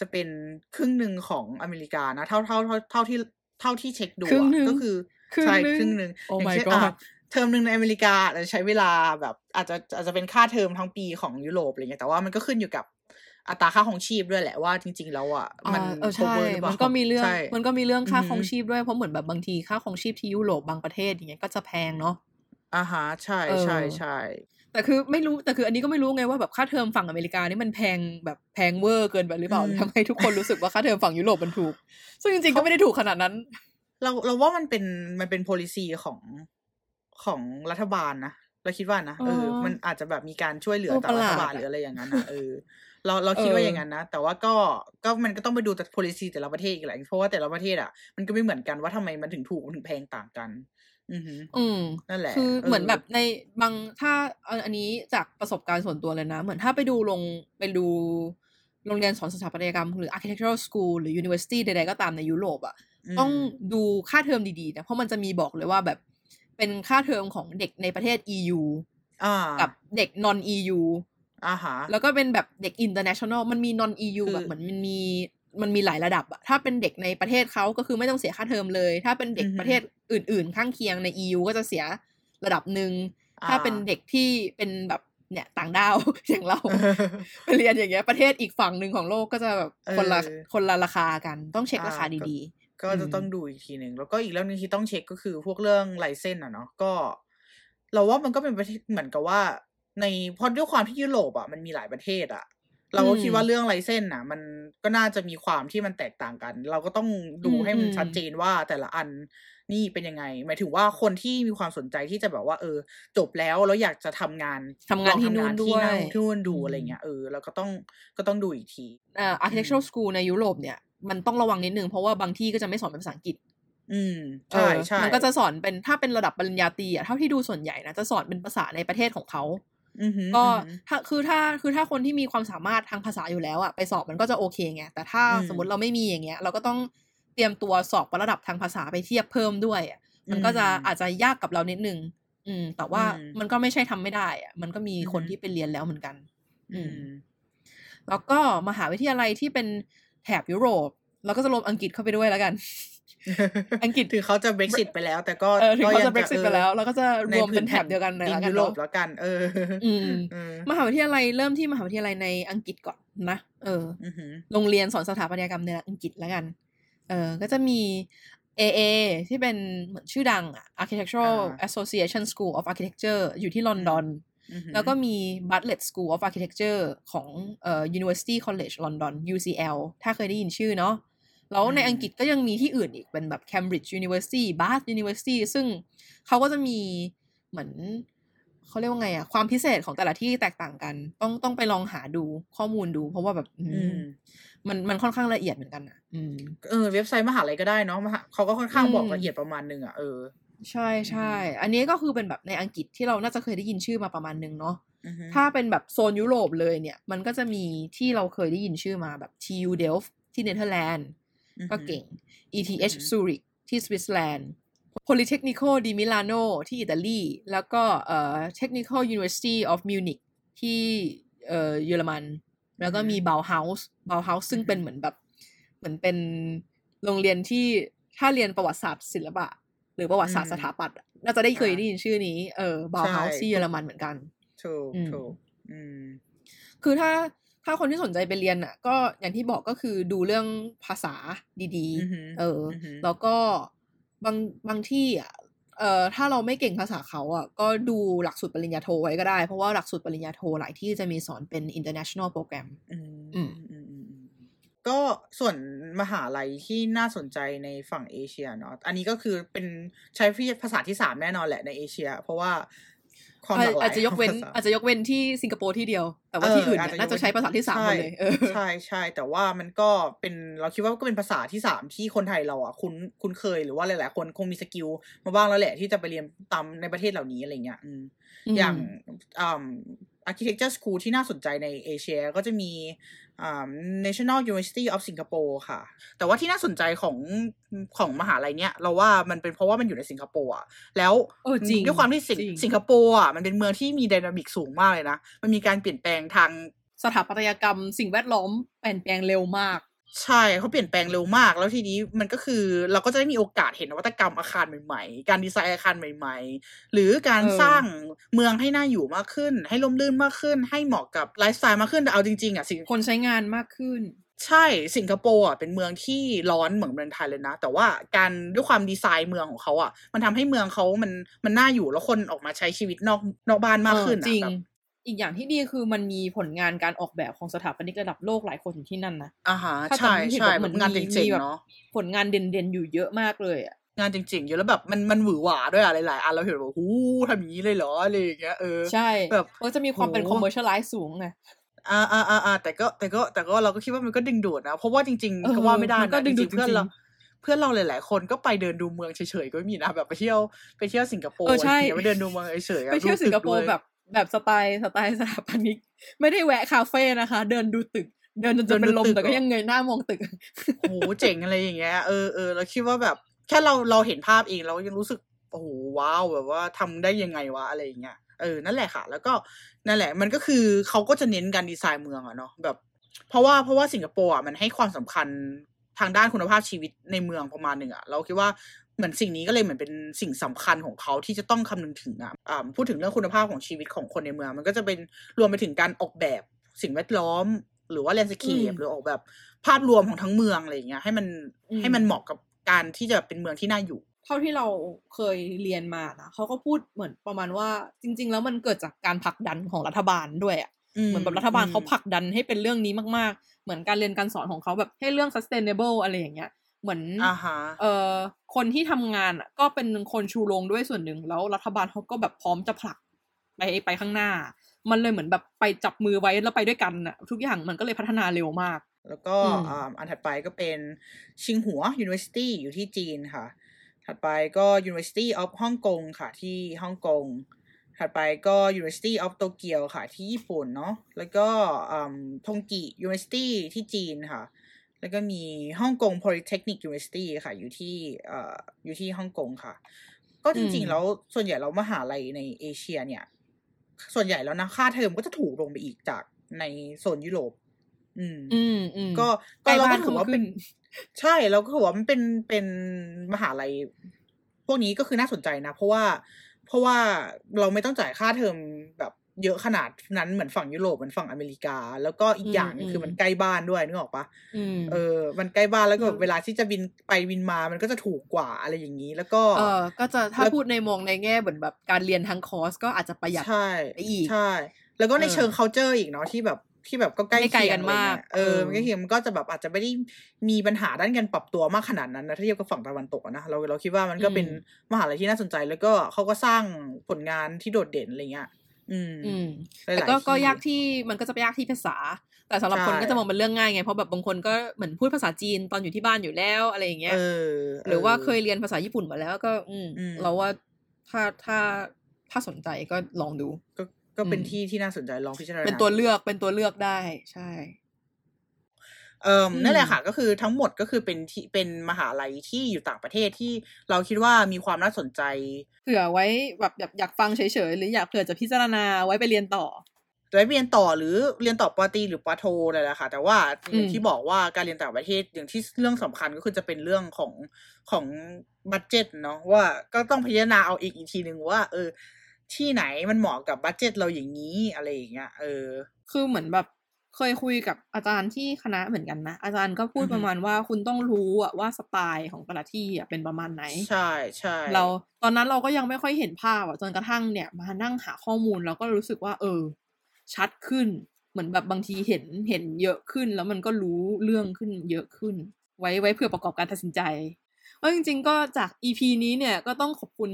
S3: จะเป็นครึ่งหนึ่งของอเมริกานะ เท่าเท่าเท่าเท่าที่เท่าที่เช็คดู
S2: ครึ่ง
S3: อะ
S2: หนึ่ง
S3: ก็คือ
S2: ครึ่ง
S3: ใช่
S2: หนึ่ง
S3: ครึ่งหนึ่ง
S2: Oh
S3: อย่าง
S2: my
S3: เช่น
S2: god
S3: อะ เทอมหนึ่งในอเมริกาอาจจะใช้เวลาแบบอาจจะอาจจะเป็นค่าเทอมทั้งปีของยุโรปอะไรเงี้ยแต่ว่ามันก็ขึ้นอยู่กับอัตราค่าของชีพด้วยแหละว่าจริง ๆ แล้วอะมัน
S2: อ่าเออใช่
S3: cover หรือเปล่า
S2: มันก็มีเรื่อง
S3: ใช่
S2: มันก็มีเรื่องค่า
S3: อือฮึ
S2: ครองชีพด้วยเพราะเหมือนแบบบางทีค่าครองชีพที่ยุโรปบางประเทศอย่างเงี้ยก็จะแพงเนาะ
S3: อ่าฮะใช่
S2: เออ
S3: ใช่ใช่
S2: แต่คือไม่รู้แต่คืออันนี้ก็ไม่รู้ไงว่าแบบค่าเทอมฝั่งอเมริกานี่มันแพงแบบแพงเวอร์เกินไปหรือเปล่าทำให้ทุกคนรู้สึกว่าค่าเทอมฝั่งยุโรปมันถูก ซึ่งจริงๆก็ไม่ได้ถูกขนาดนั้น
S3: เราเราว่ามันเป็นมันเป็น policy ของ ของรัฐบาลนะเราคิดว่านะเออ
S2: อ๋อ
S3: มันอาจจะแบบมีการช่วยเหลือ
S2: เออ
S3: จากรัฐบาล
S2: ประหลาดอะ
S3: หรืออะไรอย่างนั้นนะเออเราเราคิดว่า
S2: เออ
S3: อ
S2: อ
S3: ย่างนั้นนะแต่ว่าก็ก็มันก็ต้องไปดูแต่ policy แต่ละประเทศอีกแหละเพราะว่าแต่ละประเทศอะมันก็ไม่เหมือนกันว่าทำไมมันถึงถูกมันถึงแพงต่างกัน อือหือ
S2: อืม
S3: นั่นแหละ
S2: คือเหมือน
S3: เออ
S2: แบบในบางถ้าเอาอันนี้จากประสบการณ์ส่วนตัวเลยนะ เหมือนถ้าไปดูลงไปดูโรงเรียนสอนสถาปัตยกรรม หรือ architectural school หรือ university ใดๆก็ตามในยุโรปอะ
S3: ม
S2: ต้องดูค่าเทอมดีๆนะเพราะมันจะมีบอกเลยว่าแบบ เป็นค่าเทอมของเด็กในประเทศ EU
S3: อ่า
S2: กับเด็ก non EU
S3: อ่าฮะ
S2: แล้วก็เป็นแบบเด็ก international มันมี non EU
S3: คือ
S2: แบบเหมือนมันมีมันมีหลายระดับอะถ้าเป็นเด็กในประเทศเขาก็คือไม่ต้องเสียค่าเทอมเลย ถ้าเป็นเด็ก
S3: อือฮึ
S2: ประเทศอื่น ๆ ข้างเคียงใน EU ก็จะเสียระดับหนึ่ง ถ้าเป็นเด็กที่เป็นแบบเนี่ยต่างดาวอย่างเราไปเรียนอย่างเงี้ยประเทศอีกฝั่งหนึ่งของโลกก็จะแบบคนละ
S3: เออ
S2: คนละราคากันต้องเช็คราคา
S3: อ่า ก็
S2: ดี
S3: ก็จะ
S2: อืม
S3: ต้องดูอีกทีหนึ่งแล้วก็อีกเรื่องหนึงที่ต้องเช็คก็คือพวกเรื่องไลเซนอะเนาะก็ เราว่ามันก็เป็นประเทศเหมือนกับว่า ในเพราะด้วยความที่ยุโรปอะมันมีหลายประเทศอะ เราก็คิดว่าเรื่องไลเซนอะ มันก็น่าจะมีความที่มันแตกต่างกัน เราก็ต้องดูให้มันชัดเจนว่าแต่ละอันนี่เป็นยังไง หมายถึงว่าคนที่มีความสนใจที่จะแบบว่า เออ จบแล้วแล้วอยากจะทำงาน
S2: ทำงานที่นู่น
S3: ลองทำงาที่
S2: ด้วย
S3: นั่นที่นู่นดู
S2: อืม
S3: อะไรเงี้ยเออแล้วก็ต้องก็ต้องดูอีกที
S2: ๆอ่า architectural school ในยุโรปเนี่ย มันต้องระวังนิดนึงเพราะว่าบางที่ก็จะไม่สอนเป็นภาษาอังกฤษ
S3: อืมใช่
S2: เออ
S3: ใช่
S2: มันก็จะสอนเป็นถ้าเป็นระดับปริญญาตรีอะเท่าที่ดูส่วนใหญ่นะจะสอนเป็นภาษาในประเทศของเขา
S3: อือหือ
S2: ก็
S3: อือหือ
S2: ถ้าคือถ้าคือถ้าคนที่มีความสามารถทางภาษาอยู่แล้วอะไปสอบมันก็จะโอเคไงแต่ถ้า
S3: อืม
S2: สมมติเราไม่มีอย่างเงี้ย เราก็ต้องเตรียมตัวสอบระดับทางภาษาไปเทียบเพิ่มด้วยอะมันก็จะอาจจะยากกับเรานิดนึงอืม แต่ว่า
S3: อืม
S2: มันก็ไม่ใช่ทำไม่ได้อะมันก็มีคน
S3: อือหือ
S2: ที่ไปเรียนแล้วเหมือนกัน
S3: อืม
S2: แล้วก็มหาวิทยาลัยที่เป็น แถบยุโรปเราก็จะรวมอังกฤษเข้าไปด้วยแล้วกัน อังกฤษ
S3: ถึงเขาจะ Brexit ไปแล้ว แต่ก็
S2: เออถึงเขา
S3: ยั
S2: จะ Brexit ไปแล้ว แล้วก็จะรวมเป็นแถบเดียวกันเลย
S3: ใน
S2: แล้วกั
S3: ยุ
S2: น
S3: โร
S2: เนาะ
S3: ปแล้วกันเออ
S2: อืม
S3: เออ
S2: มหาวิทยาลัยเริ่มที่มหาวิทยาลัยในอังกฤษก่อนนะเออ
S3: อือหือ
S2: โรงเรียนสอนสถาปัตยกรรมในอังกฤษแล้วกัน เออก็จะมี AA ที่เป็นเหมือนชื่อดังอะ Architectural
S3: อ่า
S2: Association School of Architecture อยู่ที่ลอนดอน
S3: อือหือ
S2: แล้วก็มี Bartlett School of Architecture ของเอ่อ University College London UCL ถ้าเคยได้ยินชื่อเนาะแล้วใน
S3: อืม
S2: อังกฤษก็ยังมีที่อื่นอีกเป็นแบบ Cambridge University Bath University ซึ่งเขาก็จะมีเหมือนเขาเรียกว่าไงอะความพิเศษของแต่ละที่แตกต่างกัน ต้องต้องไปลองหาดูข้อมูลดู เพราะว่าแบบอื
S3: อ
S2: อื
S3: ม
S2: มันมันค่อนข้างละเอียดเหมือนกันอะอืม
S3: เออเว็บไซต์มหาลัยก็ได้เนาะมหาเขาก็ค่อนข้าง
S2: อืม
S3: บอกละเอียดประมาณนึงอะเออ
S2: ใช่ใช่อันนี้ก็คือเป็นแบบในอังกฤษที่เราน่าจะเคยได้ยินชื่อมาประมาณนึงเนาะ
S3: อือหือ
S2: ถ้าเป็นแบบโซนยุโรปเลยเนี่ย มันก็จะมีที่เราเคยได้ยินชื่อมาแบบ TU Delft ที่เนเธอร์แลนด์
S3: อือหือ
S2: ก็เก่ง ETH
S3: อือหือ
S2: Zurich ที่สวิตเซอร์แลนด์ Politecnico di Milano ที่อิตาลี แล้วก็เอ่อ Technical University of Munich ที่เอ่อเยอรมัน แล้วก็มี Bauhaus Bauhaus ซึ่งเป็นเหมือนแบบ เหมือนเป็นโรงเรียนที่ถ้าเรียนประวัติศาสตร์ศิลปะ หรือประวัติศาสตร์
S3: อื
S2: ส
S3: ม
S2: ถาปัตย์อะน่าจะได้เคย
S3: อ่า
S2: ได้ยินชื่อนี้ เออ Bauhaus
S3: ใช่
S2: ที่เยอรมันเหมือนกัน
S3: ถูก
S2: อืม
S3: ถูกอืม
S2: คือถ้าถ้าคนที่สนใจไปเรียนอะ ก็อย่างที่บอกก็คือดูเรื่องภาษาดี
S3: อือหือ
S2: ๆเอออ
S3: อหือ
S2: แล้วก็บางบางที่อะเอ่อถ้าเราไม่เก่งภาษาเขาอะก็ดูหลักสูตรปริญญาโทไว้ก็ได้ เพราะว่าหลักสูตรปริญญาโทหลายที่จะมีสอนเป็น international program
S3: อืม
S2: อืม
S3: อืมอืมอืม ก็ส่วนมหาลัยที่น่าสนใจในฝั่งเอเชียเนาะอันนี้ก็คือเป็นใช้ภาษาที่สามแน่นอนแหละในเอเชีย เพราะว่าความหลากหลาย
S2: อาจจะยกเว้น
S3: ของภษ
S2: อาจจะยกเว้นที่สิงคโปร์ที่เดียว แต่ว่า
S3: เออ
S2: ที่อื่น
S3: อาจ
S2: เนี่ย
S3: จะ
S2: น่าจะ
S3: ยกเว้น
S2: ใช้ภาษาที่สามหมดเลยเออ
S3: ใช่ใช่แต่ว่ามันก็เป็นเราคิดว่าก็เป็นภาษาที่สามที่คนไทยเราอะคุ้นคุ้นเคยหรือว่าหลาย ๆ คนคงมีสกิลมาบ้างแล้วแหละที่จะไปเรียนตามในประเทศเหล่านี้อะไรเงี้ยอืม
S2: อืม
S3: อย่างอ่า architecture school ที่น่าสนใจในเอเชีย ก็จะมีอ่า National University of Singapore ค่ะ แต่ว่าที่น่าสนใจของของมหาลัยเนี้ยเราว่ามันเป็นเพราะว่ามันอยู่ในสิงคโปร์อะแล้ว
S2: เออจริง
S3: ด้วยความที่สิง
S2: จริง
S3: สิงคโปร์อะมันเป็นเมืองที่มีไดนามิกสูงมากเลยนะ มันมีการเปลี่ยนแปลงทาง
S2: สถาปัตยกรรมสิ่งแวดล้อมเปลี่ยนแปลงเร็วมาก
S3: ใช่เขาเปลี่ยนแปลงเร็วมาก แล้วทีนี้มันก็คือเราก็จะได้มีโอกาสเห็นนวัตกรรมอาคารใหม่ๆ การดีไซน์อาคารใหม่ ๆ หรือการ
S2: เออ
S3: สร้างเมืองให้น่าอยู่มากขึ้น ให้ร่มรื่นมากขึ้น ให้เหมาะกับไลฟ์สไตล์มากขึ้นแต่เอาจริงๆอะสิ
S2: คนใช้งานมากขึ้น
S3: ใช่สิงคโปร์อะเป็นเมืองที่ร้อนเหมือนเมืองไทยเลยนะ แต่ว่าการด้วยความดีไซน์เมืองของเขาอะ มันทำให้เมืองเขามันมันน่าอยู่แล้วคนออกมาใช้ชีวิตนอกนอกบ้านมากขึ้น
S2: เออจริง
S3: อะแบบ
S2: อีกอย่างที่ดีคือมันมีผลงานการออกแบบของสถาปนิกระดับโลกหลายคนอยู่ที่นั่นนะ
S3: อ่าฮะ
S2: ถ้า
S3: ใช่
S2: จำไม่ผิด
S3: ใช่
S2: แบบเห
S3: แบ
S2: มือน
S3: บงาน
S2: มี
S3: เจ๋ง
S2: มีแบ
S3: ๆ
S2: บ
S3: เนาะ
S2: ผลงานเด่นๆอยู่เยอะมากเลยอะ
S3: งานจริงๆเยอะแล้วแบบมันมันหวือหวาด้วยอะหลายๆอันเราเห็นแบบหูทำอย่างนี้เลยเหรออะไรอย่างเงี้ยเออ
S2: ใช่
S3: แบบ
S2: ก็จะมีความเป็น
S3: โห
S2: commercialize สูงไง
S3: อ่าอ่าอ่าอ่าแต่ก็แต่ก็แต่ก็เราก็คิดว่ามันก็ดึงดูดนะ เพราะว่าจริง
S2: เออ
S3: ๆก็ว่าไม่ได้
S2: มันก็
S3: นะ
S2: ดึงดูด
S3: จริงๆเพื่อน
S2: จริงๆ
S3: เราเพื่อนเราหลาย ๆ คนก็ไปเดินดูเมืองเฉยๆก็มีนะแบบไปเที่ยวไปเที่ยวสิงคโปร์
S2: เออใช่
S3: อะไรอย่างเงี้ยไปเดินดูเมืองเฉยๆอะ
S2: ไปเที่ยว
S3: ดู
S2: สิงคโปร์
S3: ด้วย
S2: แบบ แบบสไตล์สไตล์สถาปนิก ไม่ได้แวะคาเฟ่นะคะ เดินดูตึก เดินจนจะเป็นลมแต่ก็ยังเงยหน้ามองตึก
S3: โอ้โหเจ๋งอะไรอย่างเงี้ยเออเออเราคิดว่าแบบ แค่เราเราเห็นภาพเองเรายังรู้สึกโอ้โหว้าวแบบว่าทำได้ยังไงวะอะไรอย่างเงี้ยเออนั่นแหละค่ะ แล้วก็นั่นแหละ มันก็คือเขาก็จะเน้นการดีไซน์เมืองอะเนาะแบบ เพราะว่าเพราะว่าสิงคโปร์อะมันให้ความสำคัญทางด้านคุณภาพชีวิตในเมืองประมาณหนึ่งอะเราคิดว่า เหมือนสิ่งนี้ก็เลยเหมือนเป็นสิ่งสำคัญของเขาที่จะต้องคำนึงถึงอะอ่าพูดถึงเรื่องคุณภาพของชีวิตของคนในเมือง มันก็จะเป็นรวมไปถึงการออกแบบสิ่งแวดล้อม หรือว่าแลนด์สเคป
S2: อืม
S3: หรือออกแบบภาพรวมของทั้งเมืองอะไรอย่างเงี้ยให้มัน
S2: อืม
S3: ให้มันเหมาะกับการที่จะเป็นเมืองที่น่าอยู่
S2: เท่าที่เราเคยเรียนมานะเขาก็พูดเหมือนประมาณว่าจริง ๆ แล้วมันเกิดจากการผลักดันของรัฐบาลด้วยอะเหมือนแบบรัฐบาลเขาผลักดันให้เป็นเรื่องนี้มากๆ เหมือนการเรียนการสอนของเขาแบบให้เรื่อง sustainable อะไรอย่างเงี้ย เหมือน
S3: อ่าฮะ
S2: เอ่อคนที่ทำงานอะก็เป็นคนชูโรงด้วยส่วนหนึ่งแล้วรัฐบาลเขาก็แบบพร้อมจะผลักไปไปข้างหน้า มันเลยเหมือนแบบไปจับมือไว้แล้วไปด้วยกันอะทุกอย่างมันก็เลยพัฒนาเร็วมาก
S3: แล้วก็
S2: อืม
S3: อ่าอันถัดไปก็เป็นชิงหัว University อยู่ที่จีนค่ะ ถัดไปก็ University of Hong Kong ค่ะที่ฮ่องกงถัดไปก็ University of Tokyo ค่ะที่ญี่ปุ่นเนาะแล้วก็อืมทงกิ University ที่จีนค่ะ แล้วก็มีฮ่องกง Polytechnic University ค่ะ อยู่ที่เอ่ออยู่ที่ฮ่องกงค่ะ ก็จริง
S2: อืม
S3: ๆแล้วส่วนใหญ่เรามหาลัยในเอเชียเนี่ย ส่วนใหญ่แล้วนะค่าเทอมก็จะถูกลงไปอีกจากในโซนยุโรป อืม
S2: อืมอืม
S3: ก็
S2: ใกล้
S3: ก็เรา
S2: บ้า
S3: ก็
S2: น
S3: ถือว่า
S2: ขึ้
S3: เป็น
S2: น
S3: ใช่แล้วก็ถือว่ามันเป็นเป็นมหาลัย พวกนี้ก็คือน่าสนใจนะ เพราะว่า เพราะว่าเราไม่ต้องจ่ายค่าเทอมแบบ เยอะขนาดนั้นเหมือนฝั่งยุโรปเหมือนฝั่งอเมริกา แล้วก็อีกอย่างหนึงคือมันใกล้บ้านด้วยนึกออกปะ
S2: อืม
S3: เออ มันใกล้บ้านแล้วก็แบบ
S2: อืม
S3: เวลาที่จะบินไปบินมามันก็จะถูกกว่าอะไรอย่างนี้ แล้วก็
S2: เออก็จะถ้า
S3: แล้ว
S2: พูดในมองในแง่เหมือนแบบการเรียนทั้งคอร์สก็อาจจะประหยัด
S3: ใช่
S2: ไปอีก
S3: ใช่ แล้วก็ใน
S2: เออ
S3: เชิง culture อีกเนาะที่แบบที่แบบก็ใกล้
S2: ไม่ไกล
S3: เคีย
S2: กั
S3: ง
S2: น
S3: อะไร
S2: มาก
S3: เงี้ยเออ
S2: เออ
S3: มันใกล้เคียงมันก็จะแบบอาจจะไม่ได้มีปัญหาด้านการปรับตัวมากขนาดนั้นนะถ้าเทียบกับฝั่งตะวันตกอะนะเราเราคิดว่ามันก็เป็นมหาลัยที่น่าสนใจแล้วก็เขาก็สร้างผลงานที่โดดเด่นอะไรเงี้ย อืม
S2: อืม
S3: หลายๆ
S2: แต่ก็
S3: ที่
S2: ก็ยากที่มันก็จะไปยากที่ภาษา แต่สำหรับ
S3: ใช่
S2: คนก็จะมองเป็นเรื่องง่ายไง เพราะแบบบางคนก็เหมือนพูดภาษาจีนตอนอยู่ที่บ้านอยู่แล้วอะไรอย่างเงี้ย
S3: เออ
S2: หรือว่าเคยเรียนภาษาญี่ปุ่นมาแล้วก็ อืม
S3: อืม
S2: เราว่าถ้าถ้าถ้าสนใจก็ลองดู
S3: ก็ก็เป็น
S2: อืม
S3: ที่ที่น่าสนใจลองพิจารณา
S2: เป็นตัวเลือกเป็นตัวเลือกได้ ใช่
S3: เอ่อ
S2: อืม
S3: นั่นแหละค่ะ ก็คือทั้งหมดก็คือเป็นที่เป็นมหาลัยที่อยู่ต่างประเทศที่เราคิดว่ามีความน่าสนใจ
S2: เผื่อไว้แบบอยากอยากฟังเฉยๆ หรืออยากเผื่อจะพิจารณาไว้ไปเรียนต่อ
S3: ไว้เรียนต่อหรือเรียนต่อปอตรีหรือปอโทเลยแหละค่ะ แต่ว่าอ
S2: อื
S3: ย่าง
S2: ม
S3: ที่บอกว่าการเรียนต่างประเทศอย่างที่เรื่องสำคัญก็คือจะเป็นเรื่องของของ budget เนาะว่าก็ต้องพิจารณาเอาอีกอีกทีหนึ่งว่า เออ ที่ไหนมันเหมาะกับ budget เราอย่างนี้อะไรอย่างเงี้ยเออ
S2: คือเหมือนแบบ เคยคุยกับอาจารย์ที่คณะเหมือนกันนะ อาจารย์ก็พูด
S3: อือฮึ
S2: ประมาณว่าคุณต้องรู้อะว่าสไตล์ของแต่ละที่อะเป็นประมาณไหน
S3: ใช่ใช่
S2: เราตอนนั้นเราก็ยังไม่ค่อยเห็นภาพอะจนกระทั่งเนี่ย มานั่งหาข้อมูลเราก็รู้สึกว่า เออ ชัดขึ้น เหมือนแบบบางทีเห็นเห็นเยอะขึ้น แล้วมันก็รู้เรื่องขึ้นเยอะขึ้น ไว้ไว้เพื่อประกอบการตัดสินใจเพราะจริง ๆ ก็จาก EP นี้เนี่ยก็ต้องขอบคุณ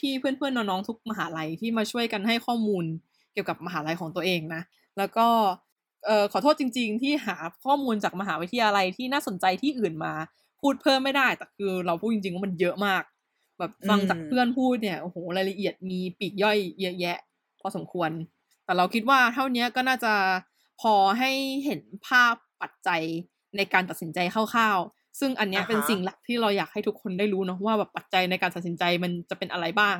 S2: พี่ๆเพื่อนๆน้องๆทุกมหาลัยที่มาช่วยกันให้ข้อมูลเกี่ยวกับมหาลัยของตัวเองนะ แล้วก็ เอ่อขอโทษจริง ๆ ที่หาข้อมูลจากมหาวิทยาลัยที่น่าสนใจที่อื่นมา พูดเพิ่มไม่ได้ แต่คือเราพูดจริงๆว่ามันเยอะมาก แบบฟังจากเพื่อนพูดเนี่ยโอ้โหรายละเอียดมีปีกย่อยเยอะแยะ พอสมควร แต่เราคิดว่าเท่านี้ก็น่าจะพอให้เห็นภาพปัจจัยในการตัดสินใจคร่าวๆ ซึ่งอันนี้เป็นสิ่งหลักที่เราอยากให้ทุกคนได้รู้เนาะว่าแบบปัจจัยในการตัดสินใจมันจะเป็นอะไรบ้าง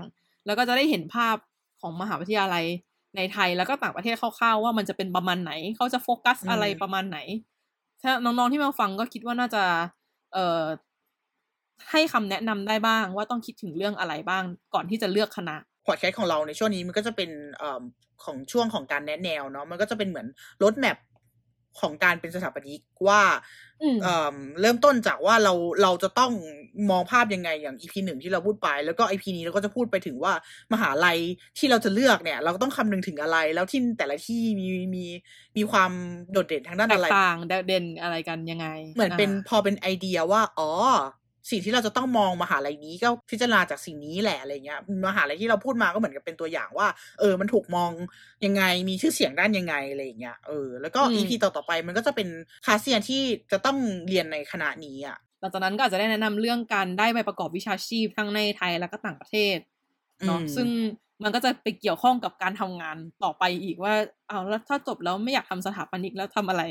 S2: แล้วก็จะได้เห็นภาพของมหาวิทยาลัย ในไทยแล้วก็ต่างประเทศคร่าวๆว่ามันจะเป็นประมาณไหน เขาจะโฟกัสอะไรประมาณไหน ถ้าน้องๆที่มาฟังก็คิดว่าน่าจะ เอ่อให้คำแนะนำได้บ้างว่าต้องคิดถึงเรื่องอะไรบ้างก่อนที่จะเลือกคณะ
S3: พอดแคสต์ของเราในช่วงนี้มันก็จะเป็นเอ่อของช่วงของการแนะแนวเนาะมันก็จะเป็นเหมือนรถแมพ ของการเป็นสถาปนิกว่า
S2: อืม
S3: เอ่อเริ่มต้นจากว่าเราเราจะต้องมองภาพยังไงอย่าง EP หนึ่งที่เราพูดไป แล้วก็ EP นี้เราก็จะพูดไปถึงว่ามหาลัยที่เราจะเลือกเนี่ย เราก็ต้องคำนึงถึงอะไร แล้วที่แต่ละที่มีมีมีความโดดเด่นทางด้าน
S2: แต
S3: อะ
S2: ก
S3: ไร
S2: ต่างเด่นอะไรกันยังไง
S3: เหมือนเป็นาพอเป็นไอเดียว่า อ๋อ สิ่งที่เราจะต้องมองมหาลัยนี้ก็พิจารณาจากสิ่งนี้แหละอะไรเงี้ยมหาลัยที่เราพูดมาก็เหมือนกับเป็นตัวอย่างว่า เออ มันถูกมองยังไงมีชื่อเสียงด้านยังไงอะไรอย่างเงี้ยเออแล้วก็
S2: อืม
S3: EP ต่อต่อๆไปมันก็จะเป็นคลาสเซียนที่จะต้องเรียนในคณะนี้อะ
S2: หลังจากนั้นก็อาจจะได้แนะนำเรื่องการได้ใบประกอบวิชาชีพทั้งในไทยแล้วก็ต่างประเทศเนาะ
S3: อืม
S2: ซึ่งมันก็จะไปเกี่ยวข้องกับการทำงานต่อไปอีกว่า เอาแล้วถ้าจบแล้วไม่อยากทำสถาปนิกแล้วทำอะไร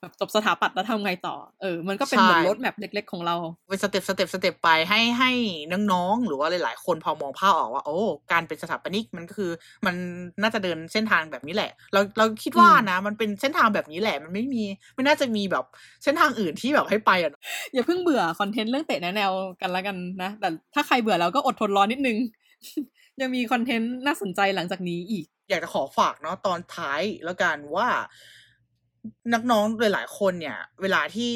S2: แบบจบสถาปัตย์แล้วทำไงต่อ เออ มันก็เป็นเหมือน roadmap เล็ก ๆ ของเรา
S3: เป็น step step step ไปให้ให้น้องๆ หรือว่าหลายๆ คนพอมองภาพออกว่า โอ้ การเป็นสถาปนิกมันก็คือ มันน่าจะเดินเส้นทางแบบนี้แหละ เราเราคิดว่า
S2: อืม
S3: นะ มันเป็นเส้นทางแบบนี้แหละ มันไม่มี ไม่น่าจะมีแบบเส้นทางอื่นที่แบบให้ไปอะ
S2: อย่าเพิ่งเบื่อ content เรื่องเตะแนะแนวกันแล้วกันนะ แต่ถ้าใครเบื่อแล้วก็อดทนรอนิดนึง ยังมี content น่าสนใจหลังจากนี้อีก
S3: อยากจะขอฝากเนาะตอนท้ายแล้วกันว่า นักน้องหลายๆคนเนี่ย เวลาที่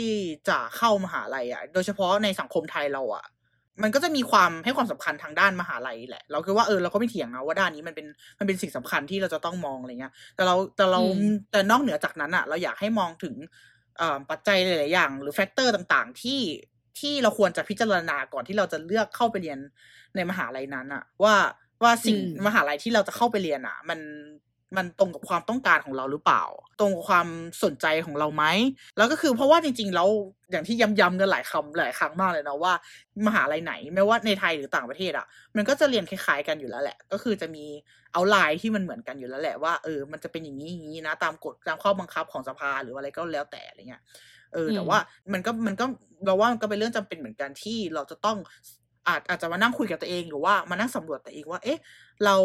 S3: จะเข้ามหาลัยอะ โดยเฉพาะในสังคมไทยเราอะ มันก็จะมีความให้ความสำคัญทางด้านมหาลัยแหละ เราคิดว่าเออเราก็ไม่เถียงนะว่าด้านนี้มันเป็นมันเป็นสิ่งสำคัญที่เราจะต้องมองอะไรเงี้ย แต่เราแต่เรา
S2: อืม
S3: แต่นอกเหนือจากนั้นอะ เราอยากให้มองถึงเอ่อปัจจัยหลาย ๆ อย่าง หรือแฟกเตอร์ต่าง ๆ ที่ที่เราควรจะพิจารณาก่อนที่เราจะเลือกเข้าไปเรียนในมหาลัยนั้นอะ ว่าว่าสิ่ง
S2: อืม
S3: มหาลัยที่เราจะเข้าไปเรียนอะ มัน มันตรงกับความต้องการของเราหรือเปล่า ตรงกับความสนใจของเราไหมแล้วก็คือเพราะว่าจริงๆแล้วอย่างที่ย้ำๆกันหลายคำหลายครั้งมากเลยนะว่า มหาลัยไหนไม่ว่าในไทยหรือต่างประเทศอะ มันก็จะเรียนคล้ายๆกันอยู่แล้วแหละ ก็คือจะมีเอาไลน์ที่มันเหมือนกันอยู่แล้วแหละว่าเออมันจะเป็นอย่างนี้อย่างนี้นะตามกฎตามข้อบังคับของสภาหรืออะไรก็แล้วแต่อะไรเงี้ยเออแต่ว่ามันก็มันก็เราว่ามันก็เป็นเรื่องจำเป็นเหมือนกันที่เราจะต้อง อาจอาจจะมานั่งคุยกับตัวเองหรือว่ามานั่งสำรวจตัวเองว่า เอ๊ะ เรา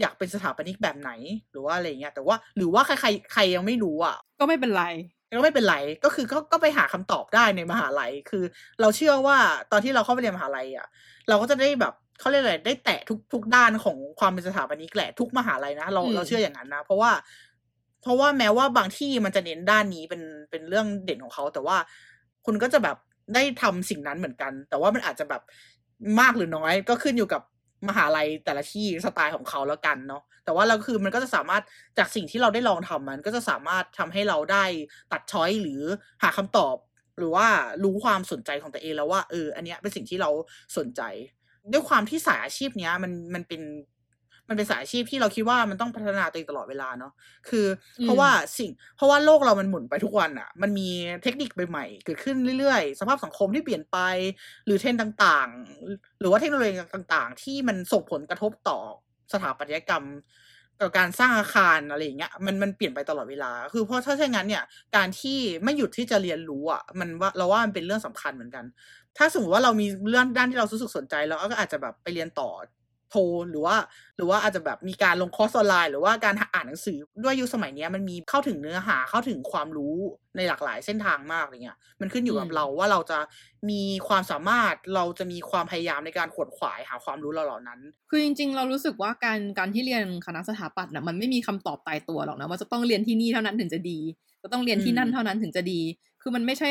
S3: อยากเป็นสถาปนิกแบบไหนหรือว่าอะไรเงี้ย แต่ว่าหรือว่าใครใครใครยังไม่รู้อะ
S2: ก็ไม่เป็นไร
S3: ก็ไม่เป็นไร ก็คือก็ก็ไปหาคำตอบได้ในมหาลัย คือ เราเชื่อว่าตอนที่เราเข้าไปเรียนมหาลัยอะ เราก็จะได้แบบเขาเรียกอะไรได้แตะทุกทุกด้านของความเป็นสถาปนิกแหละทุกมหาลัยนะเรา
S2: อืม
S3: เราเชื่ออย่างนั้นนะ เพราะว่า เพราะว่าแม้ว่าบางที่มันจะเน้นด้านนี้เป็นเป็นเรื่องเด่นของเขา แต่ว่าคุณก็จะแบบได้ทำสิ่งนั้นเหมือนกัน แต่ว่ามันอาจจะแบบ มากหรือน้อย ก็ขึ้นอยู่กับมหาลัยแต่ละที่สไตล์ของเขาแล้วกันเนาะแต่ว่าเราคือมันก็จะสามารถจากสิ่งที่เราได้ลองทำมัน ก็จะสามารถทำให้เราได้ตัดช้อยหรือหาคำตอบ หรือว่ารู้ความสนใจของตัวเองแล้วว่าเอออันเนี้ยเป็นสิ่งที่เราสนใจ ด้วยความที่สายอาชีพเนี้ยมันมันเป็น มันเป็นสายอาชีพที่เราคิดว่ามันต้องพัฒนาตัวเองตลอดเวลาเนาะคือ เพราะว่าสิ่ง เพราะว่าโลกเรามันหมุนไปทุกวันอะ่ะ มันมีเทคนิคใหม่ๆเกิดขึ้นเรื่อยๆ สภาพสังคมที่เปลี่ยนไป หรือเทรนด์ต่างๆ หรือว่าเทคโนโลยีต่างๆ ที่มันส่งผลกระทบต่อสถาปัตยกรรมกับการสร้างอาคารอะไรอย่างเงี้ยมันมันเปลี่ยนไปตลอดเวลา คือเพราะถ้าเช่นนั้นเนี่ย การที่ไม่หยุดที่จะเรียนรู้อะมันว่าเราว่ามันเป็นเรื่องสำคัญเหมือนกัน ถ้าสมมติว่าเรามีเรื่องด้านที่เรารู้สึกสนใจเราก็อาจจะแบบไปเรียนต่อ โทหรือว่าหรือว่าอาจจะแบบมีการลงคอร์สออนไลน์ หรือว่าการอ่านหนังสือด้วยยุคสมัยเนี้ยมันมีเข้าถึงเนื้อหาเข้าถึงความรู้ในหลากหลายเส้นทางมากอะไรเงี้ยมันขึ้นอยู่กับ
S2: อืม
S3: เราว่าเราจะมีความสามารถเราจะมีความพยายามในการขวนขวายหาความรู้เราเหล่านั้น
S2: คือจริง ๆ เรารู้สึกว่าการการที่เรียนคณะสถาปัตย์น่ะมันไม่มีคำตอบตายตัวหรอกนะว่าจะต้องเรียนที่นี่เท่านั้นถึงจะดีจะต้องเรียนที่นั่น
S3: อืม
S2: เท่านั้นถึงจะดี คือมันไม่ใช่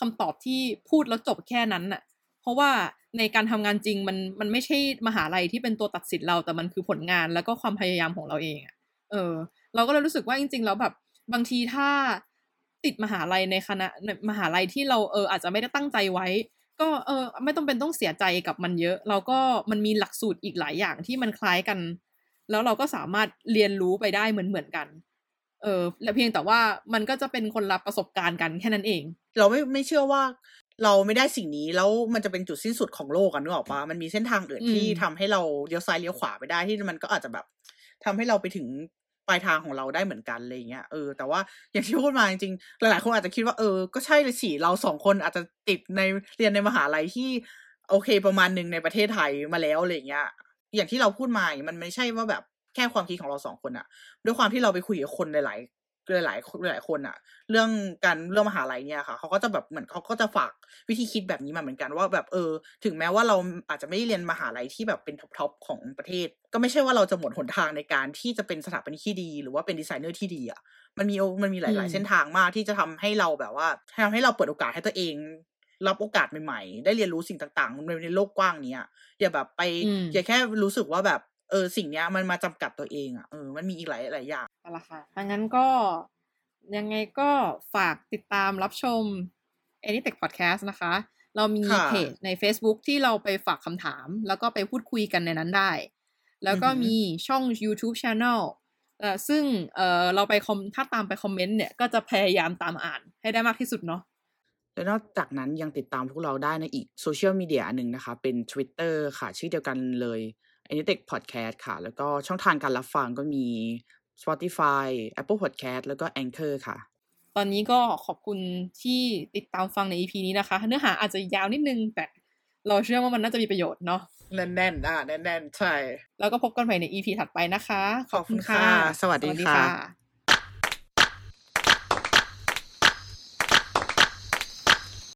S2: คำตอบที่พูดแล้วจบแค่นั้นน่ะ เพราะว่า ในการทำงานจริงมันมันไม่ใช่มหาลัยที่เป็นตัวตัดสินเราแต่มันคือผลงานแล้วก็ความพยายามของเราเองอะเออ เราก็เลยรู้สึกว่าจริง ๆ แล้วแบบบางทีถ้าติดมหาลัยในคณะมหาลัยที่เราเอออาจจะไม่ได้ตั้งใจไว้ ก็เออ ไม่ต้องเป็นต้องเสียใจกับมันเยอะ เราก็มันมีหลักสูตรอีกหลายอย่างที่มันคล้ายกัน แล้วเราก็สามารถเรียนรู้ไปได้เหมือนเหมือนกัน เออและเพียงแต่ว่ามันก็จะเป็นคนละประสบการณ์กันแค่นั้นเอง
S3: เราไม่ไม่เชื่อว่า เราไม่ได้สิ่งนี้แล้วมันจะเป็นจุดสิ้นสุดของโลกกันนึกออกปะมันมีเส้นทางอื่น
S2: อืม
S3: ที่ทำให้เราเลี้ยวซ้ายเลี้ยวขวาไปได้ที่มันก็อาจจะแบบทำให้เราไปถึงปลายทางของเราได้เหมือนกันอะไรอย่างเงี้ยเออแต่ว่าอย่างที่พูดมาจริงๆหลายๆคนอาจจะคิดว่าเออก็ใช่เลยสิเราสองคนอาจจะติดในเรียนในมหาลัยที่ โอเคประมาณหนึ่งในประเทศไทยมาแล้วอะไรอย่างเงี้ย อย่างที่เราพูดมาอย่างมันไม่ใช่ว่าแบบแค่ความคิดของเราสองคนอะด้วยความที่เราไปคุยกับคนหลายๆ หลายๆหลายๆคนอะเรื่องการเรื่องมหาลัยเนี่ยค่ะเขาก็จะแบบเหมือนเขาก็จะฝากวิธีคิดแบบนี้มาเหมือนกันว่าแบบเออ ถึงแม้ว่าเราอาจจะไม่ได้เรียนมหาลัยที่แบบเป็น top ๆของประเทศ ก็ไม่ใช่ว่าเราจะหมดหนทางในการที่จะเป็นสถาปนิกที่ดี หรือว่าเป็นดีไซเนอร์ที่ดีอะมันมีโอมันมีหลาย
S2: อืม
S3: ๆเส้นทางมากที่จะทำให้เราแบบว่าทำให้เราเปิดโอกาสให้ตัวเองรับโอกาสใหม่ ๆ ได้เรียนรู้สิ่งต่างๆในในโลกกว้างเนี้ยอย่าแบบไป
S2: อืม
S3: อย่าแค่รู้สึกว่าแบบ เออสิ่งเนี้ยมันมาจำกัดตัวเองอะเออมันมีอีกหลายหลายอย่าง
S2: เอาละค่ะถ้างั้นก็ยังไงก็ฝากติดตามรับชม Anytech Podcast นะคะ เรามี
S3: ค่ะ
S2: เพจใน Facebook ที่เราไปฝากคำถาม แล้วก็ไปพูดคุยกันในนั้นได้ แล้วก็
S3: อือหือ
S2: มีช่อง YouTube Channel เอ่อซึ่งเอ่อเราไปคอมถ้าตามไปคอมเมนต์เนี่ยก็จะพยายามตามอ่านให้ได้มากที่สุดเนาะ
S3: แล้วนอกจากนั้นยังติดตามพวกเราได้ในอีกโซเชียลมีเดียอันหนึ่งนะคะ เป็น Twitter ค่ะ ชื่อเดียวกันเลย Anitech Podcast ค่ะ แล้วก็ช่องทางการรับฟังก็มี Spotify Apple Podcast แล้วก็ Anchor ค่ะ
S2: ตอนนี้ก็ขอบคุณที่ติดตามฟังใน EP นี้นะคะ เนื้อหาอาจจะยาวนิดนึง แต่เราเชื่อว่ามันน่าจะมีประโยชน์เนาะ
S3: แน่นๆอะแน่นๆ ใช่
S2: แล้วก็พบกันใหม่ใน EP ถัดไปนะคะ
S3: ขอบคุณค่ะ สวัสดีค่ะ
S2: ค่ะ